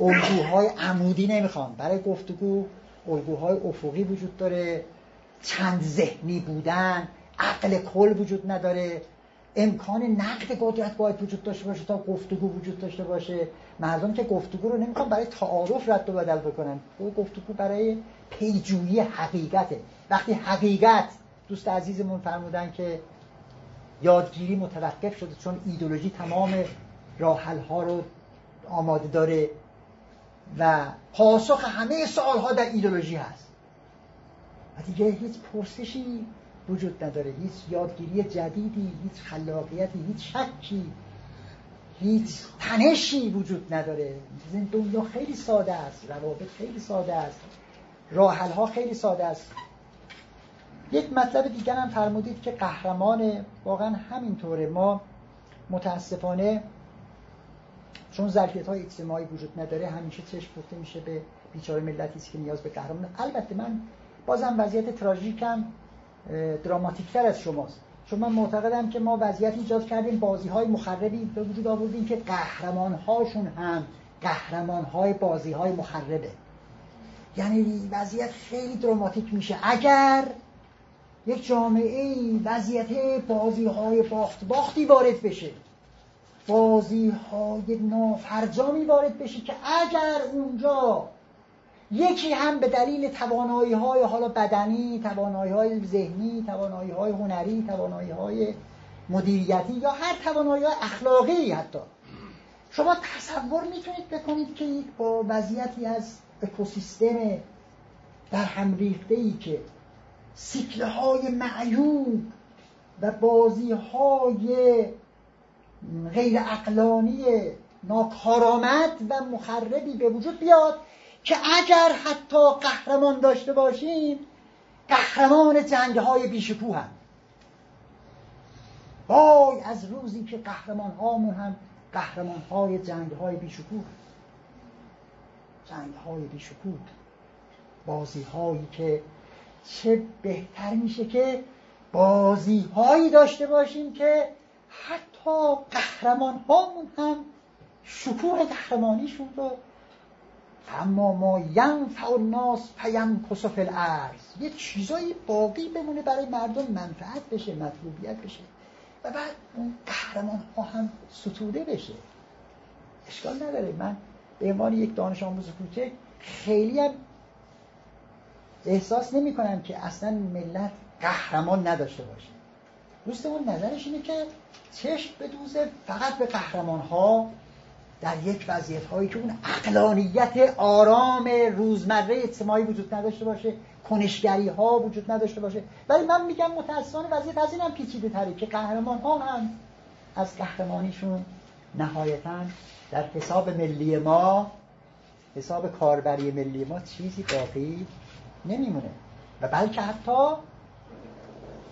الگوهای عمودی نمی‌خوان. برای گفتگو الگوهای افقی وجود داره. چند ذهنی بودن عقل کل وجود نداره. امکان نقد قدرت باید وجود داشته باشه تا گفتگو وجود داشته باشه. مردم که گفتگو رو نمی‌خوان برای تعارف رد و بدل بکنن. او گفتگو برای پیجویی حقیقته. وقتی حقیقت دوست عزیزمون فرمودن که یادگیری متوقف شده چون ایدولوژی تمام راحل ها رو آماده داره و پاسخ همه سوال ها در ایدولوژی هست. و دیگه هیچ پرسشی وجود نداره. هیچ یادگیری جدیدی هیچ خلاقیتی هیچ شکی هیچ تنشی وجود نداره. این دنیا خیلی ساده است روابط خیلی ساده است راحل ها خیلی ساده است. یک مطلب دیگر هم فرمودید که قهرمان واقعا همینطوره. ما متاسفانه چون ظرفیت های اجتماعی وجود نداره همیشه چشم پفته میشه به بیچاره ملتی که نیاز به قهرمان البته من بازم وضعیت تراژیکم دراماتیکتر از شماست. چون من معتقدم که ما وضعیت ایجاد کردیم بازی های مخربی به وجود آوردیم که قهرمان هاشون هم قهرمان های بازی های مخربه. یعنی وضعیت خیلی دراماتیک میشه. اگر یک جامعه وضعیت بازی های باخت باختی وارد بشه بازی های نافرجامی وارد بشه که اگر اونجا یکی هم به دلیل توانایی های حالا بدنی توانایی های ذهنی توانایی های هنری توانایی های مدیریتی یا هر توانایی اخلاقی حتی. شما تصور می‌تونید بکنید که با وضعیتی از اکوسیستم در هم ریخته ای که سیکله های معیوب و بازی های غیر اقلانی ناکارآمد و مخربی به وجود بیاد که اگر حتی قهرمان داشته باشیم قهرمان جنگ های بیشکوه هم. وای از روزی که قهرمان هامون هم قهرمان های جنگ های بیشکوه جنگ های بیشکوه. بازی هایی که چه بهتر میشه که بازی هایی داشته باشیم که حتی قهرمان هامون هم شکوه قهرمانیشون رو اما ما ینفع الناس پیم کسف الارض. یه چیزایی باقی بمونه برای مردم منفعت بشه مطلوبیت بشه. و بعد اون قهرمان ها هم ستوده بشه. اشکال نداره. من به عنوان یک دانش آموز کوچک خیلی هم احساس نمی کنم که اصلا ملت قهرمان نداشته باشه. دوستمون نظرش اینه که چشم بدوزه فقط به قهرمان ها در یک وضعیت هایی که اون اقلانیت آرام روزمره اجتماعی وجود نداشته باشه کنشگری ها وجود نداشته باشه. ولی من میگم متاسفانه وضعیت از اینم پیچیده تره که قهرمان ها هم از قهرمانیشون نهایتا در حساب ملی ما حساب کاربری ملی ما چیزی باقی نمیمونه. و بلکه حتی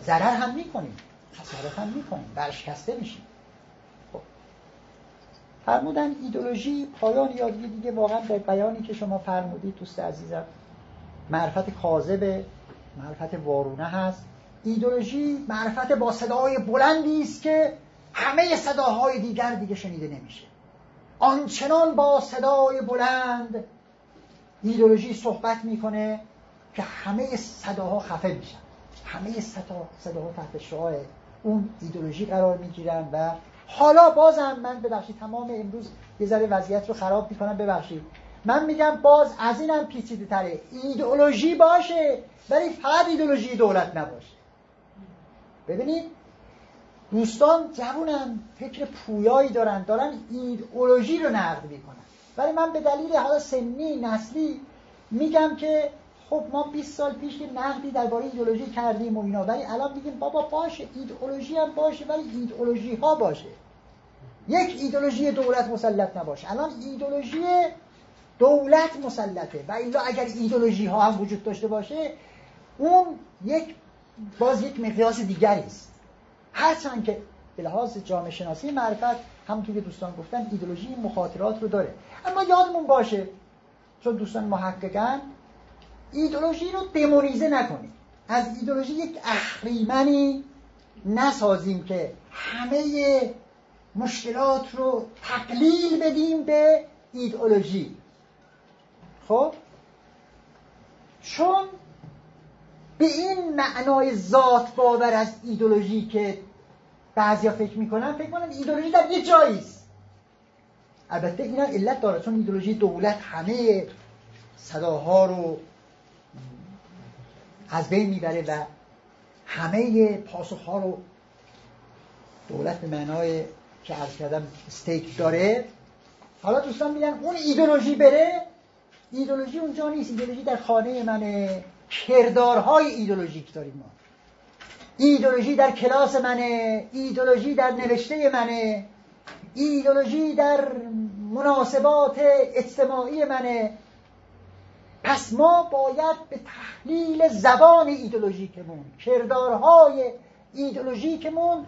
ضرر هم می‌کنیم. خسارت هم می‌کنیم. برشکسته میشیم. فرمودن ایدولوژی پایان یادگی دیگه واقعا به بیانی که شما فرمودید دوست عزیزم معرفت کاذب معرفت وارونه هست. ایدولوژی معرفت با صدای بلندی است که همه صداهای دیگر دیگه شنیده نمیشه. آنچنان با صدای بلند ایدولوژی صحبت می‌کنه که همه صداها خفه میشن. همه صدا صداها تحت شعاع اون ایدولوژی قرار می‌گیرن و حالا بازم من ببخشید تمام امروز یه ذره وضعیت رو خراب می‌کنم ببخشید. من میگم باز از اینم پیچیده تره ایدئولوژی باشه ولی فقط ایدئولوژی دولت نباشه. ببینید دوستان جوونن فکر پویایی دارن دارن ایدئولوژی رو نقد می‌کنن. ولی من به دلیل حالا سنی نسلی میگم که خب ما 20 سال پیش که نقدی درباره ایدئولوژی کردیم و اینا. ولی الان میگیم بابا باشه ایدئولوژی هم باشه ولی ایدئولوژی ها باشه. یک ایدئولوژی دولت مسلط نباشه. الان ایدئولوژی دولت مسلطه. و الا اگر ایدئولوژی ها هم وجود داشته باشه اون یک باز یک مقیاس دیگری است. هرچند که به لحاظ جامعه شناسی معرفت همونطور که دوستان گفتن ایدئولوژی مخاطرات رو داره. اما یادمون باشه چون دوستان محققن ایدولوژی رو دمونیزه نکنید از ایدولوژی یک اخریمنی نسازیم که همه مشکلات رو تقلیل بدیم به ایدئولوژی. خب؟ چون به این معنای ذات باور از ایدولوژی که بعضیا فکر می‌کنن فکر کنن ایدولوژی در یه جایی است. البته این علت داره چون ایدولوژی دولت همه صداها رو از بین می‌بره و همه پاسخها رو دولت به معنای که عرض کردم استیک داره. حالا دوستان میگن اون ایدولوژی بره؟ ایدولوژی اونجا نیست. ایدولوژی در خانه منه کردارهای ایدولوژیک داریم ما. ایدولوژی در کلاس منه ایدولوژی در نوشته منه ایدولوژی در مناسبات اجتماعی منه پس ما باید به تحلیل زبان ایدولوژیکمون کردارهای ایدولوژیکمون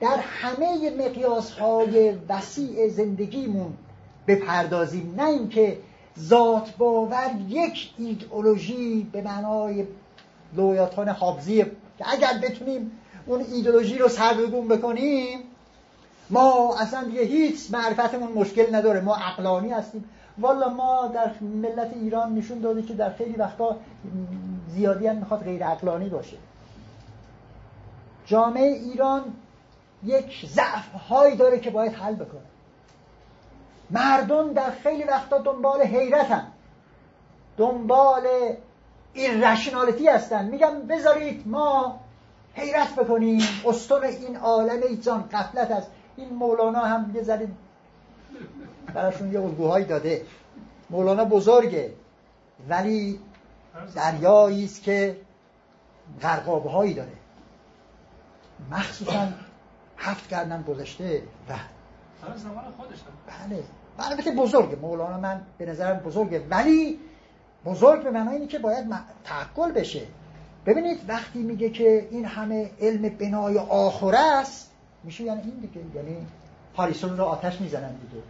در همه مقیاسهای وسیع زندگیمون بپردازیم. نه اینکه ذات باور یک ایدئولوژی به معنای لویاتان حافظی که اگر بتونیم اون ایدولوژی رو سربگون بکنیم ما اصلا دیگه هیچ معرفتمون مشکل نداره. ما عقلانی هستیم. والا ما در ملت ایران نشون داده که در خیلی وقتا زیادی هم می‌خواد غیر عقلانی باشه. جامعه ایران یک ضعف هایی داره که باید حل بکنه. مردم در خیلی وقتا دنبال حیرتن دنبال ایرشنالتی هستن. میگم بذارید ما حیرت بکنیم. استون این عالم ایجان قفلت است. این مولانا هم یه براشون یه الگوهایی داده. مولانا بزرگه. ولی دریایی است که غرقابهایی داره. مخصوصا هفت کردن گذشته و بله. البته بزرگه. مولانا من به نظرم بزرگه. ولی بزرگ به معنای اینه که باید تعقل بشه. ببینید وقتی میگه که این همه علم بنای آخره است میشه یعنی این دیگه. یعنی هاریسون رو آتش می‌زنن دیگه.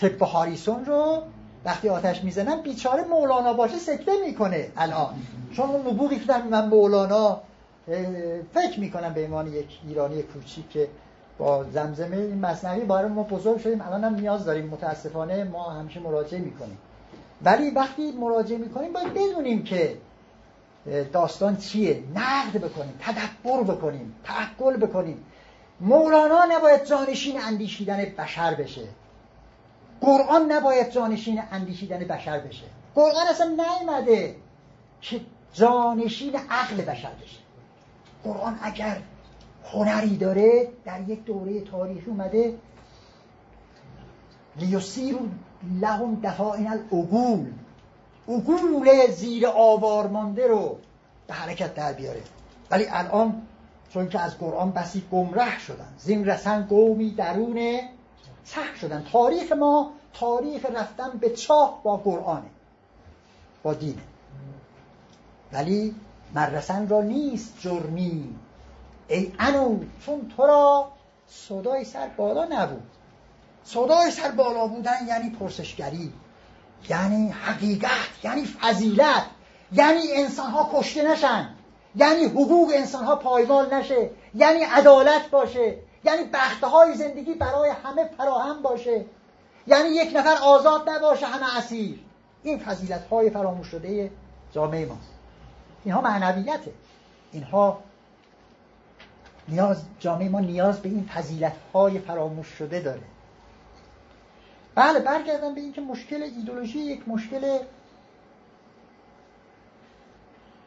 طب هاریسون رو وقتی آتش می‌زنن بیچاره مولانا باشه سکته می‌کنه الان. چون اون نبوغی که من مولانا فکر می‌کنم به عنوان یک ایرانی کوچیک که با زمزمه این مصنوی برای ما بزرگ شدیم. الان هم نیاز داریم. متاسفانه ما همیشه مراجعه می‌کنیم. ولی وقتی مراجعه می‌کنیم باید بدونیم که داستان چیه. نقد بکنیم تدبر بکنیم تعقل بکنیم. مولانا نباید جانشین اندیشیدن بشر بشه. قرآن نباید جانشین اندیشیدن بشر بشه. قرآن اصلا نیمده که جانشین عقل بشر بشه. قرآن اگر هنری داره در یک دوره تاریخی اومده لیسیر لهم دفاعین العقول. عقول زیر آوار مانده رو به حرکت در بیاره. ولی الان چون که از قرآن بسی گمره شدن. زین رسن قومی درون چه شدن. تاریخ ما تاریخ رفتن به چاه با قرآنه با دینه. ولی مرسن را نیست جرمی ای انو چون تو را صدای سر بالا نبود. صدای سر بالا بودن یعنی پرسشگری یعنی حقیقت یعنی فضیلت یعنی انسان ها کشته نشن. یعنی حقوق انسان ها پایمال نشه یعنی عدالت باشه یعنی بخته های زندگی برای همه فراهم باشه. یعنی یک نفر آزاد نباشه همه اسیر. این فضیلت های فراموش شده جامعه ماست. اینها معنویته. اینها نیاز جامعه ما نیاز به این فضیلت های فراموش شده داره. بله برگردم به اینکه مشکل ایدولوژی یک مشکل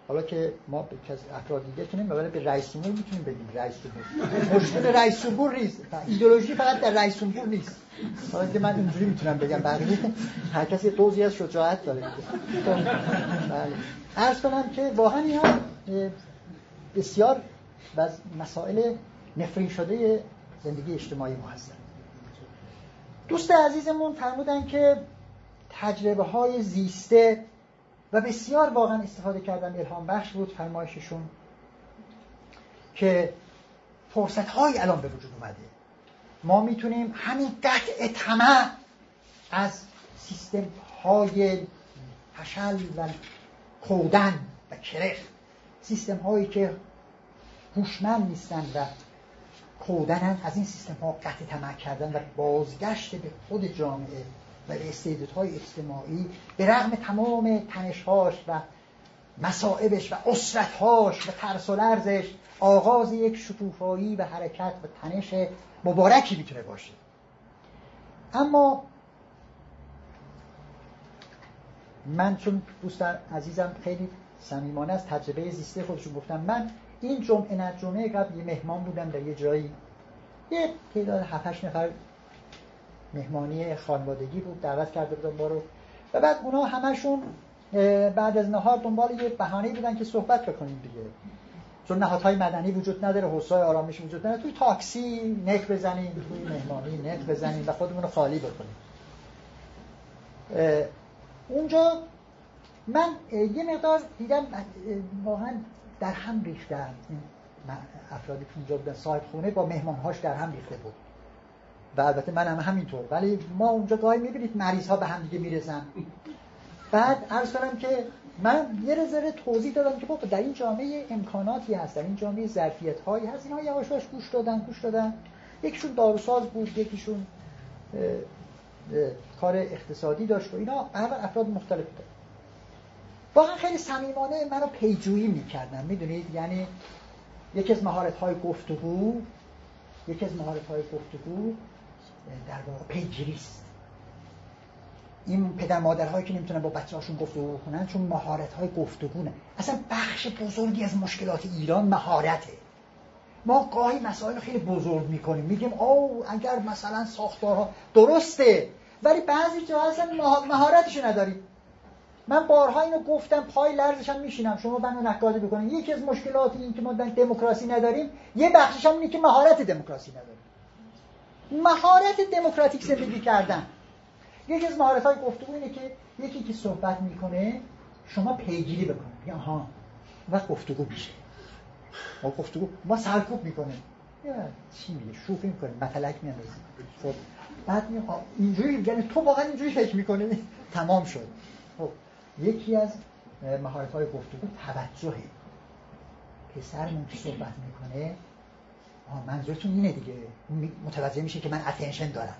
حالا که ما به کسی افراد دیگه کنیم ولی به رئیس جمهور می‌تونیم بگیم رئیس جمهور. مشکل رئیس جمهور نیست. ایدولوژی فقط در رئیس جمهور نیست. حالا که من اینجوری می‌تونم بگم بقیه هر کسی دوزی از شجاعت داره. بله. عرض کنم که واقعا اینها بسیار از مسائل نفرین شده زندگی اجتماعی ما هستن. دوست عزیزمون فرمودن که تجربه های زیسته و بسیار واقعا استفاده کردن الهام بخش بود فرمایششون که فرصت های الان به وجود اومده. ما می‌تونیم همین قطع طمع از سیستم های فشل و کودن و کرخ سیستم هایی که هوشمند نیستن و کودنن از این سیستم ها قطع طمع کردن و بازگشت به خود جامعه و به استعدادهای اجتماعی به رغم تمام تنشهاش و مسائبش و اسرتهاش و ترس و لرزش آغاز یک شکوفایی و حرکت و تنش مبارکی می‌تونه باشه. اما من چون دوست عزیزم خیلی صمیمانه از تجربه زیسته خودشون گفتم من این جمعه نه جمعه قبل یه مهمان بودم در یه جایی. یه تعداد هفتش نفر مهمانی خانوادگی بود دعوت کرده بودن ما رو. و بعد اونا همشون بعد از نهار دنبال یه بهانه‌ای بودن که صحبت بکنیم دیگه. چون نهادهای مدنی وجود نداره حوزه آرامش وجود نداره. توی تاکسی نک بزنیم توی مهمانی نک بزنیم و خودمون رو خالی بکنیم. اونجا من یه مقدار دیدم واقعا در هم ریختن. افرادی که اونجا بودن صاحب خونه با مهمانهاش در هم ریخته بود. و البته من هم همینطور. ولی ما اونجا گاهی می‌بینید مریض ها به هم دیگه می‌رسن بعد عرض کنم که من یه ذره توضیح دادم که بابا در این جامعه امکاناتی هست در این جامعه ظرفیت هایی هست. اینها یواش یواش گوش دادن گوش دادن. یکیشون داروساز بود یکیشون کار اقتصادی داشت و اینا. افراد مختلف داشت واقعا خیلی صمیمانه منو پیجویی می‌کردن. می‌دونید؟ یعنی یکی از مهارت های گفتگو یکی از مهارت های گفتگو در واقع پیگیری است. این پدر مادرهایی که نمی‌تونن با بچه هاشون گفتگو کنن چون مهارت های گفتگونه اصلا بخش بزرگی از مشکلات ایران مهارته. ما گاهی مسائل خیلی بزرگ می‌کنیم. میگیم او اگر مثلا ساختارها درسته. ولی بعضی جا اصلا مهارتشو نداریم. من بارها اینو گفتم پای لرزشم میشینم. شما منو نقادی بکنید یکی از مشکلات این که ما دموکراسی نداریم یه بخشش هم اینه که مهارت دموکراسی نداریم. مهارت دموکراتیک زندگی کردن. یکی از مهارت های گفتگو اینه که یکی که صحبت می‌کنه شما پیگیری بکنید یا ها و گفتگو میشه. ما گفتگو ما سرکوب می‌کنیم چی میگه؟ شوخی می‌کنیم مطلق میاندازیم خب بعد می اینجوری یعنی تو واقعا اینجوری فکر می‌کنی؟ تمام شد. خب یکی از مهارت های گفتگو توجهه. پسرمون که صحبت می‌کنه منظورتون اینه دیگه. متوجه میشه که من اتنشن دارم.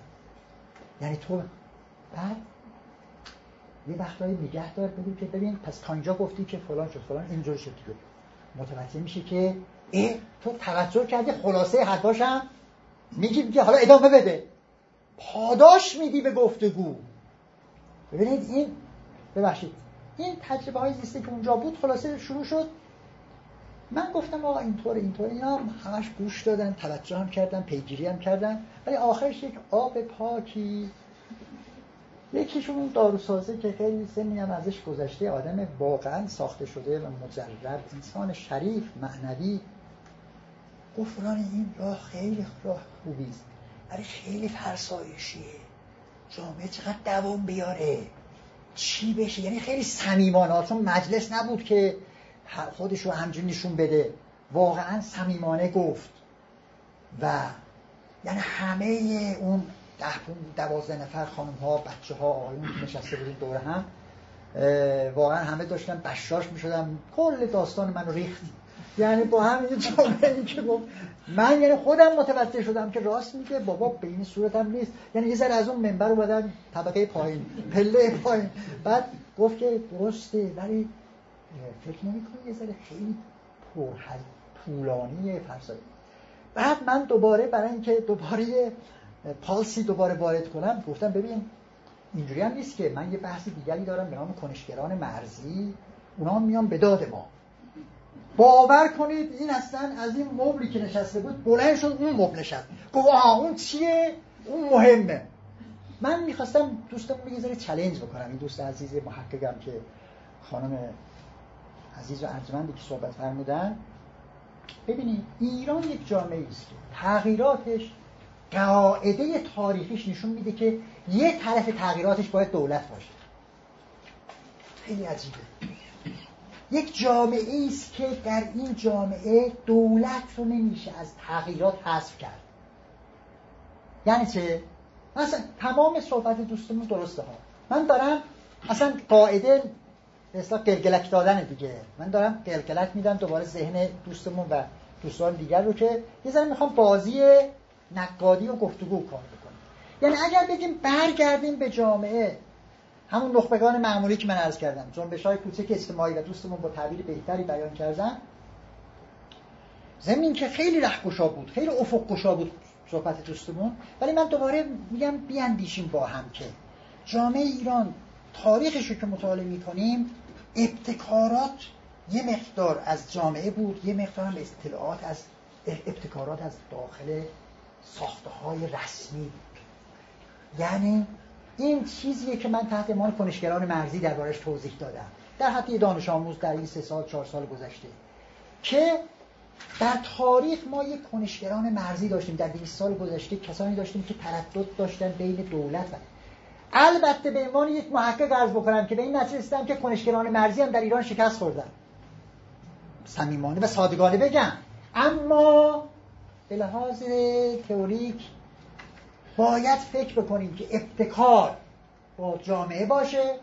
یعنی تو بعد یه وقتایی نگه دار بگو که ببین پس تا اینجا گفتی که فلان شد فلان اینجور شد دیگه. متوجه میشه که ای تو توجه کردی خلاصه حرفاشم میگی که حالا ادامه بده. پاداش میدی به گفتگو. ببینید این ببخشید این تجربه های زیسته که اونجا بود خلاصه شروع شد. من گفتم آقا اینطور اینطور اینا همش گوش دادن توجه هم کردن پیگیری هم کردن. ولی آخرش یک آب پاکی یکیشون اون داروسازه که خیلی سنی هم ازش گذشته آدم واقعا ساخته شده و مجرد انسان شریف معنوی. گفت این راه خیلی راه خوبی است. ولی خیلی فرسایشیه. جامعه چقدر دوام بیاره؟ چی بشه؟ یعنی خیلی صمیمانه چون مجلس نبود که خودش رو همجور نشون بده. واقعا صمیمانه گفت. و یعنی همه اون ده دوازده نفر خانم ها بچه ها آقایون که نشسته بودیم دور هم واقعا همه داشتن بشاش می شدن کل داستان منو ریخت. یعنی با جمله این که گفت من یعنی خودم متوجه شدم که راست میگه. بابا به این صورت هم نیست. یعنی یه ذره از اون منبر اومدن طبقه پایین پله پایین. بعد گفت که درسته ولی فکر نمی یه ذره خیلی پر طولانی فرسایی. بعد من دوباره برای اینکه دوباره پالسی دوباره وارد کنم گفتم ببین اینجوری هم نیست که من یه بحث دیگری دارم به نام کنشگران مرزی اونا میان به داد ما. باور کنید این اصلا از این مبلی که نشسته بود بلند شد اون مبل نشست گفت آها اون چیه؟ اون مهمه. من می‌خواستم دوستم یه ذره چلنج بکنم. این دوست عزیز محققم که خانم عزیز و ارجمندی که صحبت فرمودن ببینید ایران یک جامعه است که تغییراتش قاعده تاریخیش نشون میده که یه طرف تغییراتش باید دولت باشه. خیلی عجیبه. یک جامعه است که در این جامعه دولت رو نمیشه از تغییرات حذف کرد. یعنی چه؟ مثلا تمام صحبت دوستمون درسته ها. من دارم اصلا قاعده اصلا قلقلک دادن دیگه. من دارم قلقلک میدم دوباره ذهن دوستمون و دوستان دیگر رو که یه ذره می‌خوام بازی نقادی و گفتگو کار بکنیم یعنی اگر بگیم برگردیم به جامعه همون نخبگان معمولی که من عرض کردم جنبش های کوچک اجتماعی و دوستمون با تعبیر بهتری بیان کردن. زمین که خیلی رهگشا بود خیلی افق گشا بود صحبت دوستمون ولی من دوباره میگم بیاندیشیم با هم که جامعه ایران تاریخش رو که مطالعه می‌کنیم ابتکارات یه مقدار از جامعه بود یه مقدار هم اطلاعات از ابتکارات از داخل ساخته های رسمی بود. یعنی این چیزیه که من تحت عنوان کنشگران مرزی دربارش توضیح دادم. در حد یه دانش آموز در این سه سال چهار سال گذشته. که در تاریخ ما یک کنشگران مرزی داشتیم. در 20 سال گذشته کسانی داشتیم که تردد داشتن بین دولت و البته به عنوان یک محقق عرض بکنم که به این نتیجه رسیدم که کنشگران مرزی هم در ایران شکست خوردن. صمیمانه و صادقانه بگم. اما به لحاظ تئوریک باید فکر بکنیم که ابتکار با جامعه باشه.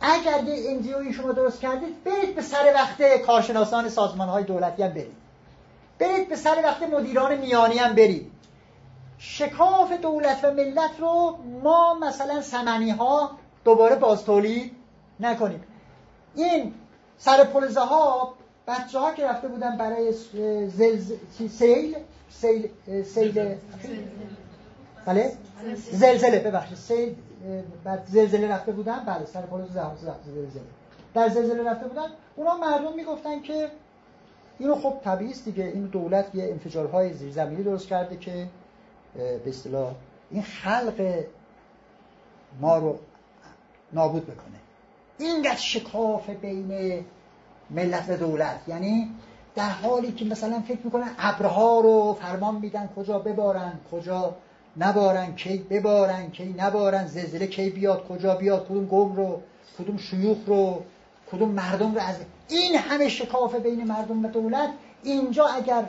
اگر یه انجیوی شما درست کردید برید به سر وقت کارشناسان سازمان های دولتی هم برید. برید به سر وقت مدیران میانی هم برید. شکاف دولت و ملت رو ما مثلا سمنی ها دوباره باز تولید نکنیم. این سر پلزه ها بچه ها که رفته بودن برای زلز... سیل؟ سیل سیل بله؟ زلزله ببخشید. سیل بعد زلزله رفته بودن؟ بله سر پل زلزله. در زلزله رفته بودن اونا مردم می‌گفتن که اینو خب طبیعی است دیگه. این دولت یه انفجارهای زیرزمینی درست کرده که به اصطلاح این خلق ما رو نابود بکنه. اینقدر شکاف بین ملت و دولت. یعنی در حالی که مثلا فکر می‌کنن ابرها رو فرمان میدن کجا ببارن کجا نبارن کی ببارن کی نبارن زلزله کی بیاد کجا بیاد کدوم گم رو کدوم شیوخ رو کدوم مردم رو از این همه شکاف بین مردم و دولت اینجا اگر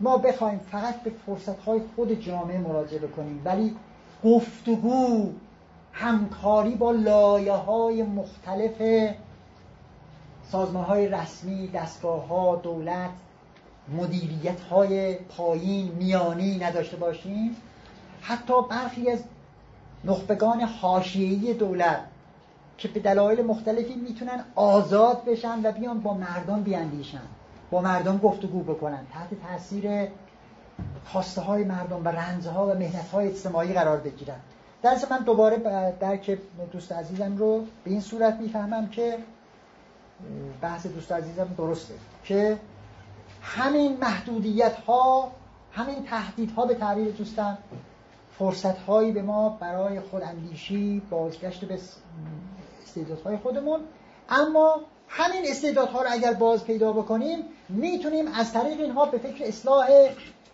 ما بخوایم فقط به فرصت های خود جامعه مراجعه بکنیم ولی گفتگو همکاری با لایه های مختلف سازمان های رسمی دستگاه ها دولت مدیریت های پایین میانی نداشته باشیم. حتی برخی از نخبگان حاشیه‌ای دولت که به دلایل مختلفی می‌تونن آزاد بشن و بیان با مردم بیاندیشن. با مردم گفتگو بکنن. تحت تاثیر خواسته های مردم و رنجها و مهنت های اجتماعی قرار بگیرن. در من دوباره درک دوست عزیزم رو به این صورت می‌فهمم که بحث دوست عزیزم درسته که همین محدودیت ها همین تهدید ها به تعبیر دوستم فرصت هایی به ما برای خود اندیشی بازگشت به استعدادهای خودمون. اما همین استعدادها رو اگر باز پیدا بکنیم می‌تونیم از طریق اینها به فکر اصلاح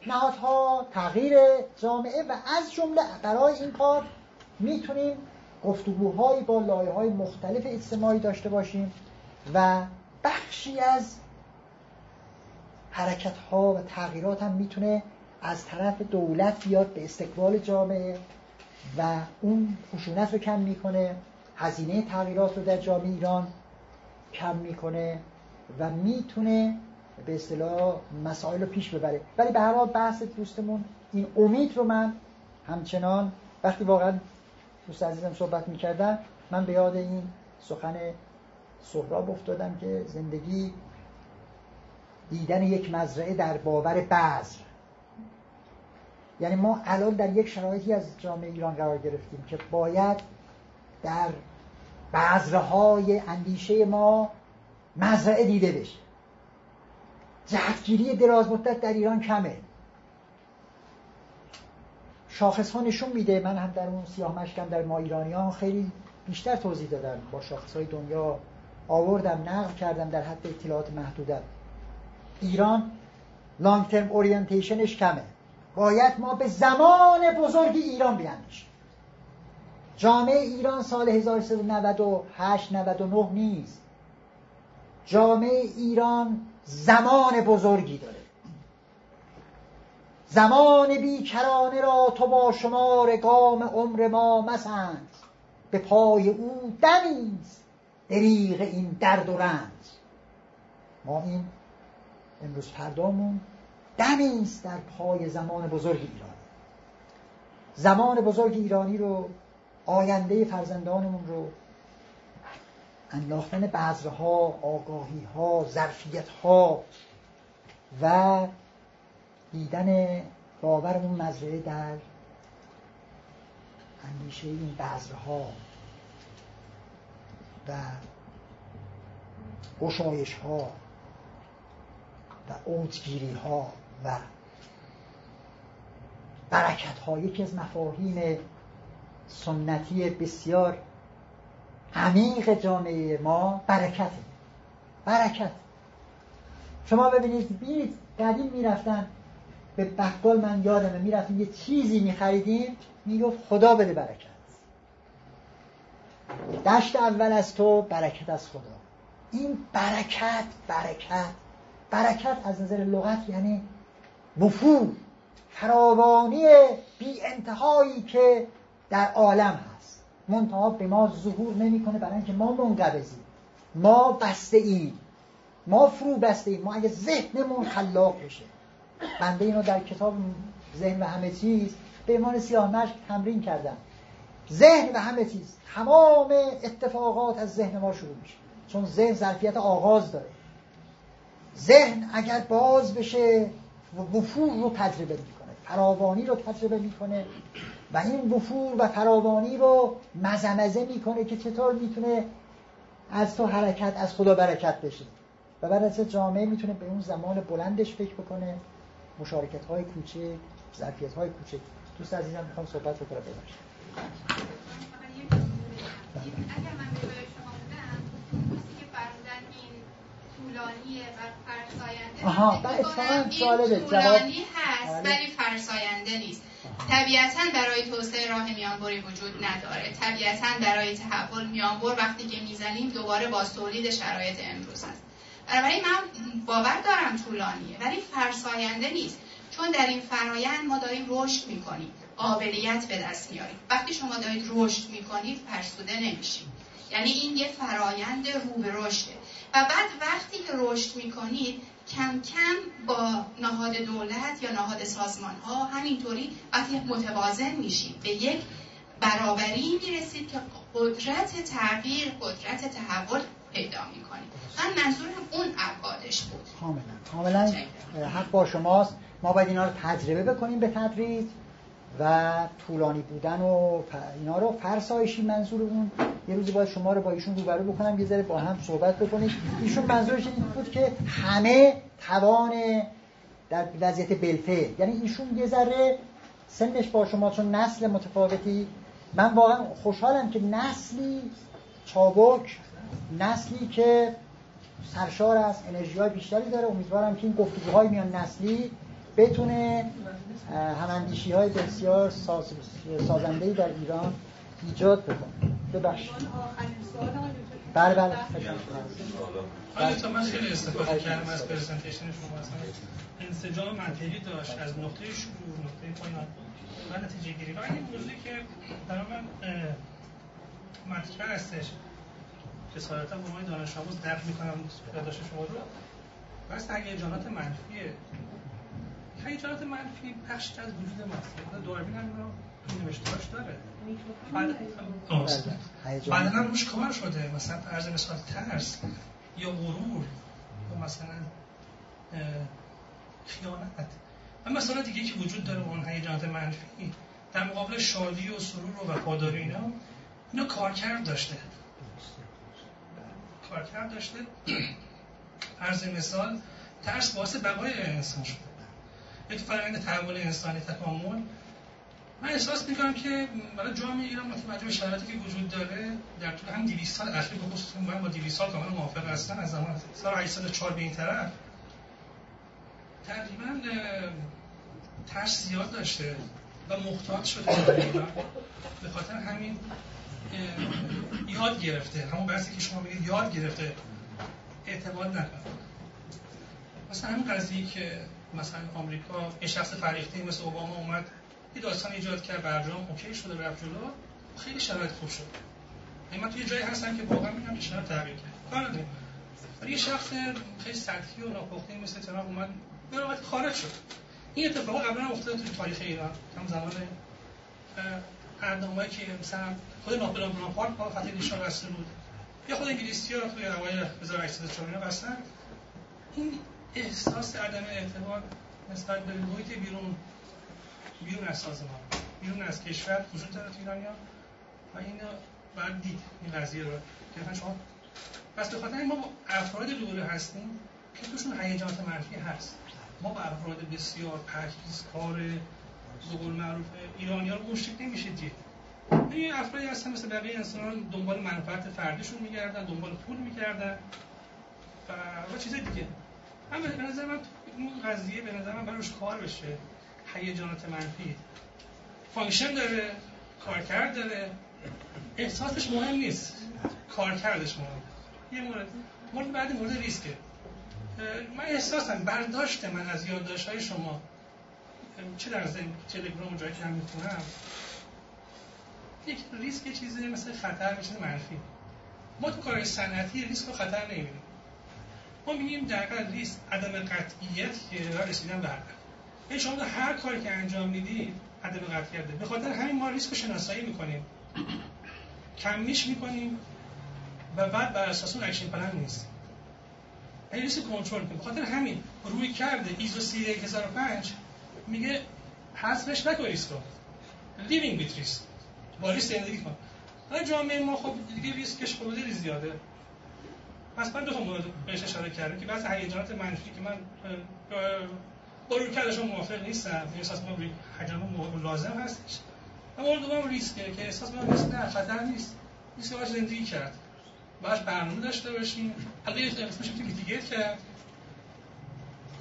نهادها تغییر جامعه و از جمله برای این کار می‌تونیم گفتگوهایی با لایه های مختلف اجتماعی داشته باشیم و بخشی از حرکت ها و تغییرات هم می‌تونه از طرف دولت بیاد به استقبال جامعه و اون خشونت رو کم می‌کنه هزینه تغییرات رو در جامعه ایران کم می‌کنه و می‌تونه به اصطلاح مسائل رو پیش ببره. ولی به هر حال بحث دوستمون این امید رو من همچنان وقتی واقعا دوست عزیزم صحبت می‌کردم من به یاد این سخن سهراب افتادم که زندگی دیدن یک مزرعه در باور بعض یعنی ما الان در یک شرایطی از جامعه ایران قرار گرفتیم که باید در بذرهای اندیشه ما مزرعه دیده بشه. جهتگیری دراز مدت در ایران کمه. شاخص ها نشون میده من هم در اون سیاه مشکم در ما ایرانی ها خیلی بیشتر توضیح دادم با شاخص های دنیا آوردم نقل کردم در حد اطلاعات محدودم ایران لانگ ترم اورینتیشنش کمه. باید ما به زمان بزرگ ایران بیاندیشیم جامعه ایران سال 1398 99 نیست. جامعه ایران زمان بزرگی داره. زمان بیکرانه را تو با شمار گام عمر ما مسند. به پای او دمیست دریغ این درد و رنج. ما این امروز فردامون دمیست در پای زمان بزرگ ایران. زمان بزرگ ایرانی رو آینده فرزندانمون رو انداختن بذرها آگاهی ها ظرفیت ها و دیدن باورمون مزرعه در اندیشه این بذرها و گشایش ها و اوجگیری ها و برکت ها یکی از مفاهیم سنتی بسیار عمیق جامعه ما برکت. برکت. شما ببینید ببینید قدیم می‌رفتن به بقال من یادمه می‌رفتیم یه چیزی میخریدیم می‌گفت خدا بده برکت. دشت اول از تو برکت از خدا. این برکت برکت. برکت از نظر لغت یعنی وفور فراوانی بی انتهایی که در عالم هست. منتها به ما ظهور نمی‌کنه برای اینکه ما منقبضیم ما بسته ایم ما فرو بسته ایم ما اگه ذهنمون خلاق بشه. بنده اینو در کتاب ذهن و همه چیز به ایمان سیاه تمرین کردم. ذهن و همه چیز. تمام اتفاقات از ذهن ما شروع میشه. چون ذهن ظرفیت آغاز داره. ذهن اگر باز بشه وفور رو تجربه می‌کنه. فراوانی رو تجربه می‌کنه. و این وفور و فراوانی رو مزمزه می‌کنه که چطور می‌تونه از تو حرکت از خدا برکت بشه. و بعد از جامعه می‌تونه به اون زمان بلندش فکر بکنه. مشارکت های کوچک ظرفیت های کوچک دوست عزیزم می‌خوام صحبت رو کنم ببخشید. اگر من به شما بودم که فرزن این طولانیه و فرساینده آها این طولانی هست بله. ولی فرساینده نیست. طبیعتا برای توسعه راه میانبری وجود نداره. طبیعتا برای تحول میانبر وقتی که می‌زنیم دوباره با تولید شرایط امروز هست بنابراین من باور دارم طولانیه ولی فرساینده نیست. چون در این فرایند ما داریم رشد می‌کنیم. قابلیت به دست میاریم. وقتی شما دارید رشد می‌کنید فرسوده نمیشید یعنی این یه فرایند رو به رشده. و بعد وقتی که رشد می‌کنید کم کم با نهاد دولت یا نهاد سازمان ها همینطوری وقتی متوازن میشید به یک برابری می‌رسید که قدرت تغییر قدرت تحول پیدا می‌کنید من منظورم اون ابعادش بود. کاملا. کاملا حق با شماست. ما باید اینا رو تجربه بکنیم به تدریج. و طولانی بودن و اینا رو فرسایشی منظور اون. یه روزی باید شما رو با ایشون روبرو بکنم یه ذره با هم صحبت بکنید ایشون منظورش این بود که همه توان در وضعیت بلفه. یعنی ایشون یه ذره سنش با شما چون نسل متفاوتی. من واقعا خوشحالم که نسلی چابک نسلی که سرشار از انرژی های بیشتری داره. امیدوارم که این گفتگوهای میان نسلی بتونه هماندیشی های بسیار ساز... سازنده در ایران ایجاد بکنه. ببخشید. آخرین سوال بله بله. حالا تا من خیلی استفاده کردم از پرزنتیشن شما مثلا انسجام منطقی داشت از نقطه شروع نقطه پایان و نتیجه گیری. و این موضوعی که برای من مطرح هستش. که سالتا به عنوان دانش آموز درک می‌کنم یادداشت شما رو. بس هیجانات منفیه. هیجانات منفی بخش از وجود ماست داروین هم رو نوشتهاش داره. بعد هم روش کار شده. مثلا فرض مثال ترس یا غرور یا مثلا خیانت. و مثلا دیگه که وجود داره اون هیجانات منفی در مقابل شادی و سرور و وفاداری اینا اینا کارکرد داشته. کارکرد داشته. فرض مثال ترس باعث بقای انسان شده. یک فرآیند تحول انسانی تکامل. من احساس می‌کنم که برای جامعه ایران متوجه به شرایطی که وجود داره در طول هم 200 سال اخیر به خصوص من با 200 سال کاملا موافق هستم از زمان سال 804 به این طرف تقریبا ترس زیاد داشته و محتاط شده به خاطر همین یاد گرفته. همون بحثی که شما بگید یاد گرفته. اعتماد نکنه. مثلا همین قضیه که مثلا آمریکا یه شخص فریخته مثل اوباما اومد یه داستان ایجاد کرد برجام اوکی شده رفت جلو خیلی شرایط خوب شد. یعنی من توی جایی هستم که واقعا میگم که شرایط تغییر کرد. کار ولی یه شخص خیلی سطحی و ناپخته مثل ترامپ اومد به خارج شد. این اتفاق قبلا افتاده توی تاریخ ایران هم زمان اقدامایی که مثلا خود ناپل بناپارت با فتح نشان بسته بود. یا خود انگلیسی ها توی اوایل 1804 اینا بستن. این احساس عدم اعتماد نسبت به محیط بیرون بیرون از سازمان بیرون از کشور وجود داره تو ایرانیا و این باید دید. این قضیه رو که شما. پس به خاطر ما افراد دوره هستیم که توشون هیجانات منفی هست. ما با افراد بسیار پرهیزکار به قول معروف ایرانی ها رو مشتک نمیشه دید. این افرادی هستن مثل بقیه انسان دنبال منفعت فردیشون میگردن دنبال پول میگردن و, و چیز دیگه. اما به نظر من این قضیه به نظر من براش کار بشه. هیجانات منفی. فانکشن داره کارکرد داره. احساسش مهم نیست. کارکردش مهم یه مورد مورد بعد مورد ریسکه من احساسم برداشت من از یادداشت های شما. چه در تلگرام جایی که هم می‌تونم یک ریسک چیزی مثل خطر چیز منفی. ما تو کارهای صنعتی ریسک و خطر نمی‌بینیم. میگیم در ریسک عدم قطعیت که رسیدن به هدف این شما هر کاری که انجام می‌دید عدم قطعیت به خاطر همین ما ریسک شناسایی می‌کنیم. کمیش می‌کنیم و بعد بر اساس اون action plan نیست. این ریسک کنترل کنیم. به خاطر همین رویکرد ایزو سی 1005 میگه حذفش نکن ریسکو living with risk با ریسک زندگی کن. جامعه ما خب دیگه ریسکش خیلی زیاده. پس من دو تا مورد بهش اشاره کردم که بعضی هیجانات منفی که من با رویکردشون موافق نیستم. احساس می‌کنم حجم لازم هستش. و مورد دوم ریسکه که احساس می‌کنم ریسک نه خطر نیست. ریسک باش زندگی کرد. باش برنامه داشته باشیم. حالا یه قسمش میشه mitigate کرد.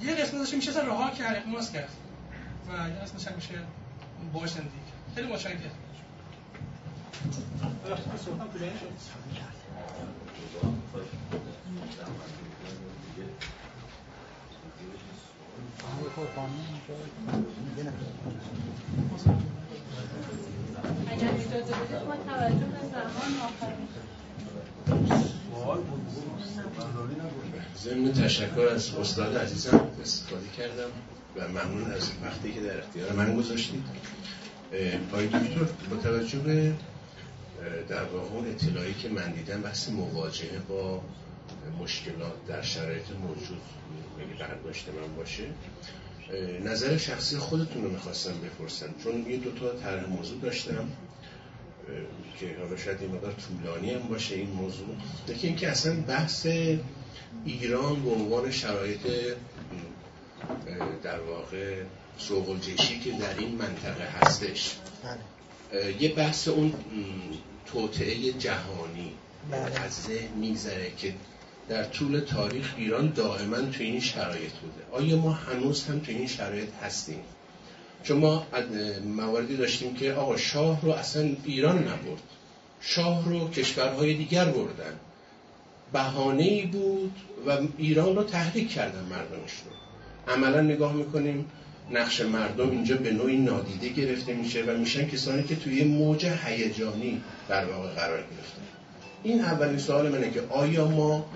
یه قسمتش میشه اصلا رها کرد اغماض کرد. و یه قسمتش هم میشه باش زندگی خیلی متشکرم. اگر اجازه بدید توجه به زمان ضمن تشکر از استاد عزیزم استفاده کردم و ممنون از وقتی که در اختیار من گذاشتید. آقای دکتر با توجه به در واقع اطلاعی که من دیدم بحث مواجهه با مشکلات در شرایط موجود برداشت من باشه نظر شخصی خودتون رو می‌خواستم بپرسم چون یه دوتا طرح موضوع داشتم که حالا شاید این مقدار طولانی هم باشه این موضوع یکی اینکه اصلا بحث ایران به عنوان شرایط در واقع سوق که در این منطقه هستش بله. یه بحث اون توطعه جهانی بله. از ذهن میگذره که در طول تاریخ ایران دائما تو این شرایط بوده. آیا ما هنوز هم تو این شرایط هستیم؟ چون ما مواردی داشتیم که آقا شاه رو اصلا ایران نبرد. شاه رو کشورهای دیگر بردن. بهانه ای بود و ایران رو تحریک کردن مردمش رو. عملا نگاه می‌کنیم نقش مردم اینجا به نوعی نادیده گرفته میشه و میشن کسانی که توی موج هیجانی در واقع قرار گرفتن. این اولین سوال منه که آیا ما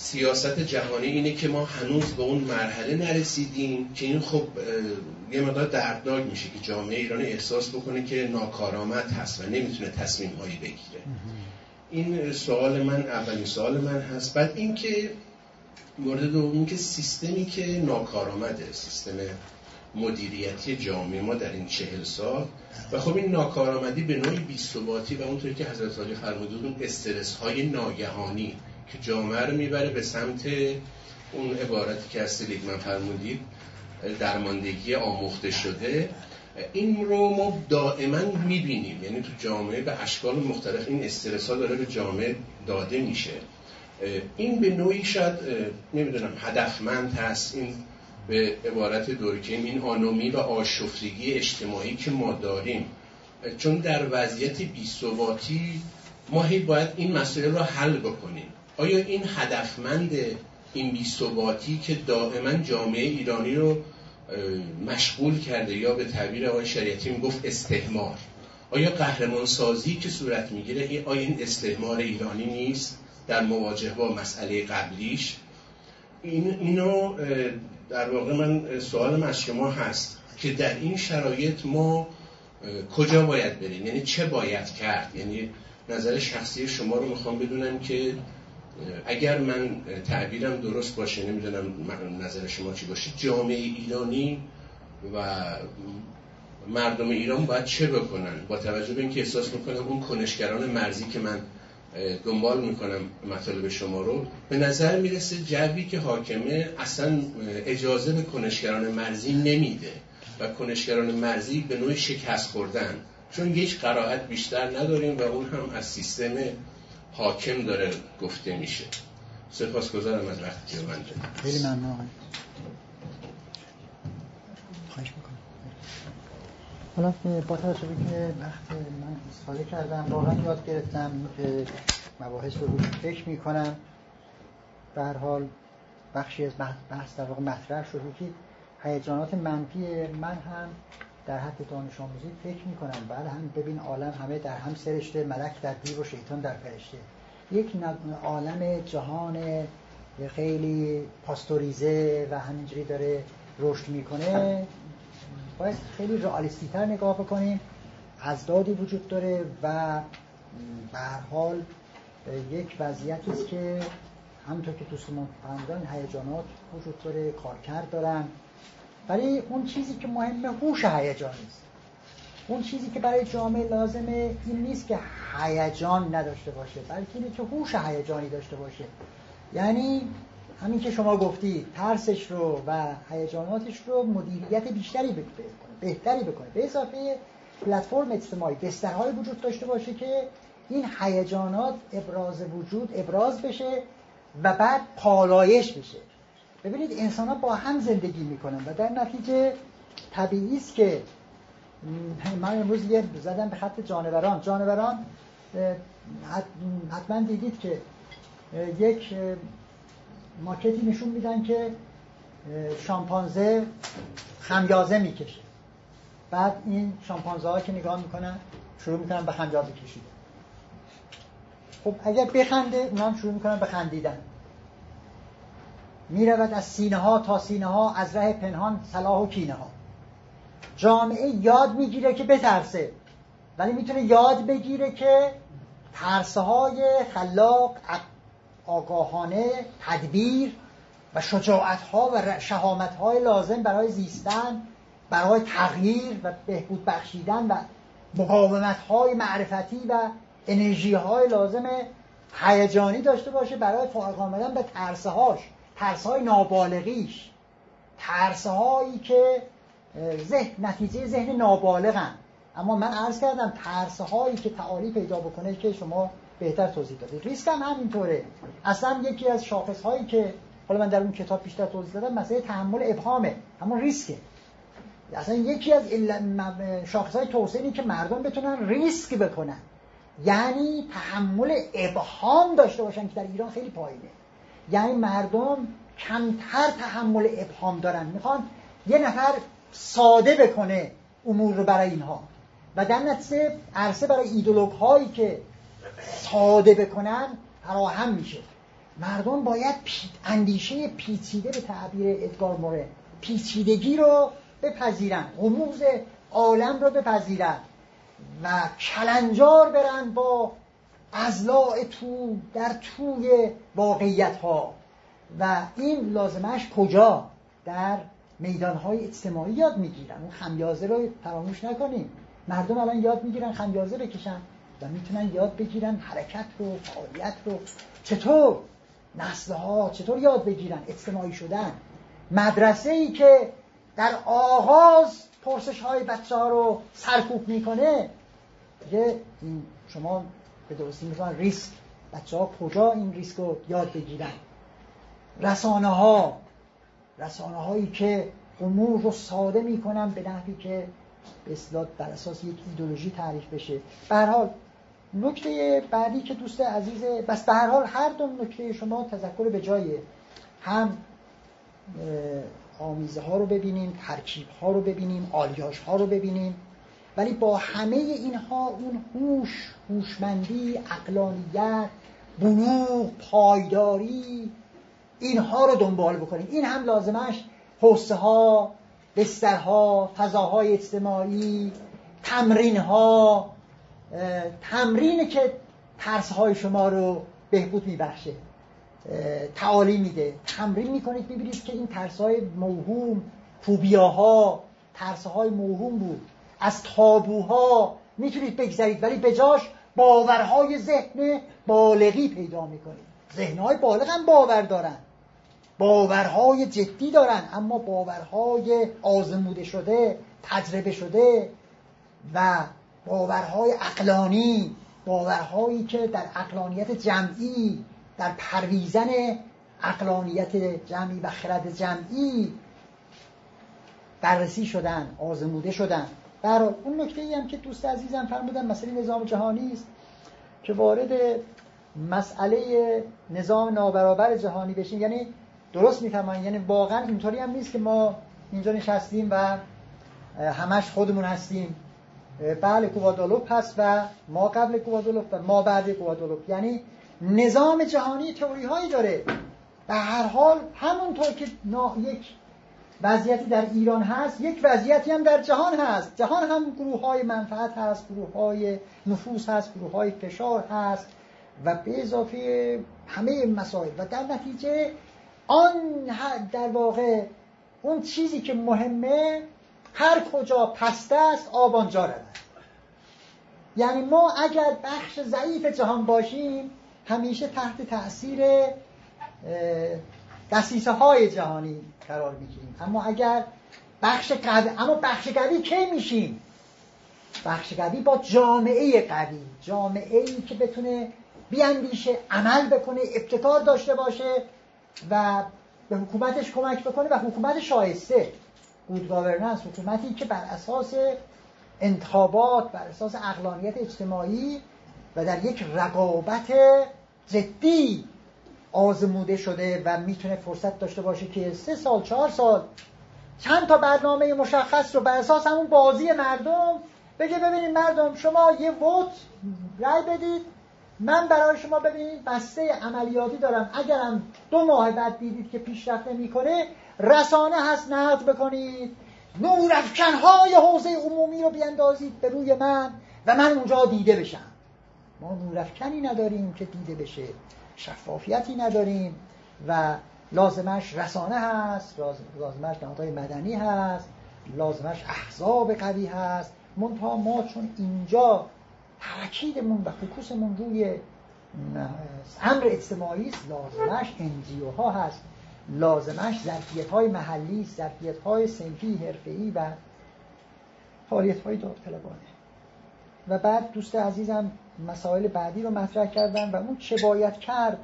سیاست جهانی اینه که ما هنوز به اون مرحله نرسیدیم که این خب یه مقدار دردناک میشه که جامعه ایران احساس بکنه که ناکارآمد هست و نمی‌تونه تصمیم هایی بگیره. این سوال من اولین سوال من هست. بعد اینکه مورد دوم که سیستمی که ناکارآمده سیستم مدیریتی جامعه ما در این چهل سال و خب این ناکارآمدی به نوعی بیثباتی و اونطوری که حضرت عالی فرمودید اون استرس های ناگهانی که جامعه رو می‌بره به سمت اون عبارتی که از سلیگمن فرمودید درماندگی آموخته شده. این رو ما دائما می‌بینیم. یعنی تو جامعه به اشکال مختلف این استرس ها داره به جامعه داده میشه. این به نوعی شاید نمی‌دونم هدفمند هست. این به عبارت دورکیم این آنومی و آشفتگی اجتماعی که ما داریم. چون در وضعیت بیثباتی ما هی باید این مسئله رو حل بکنیم. آیا این هدفمند این بیثباتی که دائما جامعه ایرانی رو مشغول کرده یا به تعبیر آقای شریعتی می‌گفت استهمار آیا قهرمان سازی که صورت می‌گیره آیا این استهمار ایرانی نیست در مواجهه با مسئله قبلیش؟ این اینو در واقع من سوال از شما هست که در این شرایط ما کجا باید بریم؟ یعنی چه باید کرد؟ یعنی نظر شخصی شما رو می‌خوام بدونم که اگر من تعبیرم درست باشه نمی‌دونم نظر شما چی باشه. جامعه ایرانی و مردم ایران باید چه بکنن؟ با توجه به اینکه احساس می‌کنم اون کنشگران مرزی که من دنبال می‌کنم مطالب شما رو به نظر می‌رسه جوی که حاکمه اصلا اجازه به کنشگران مرزی نمیده و کنشگران مرزی به نوع شکست خوردن. چون یک قرائت بیشتر نداریم و اون هم از سیستم حاکم داره گفته میشه. سپاس گذارم از وقتی که من خیلی ممنون خواهش می‌کنم. حالا با توجه که وقت من استفاده کردم واقعا یاد گرفتم که مباحث رو روش فکر می‌کنم. به هر حال بخشی از بحث در واقع مطرح شد که هیجانات منفی من هم در حد دانش آموزی فکر می‌کنم بله هم ببین عالم همه در هم سرشته ملک در دیو و شیطان در فرشته. یک عالم جهان خیلی پاستوریزه و همینجوری داره رشد می‌کنه. باید خیلی رئالیستی تر نگاه بکنیم. ازدادی وجود داره و به هر حال یک وضعیتی است که همونطور که دوستمان فرمودن هیجانات وجود داره کارکرد دارن. ولی اون چیزی که مهمه هوش هیجانی است اون چیزی که برای جامعه لازمه این نیست که هیجان نداشته باشه بلکه اینه که هوش هیجانی داشته باشه. یعنی همین که شما گفتی ترسش رو و هیجاناتش رو مدیریت بیشتری بکنه بهتری بکنه. به اضافه پلتفرم اجتماعی بسترهای وجود داشته باشه که این هیجانات ابراز وجود ابراز بشه و بعد پالایش بشه. ببینید انسان ها با هم زندگی می‌کنن و در نتیجه طبیعی است که من امروز یه زدم به خط جانوران. جانوران حتما دیدید که یک ماکتی نشون میدن که شامپانزه خمیازه می‌کشه. بعد این شامپانزه ها که نگاه می‌کنن شروع می‌کنن به خمیازه کشیدن. خب اگر بخنده اونا هم شروع می‌کنن به خندیدن. می‌رود از سینه ها تا سینه ها از ره پنهان صلاح و کینه ها جامعه یاد می‌گیره که بترسه ولی می‌تونه یاد بگیره که ترسه های خلاق آگاهانه تدبیر و شجاعت ها و شهامت های لازم برای زیستن برای تغییر و بهبود بخشیدن و مقاومت های معرفتی و انرژی های لازم هیجانی داشته باشه برای فارغ آمدن به ترسه هاش ترس های نابالغیش ترس هایی که ذهن نتیجه ذهن نابالغن. اما من عرض کردم ترس هایی که تعالی پیدا بکنه که شما بهتر توضیح دادید. ریسک هم همینطوره. اصلا یکی از شاخص هایی که حالا من در اون کتاب بیشتر توضیح دادم مسئله تحمل ابهامه. همون ریسکه. اصلا یکی از شاخص های توسعه که مردم بتونن ریسک بکنن. یعنی تحمل ابهام داشته باشن که در ایران خیلی پایینه. یعنی مردم کمتر تحمل ابهام دارن. می‌خوان یه نفر ساده بکنه امور رو برای اینها. و در نتیجه عرصه برای ایدولوگ هایی که ساده بکنن فراهم میشه. مردم باید اندیشه پیچیده به تعبیر ادگار موره. پیچیدگی رو بپذیرن. غموز عالم رو بپذیرن. و کلنجار برن با ازلاع تو در توی واقعیت ها و این لازمش کجا؟ در میدان های اجتماعی یاد می‌گیرن. اون خمیازه رو فراموش نکنیم. مردم الان یاد می‌گیرن خمیازه بکشن و می‌تونن یاد بگیرن حرکت رو فعالیت رو. چطور؟ نسل ها چطور یاد بگیرن؟ اجتماعی شدن. مدرسه ای که در آغاز پرسش های بچه ها رو سرکوب می‌کنه. که شما به درستی می‌کنن ریسک. بچه ها کجا این ریسک رو یاد بگیرن؟ رسانه ها رسانه هایی که امور رو ساده می‌کنن به نحوی که به اصطلاح بر اساس یک ایدولوژی تعریف بشه. به هر حال نکته بعدی که دوست عزیز بس به هر حال هر دو نکته شما تذکر به جایه. هم آمیزه ها رو ببینیم ترکیب ها رو ببینیم آلیاژ ها رو ببینیم. ولی با همه اینها اون هوش هوشمندی اقلانیت بلوغ پایداری اینها رو دنبال بکنیم. این هم لازمش حسه ها بسترها فضاهای اجتماعی تمرین ها که ترس های شما رو بهبود میبخشه تعالی میده. تمرین می‌کنید می‌بینید که این ترس های موهوم فوبیاها ترس های موهوم بود. از تابوها می‌تونید بگذرید ولی به جاش باورهای ذهن بالغی پیدا می‌کنید. ذهنهای بالغ هم باور دارن. باورهای جدی دارن اما باورهای آزموده شده تجربه شده و باورهای اقلانی باورهایی که در اقلانیت جمعی در پرویزن اقلانیت جمعی و خرد جمعی بررسی شدن آزموده شدن. برای اون نکته ای هم که دوست عزیزم فرمودن مسئله نظام جهانی است که وارد مسئله نظام نابرابر جهانی بشیم. یعنی درست میفرمایید یعنی واقعا اینطوری هم نیست که ما اینجا نشستیم و همش خودمون هستیم. بله کوادالوپ هست و ما قبل کوادالوپ و ما بعد کوادالوپ. یعنی نظام جهانی تئوری هایی داره. به هر حال همونطور که یک وضعیتی در ایران هست یک وضعیتی هم در جهان هست. جهان هم گروه های منفعت هست گروه های نفوس هست گروه های فشار هست و به اضافه همه مسائل. و در نتیجه آن در واقع اون چیزی که مهمه هر کجا پسته است آب آنجا یعنی ما اگر بخش ضعیف جهان باشیم همیشه تحت تاثیر دستیسه های جهانی قرار می‌گیریم. اما اگر بخش قوی اما بخش قوی کی میشیم؟ بخش قوی با جامعه قوی. جامعه ای که بتونه بیاندیشه عمل بکنه ابتکار داشته باشه و به حکومتش کمک بکنه و حکومت شایسته. گود گاورننس حکومتی که بر اساس انتخابات بر اساس اقلانیت اجتماعی و در یک رقابت جدی آزموده شده و می‌تونه فرصت داشته باشه که سه سال چهار سال چند تا برنامه مشخص رو بر اساس همون بازی مردم بگه ببینید مردم شما یه ووت رای بدید من برای شما ببینید بسته عملیاتی دارم. اگرم دو ماه بعد دیدید که پیشرفت نمی‌کنه رسانه هست نقد بکنید. نورافکنهای حوزه عمومی رو بیندازید به روی من و من اونجا دیده بشم. ما نورافکنی نداریم که دیده بشه. شفافیتی نداریم و لازمش رسانه هست لازمش نهادهای مدنی هست لازمش احزاب قوی هست. منتها ما چون اینجا تاکیدمون و فکوسمون روی امر اجتماعی است لازمش انجیو ها هست. لازمش ظرفیت های محلی ظرفیت های سنفی حرفه‌ای و فعالیت های داوطلبانه. و بعد دوست عزیزم مسائل بعدی رو مطرح کردن و اون چه باید کرد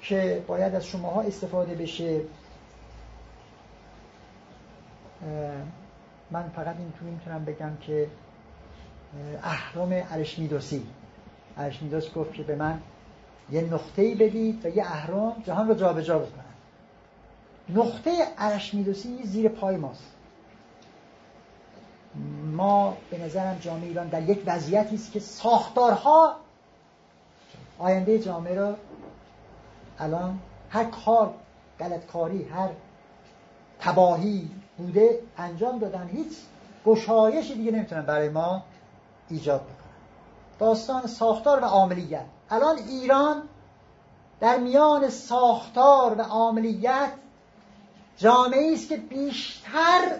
که باید از شماها استفاده بشه. من فقط این تو می‌تونم بگم که اهرام ارشمیدوسی. ارشمیدس گفت که به من یه نقطه ای بدید و یه اهرام جهان رو جابجا بکنن. نقطه ارشمیدوسی زیر پای ماست. ما به نظرم جامعه ایران در یک وضعیتی است که ساختارها آینده جامعه را الان هر کار غلطکاری هر تباهی بوده انجام دادن هیچ گشایشی دیگه نمی‌تونن برای ما ایجاد بکنن. داستان ساختار و عاملیت. الان ایران در میان ساختار و عاملیت جامعه است که بیشتر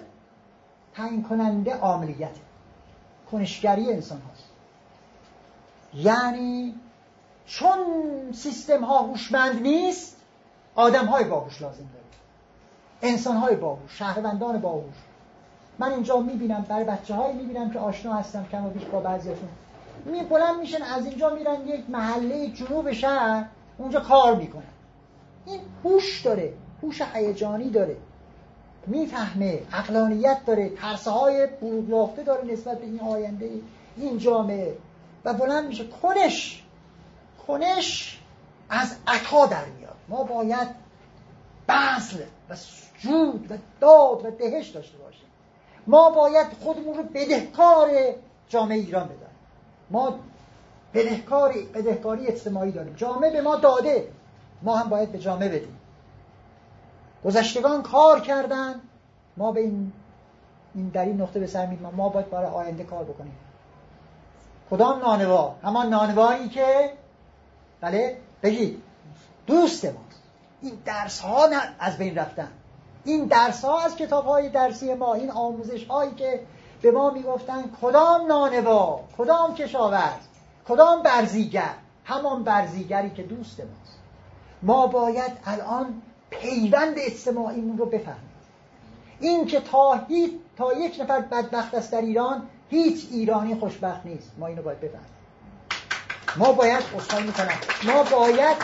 تعیین کننده عاملیت. کنشگری انسان هاست. یعنی چون سیستم ها هوشمند نیست آدم های باهوش لازم داره. انسان های باهوش شهروندان باهوش. من اینجا می‌بینم برای بچه هایی می‌بینم که آشنا هستم کم و بیش با بعضیشون می بلند میشن از اینجا میرن یک محله جنوب شهر اونجا کار می‌کنن. این هوش داره هوش هیجانی داره. می‌فهمه اقلانیت داره ترسه های بروغ داره نسبت به این آینده این جامعه. و بلند میشه کنش کنش از عطا در میاد. ما باید بذل و جود و داد و دهش داشته باشیم. ما باید خودمون رو بدهکار جامعه ایران بداریم ما بدهکاری بدهکاری اجتماعی داریم. جامعه به ما داده. ما هم باید به جامعه بدیم. گذشتگان کار کردن. ما به این, این در این نقطه به سر ما باید برای آینده کار بکنیم. کدام نانوا؟ همان نانوایی که بله بگید. دوست ما این درس ها از بین رفتن. این درس ها از کتاب های درسی ما این آموزش هایی که به ما می‌گفتن کدام نانوا؟ کدام کشاورز؟ کدام برزیگر؟ همان برزیگری که دوست ماست. ما باید الان پیوند اجتماعیمون رو بفهمیم این که تا, تا یک نفر بدبخت است در ایران هیچ ایرانی خوشبخت نیست. ما اینو باید بفهمیم. ما باید اصلاح می‌کنم. ما باید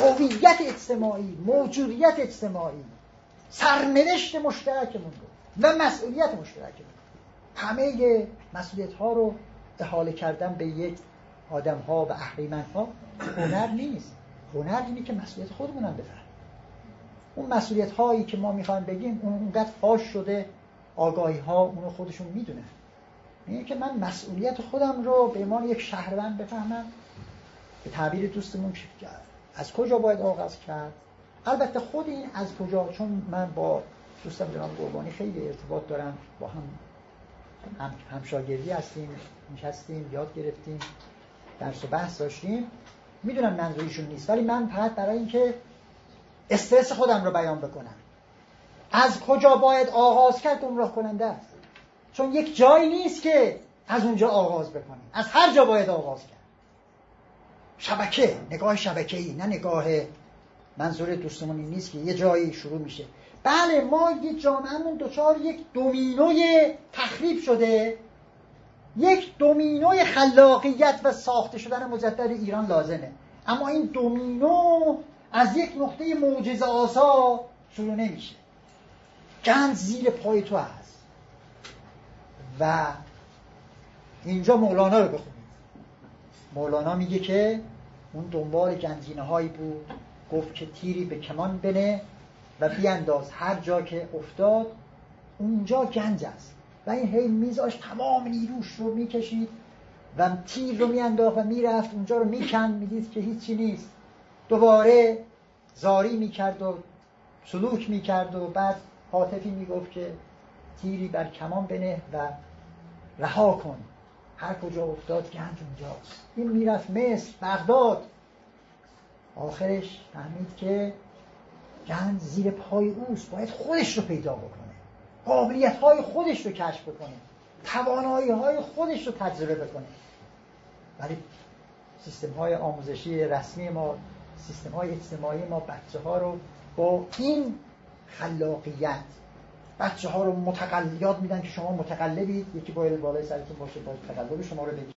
هویت اجتماعی موجودیت اجتماعی سرنوشت مشترکمون رو و مسئولیت مشترکمون همه مسئولیت ها رو احاله کردن به یک آدم ها و اهریمن ها هنر نیست. هنر اینه که مسئولیت خودمون هم بفرم اون مسئولیت هایی که ما می‌خوایم بگیم اون اونقدر فاش شده آگاهی ها اونو خودشون می‌دونن. اینه که من مسئولیت خودم رو به عنوان یک شهروند بفهمم به تعبیر دوستمون از کجا باید آغاز کرد. البته خود این از کجا چون من با دوستم جناب قربانی خیلی ارتباط دارم با هم هم همشاگردی هستیم نشستیم یاد گرفتیم درس و بحث داشتیم. می‌دونم منظوریشون نیست ولی من فقط برای اینکه استرس خودم رو بیان بکنم. از کجا باید آغاز کرد گمراه کننده است؟ چون یک جایی نیست که از اونجا آغاز بکنیم از هر جا باید آغاز کرد. شبکه نگاه شبکه ای نه نگاه منظور دوستمون نیست که یه جایی شروع میشه. بله ما یه جامعهمون دچار یک دومینوی تخریب شده. یک دومینوی خلاقیت و ساخته شدن مجدد ایران لازمه. اما این دومینو از یک نقطه معجزه آسا شروع نمیشه. گنج زیر پای تو هست. و اینجا مولانا رو بخونید مولانا میگه که اون دنبال گنجینه هایی بود گفت که تیری به کمان بنه و بیانداز هر جا که افتاد اونجا گنج است. و این هی میزاش تمام نیروش رو می‌کشید و تیر رو میانداخت و می‌رفت اونجا رو می‌کند. می‌دید که هیچی نیست. دوباره زاری می‌کرد و سلوک می‌کرد و بعد حاطفی می‌گفت که تیری بر کمان بنه و رها کن. هر کجا افتاد گنج اونجاست. این می‌رفت مصر بغداد. آخرش فهمید که گنج زیر پای اوست. باید خودش رو پیدا بکنه. قابلیت های خودش رو کشف بکنه. توانایی های خودش رو تجربه بکنه. ولی سیستم های آموزشی رسمی ما سیستم های اجتماعی ما بچه ها رو با این خلاقیت بچه ها رو متقل یاد میدن که شما متقلبید. یکی باید بالای سرتون باشه با تقلب شما رو بگید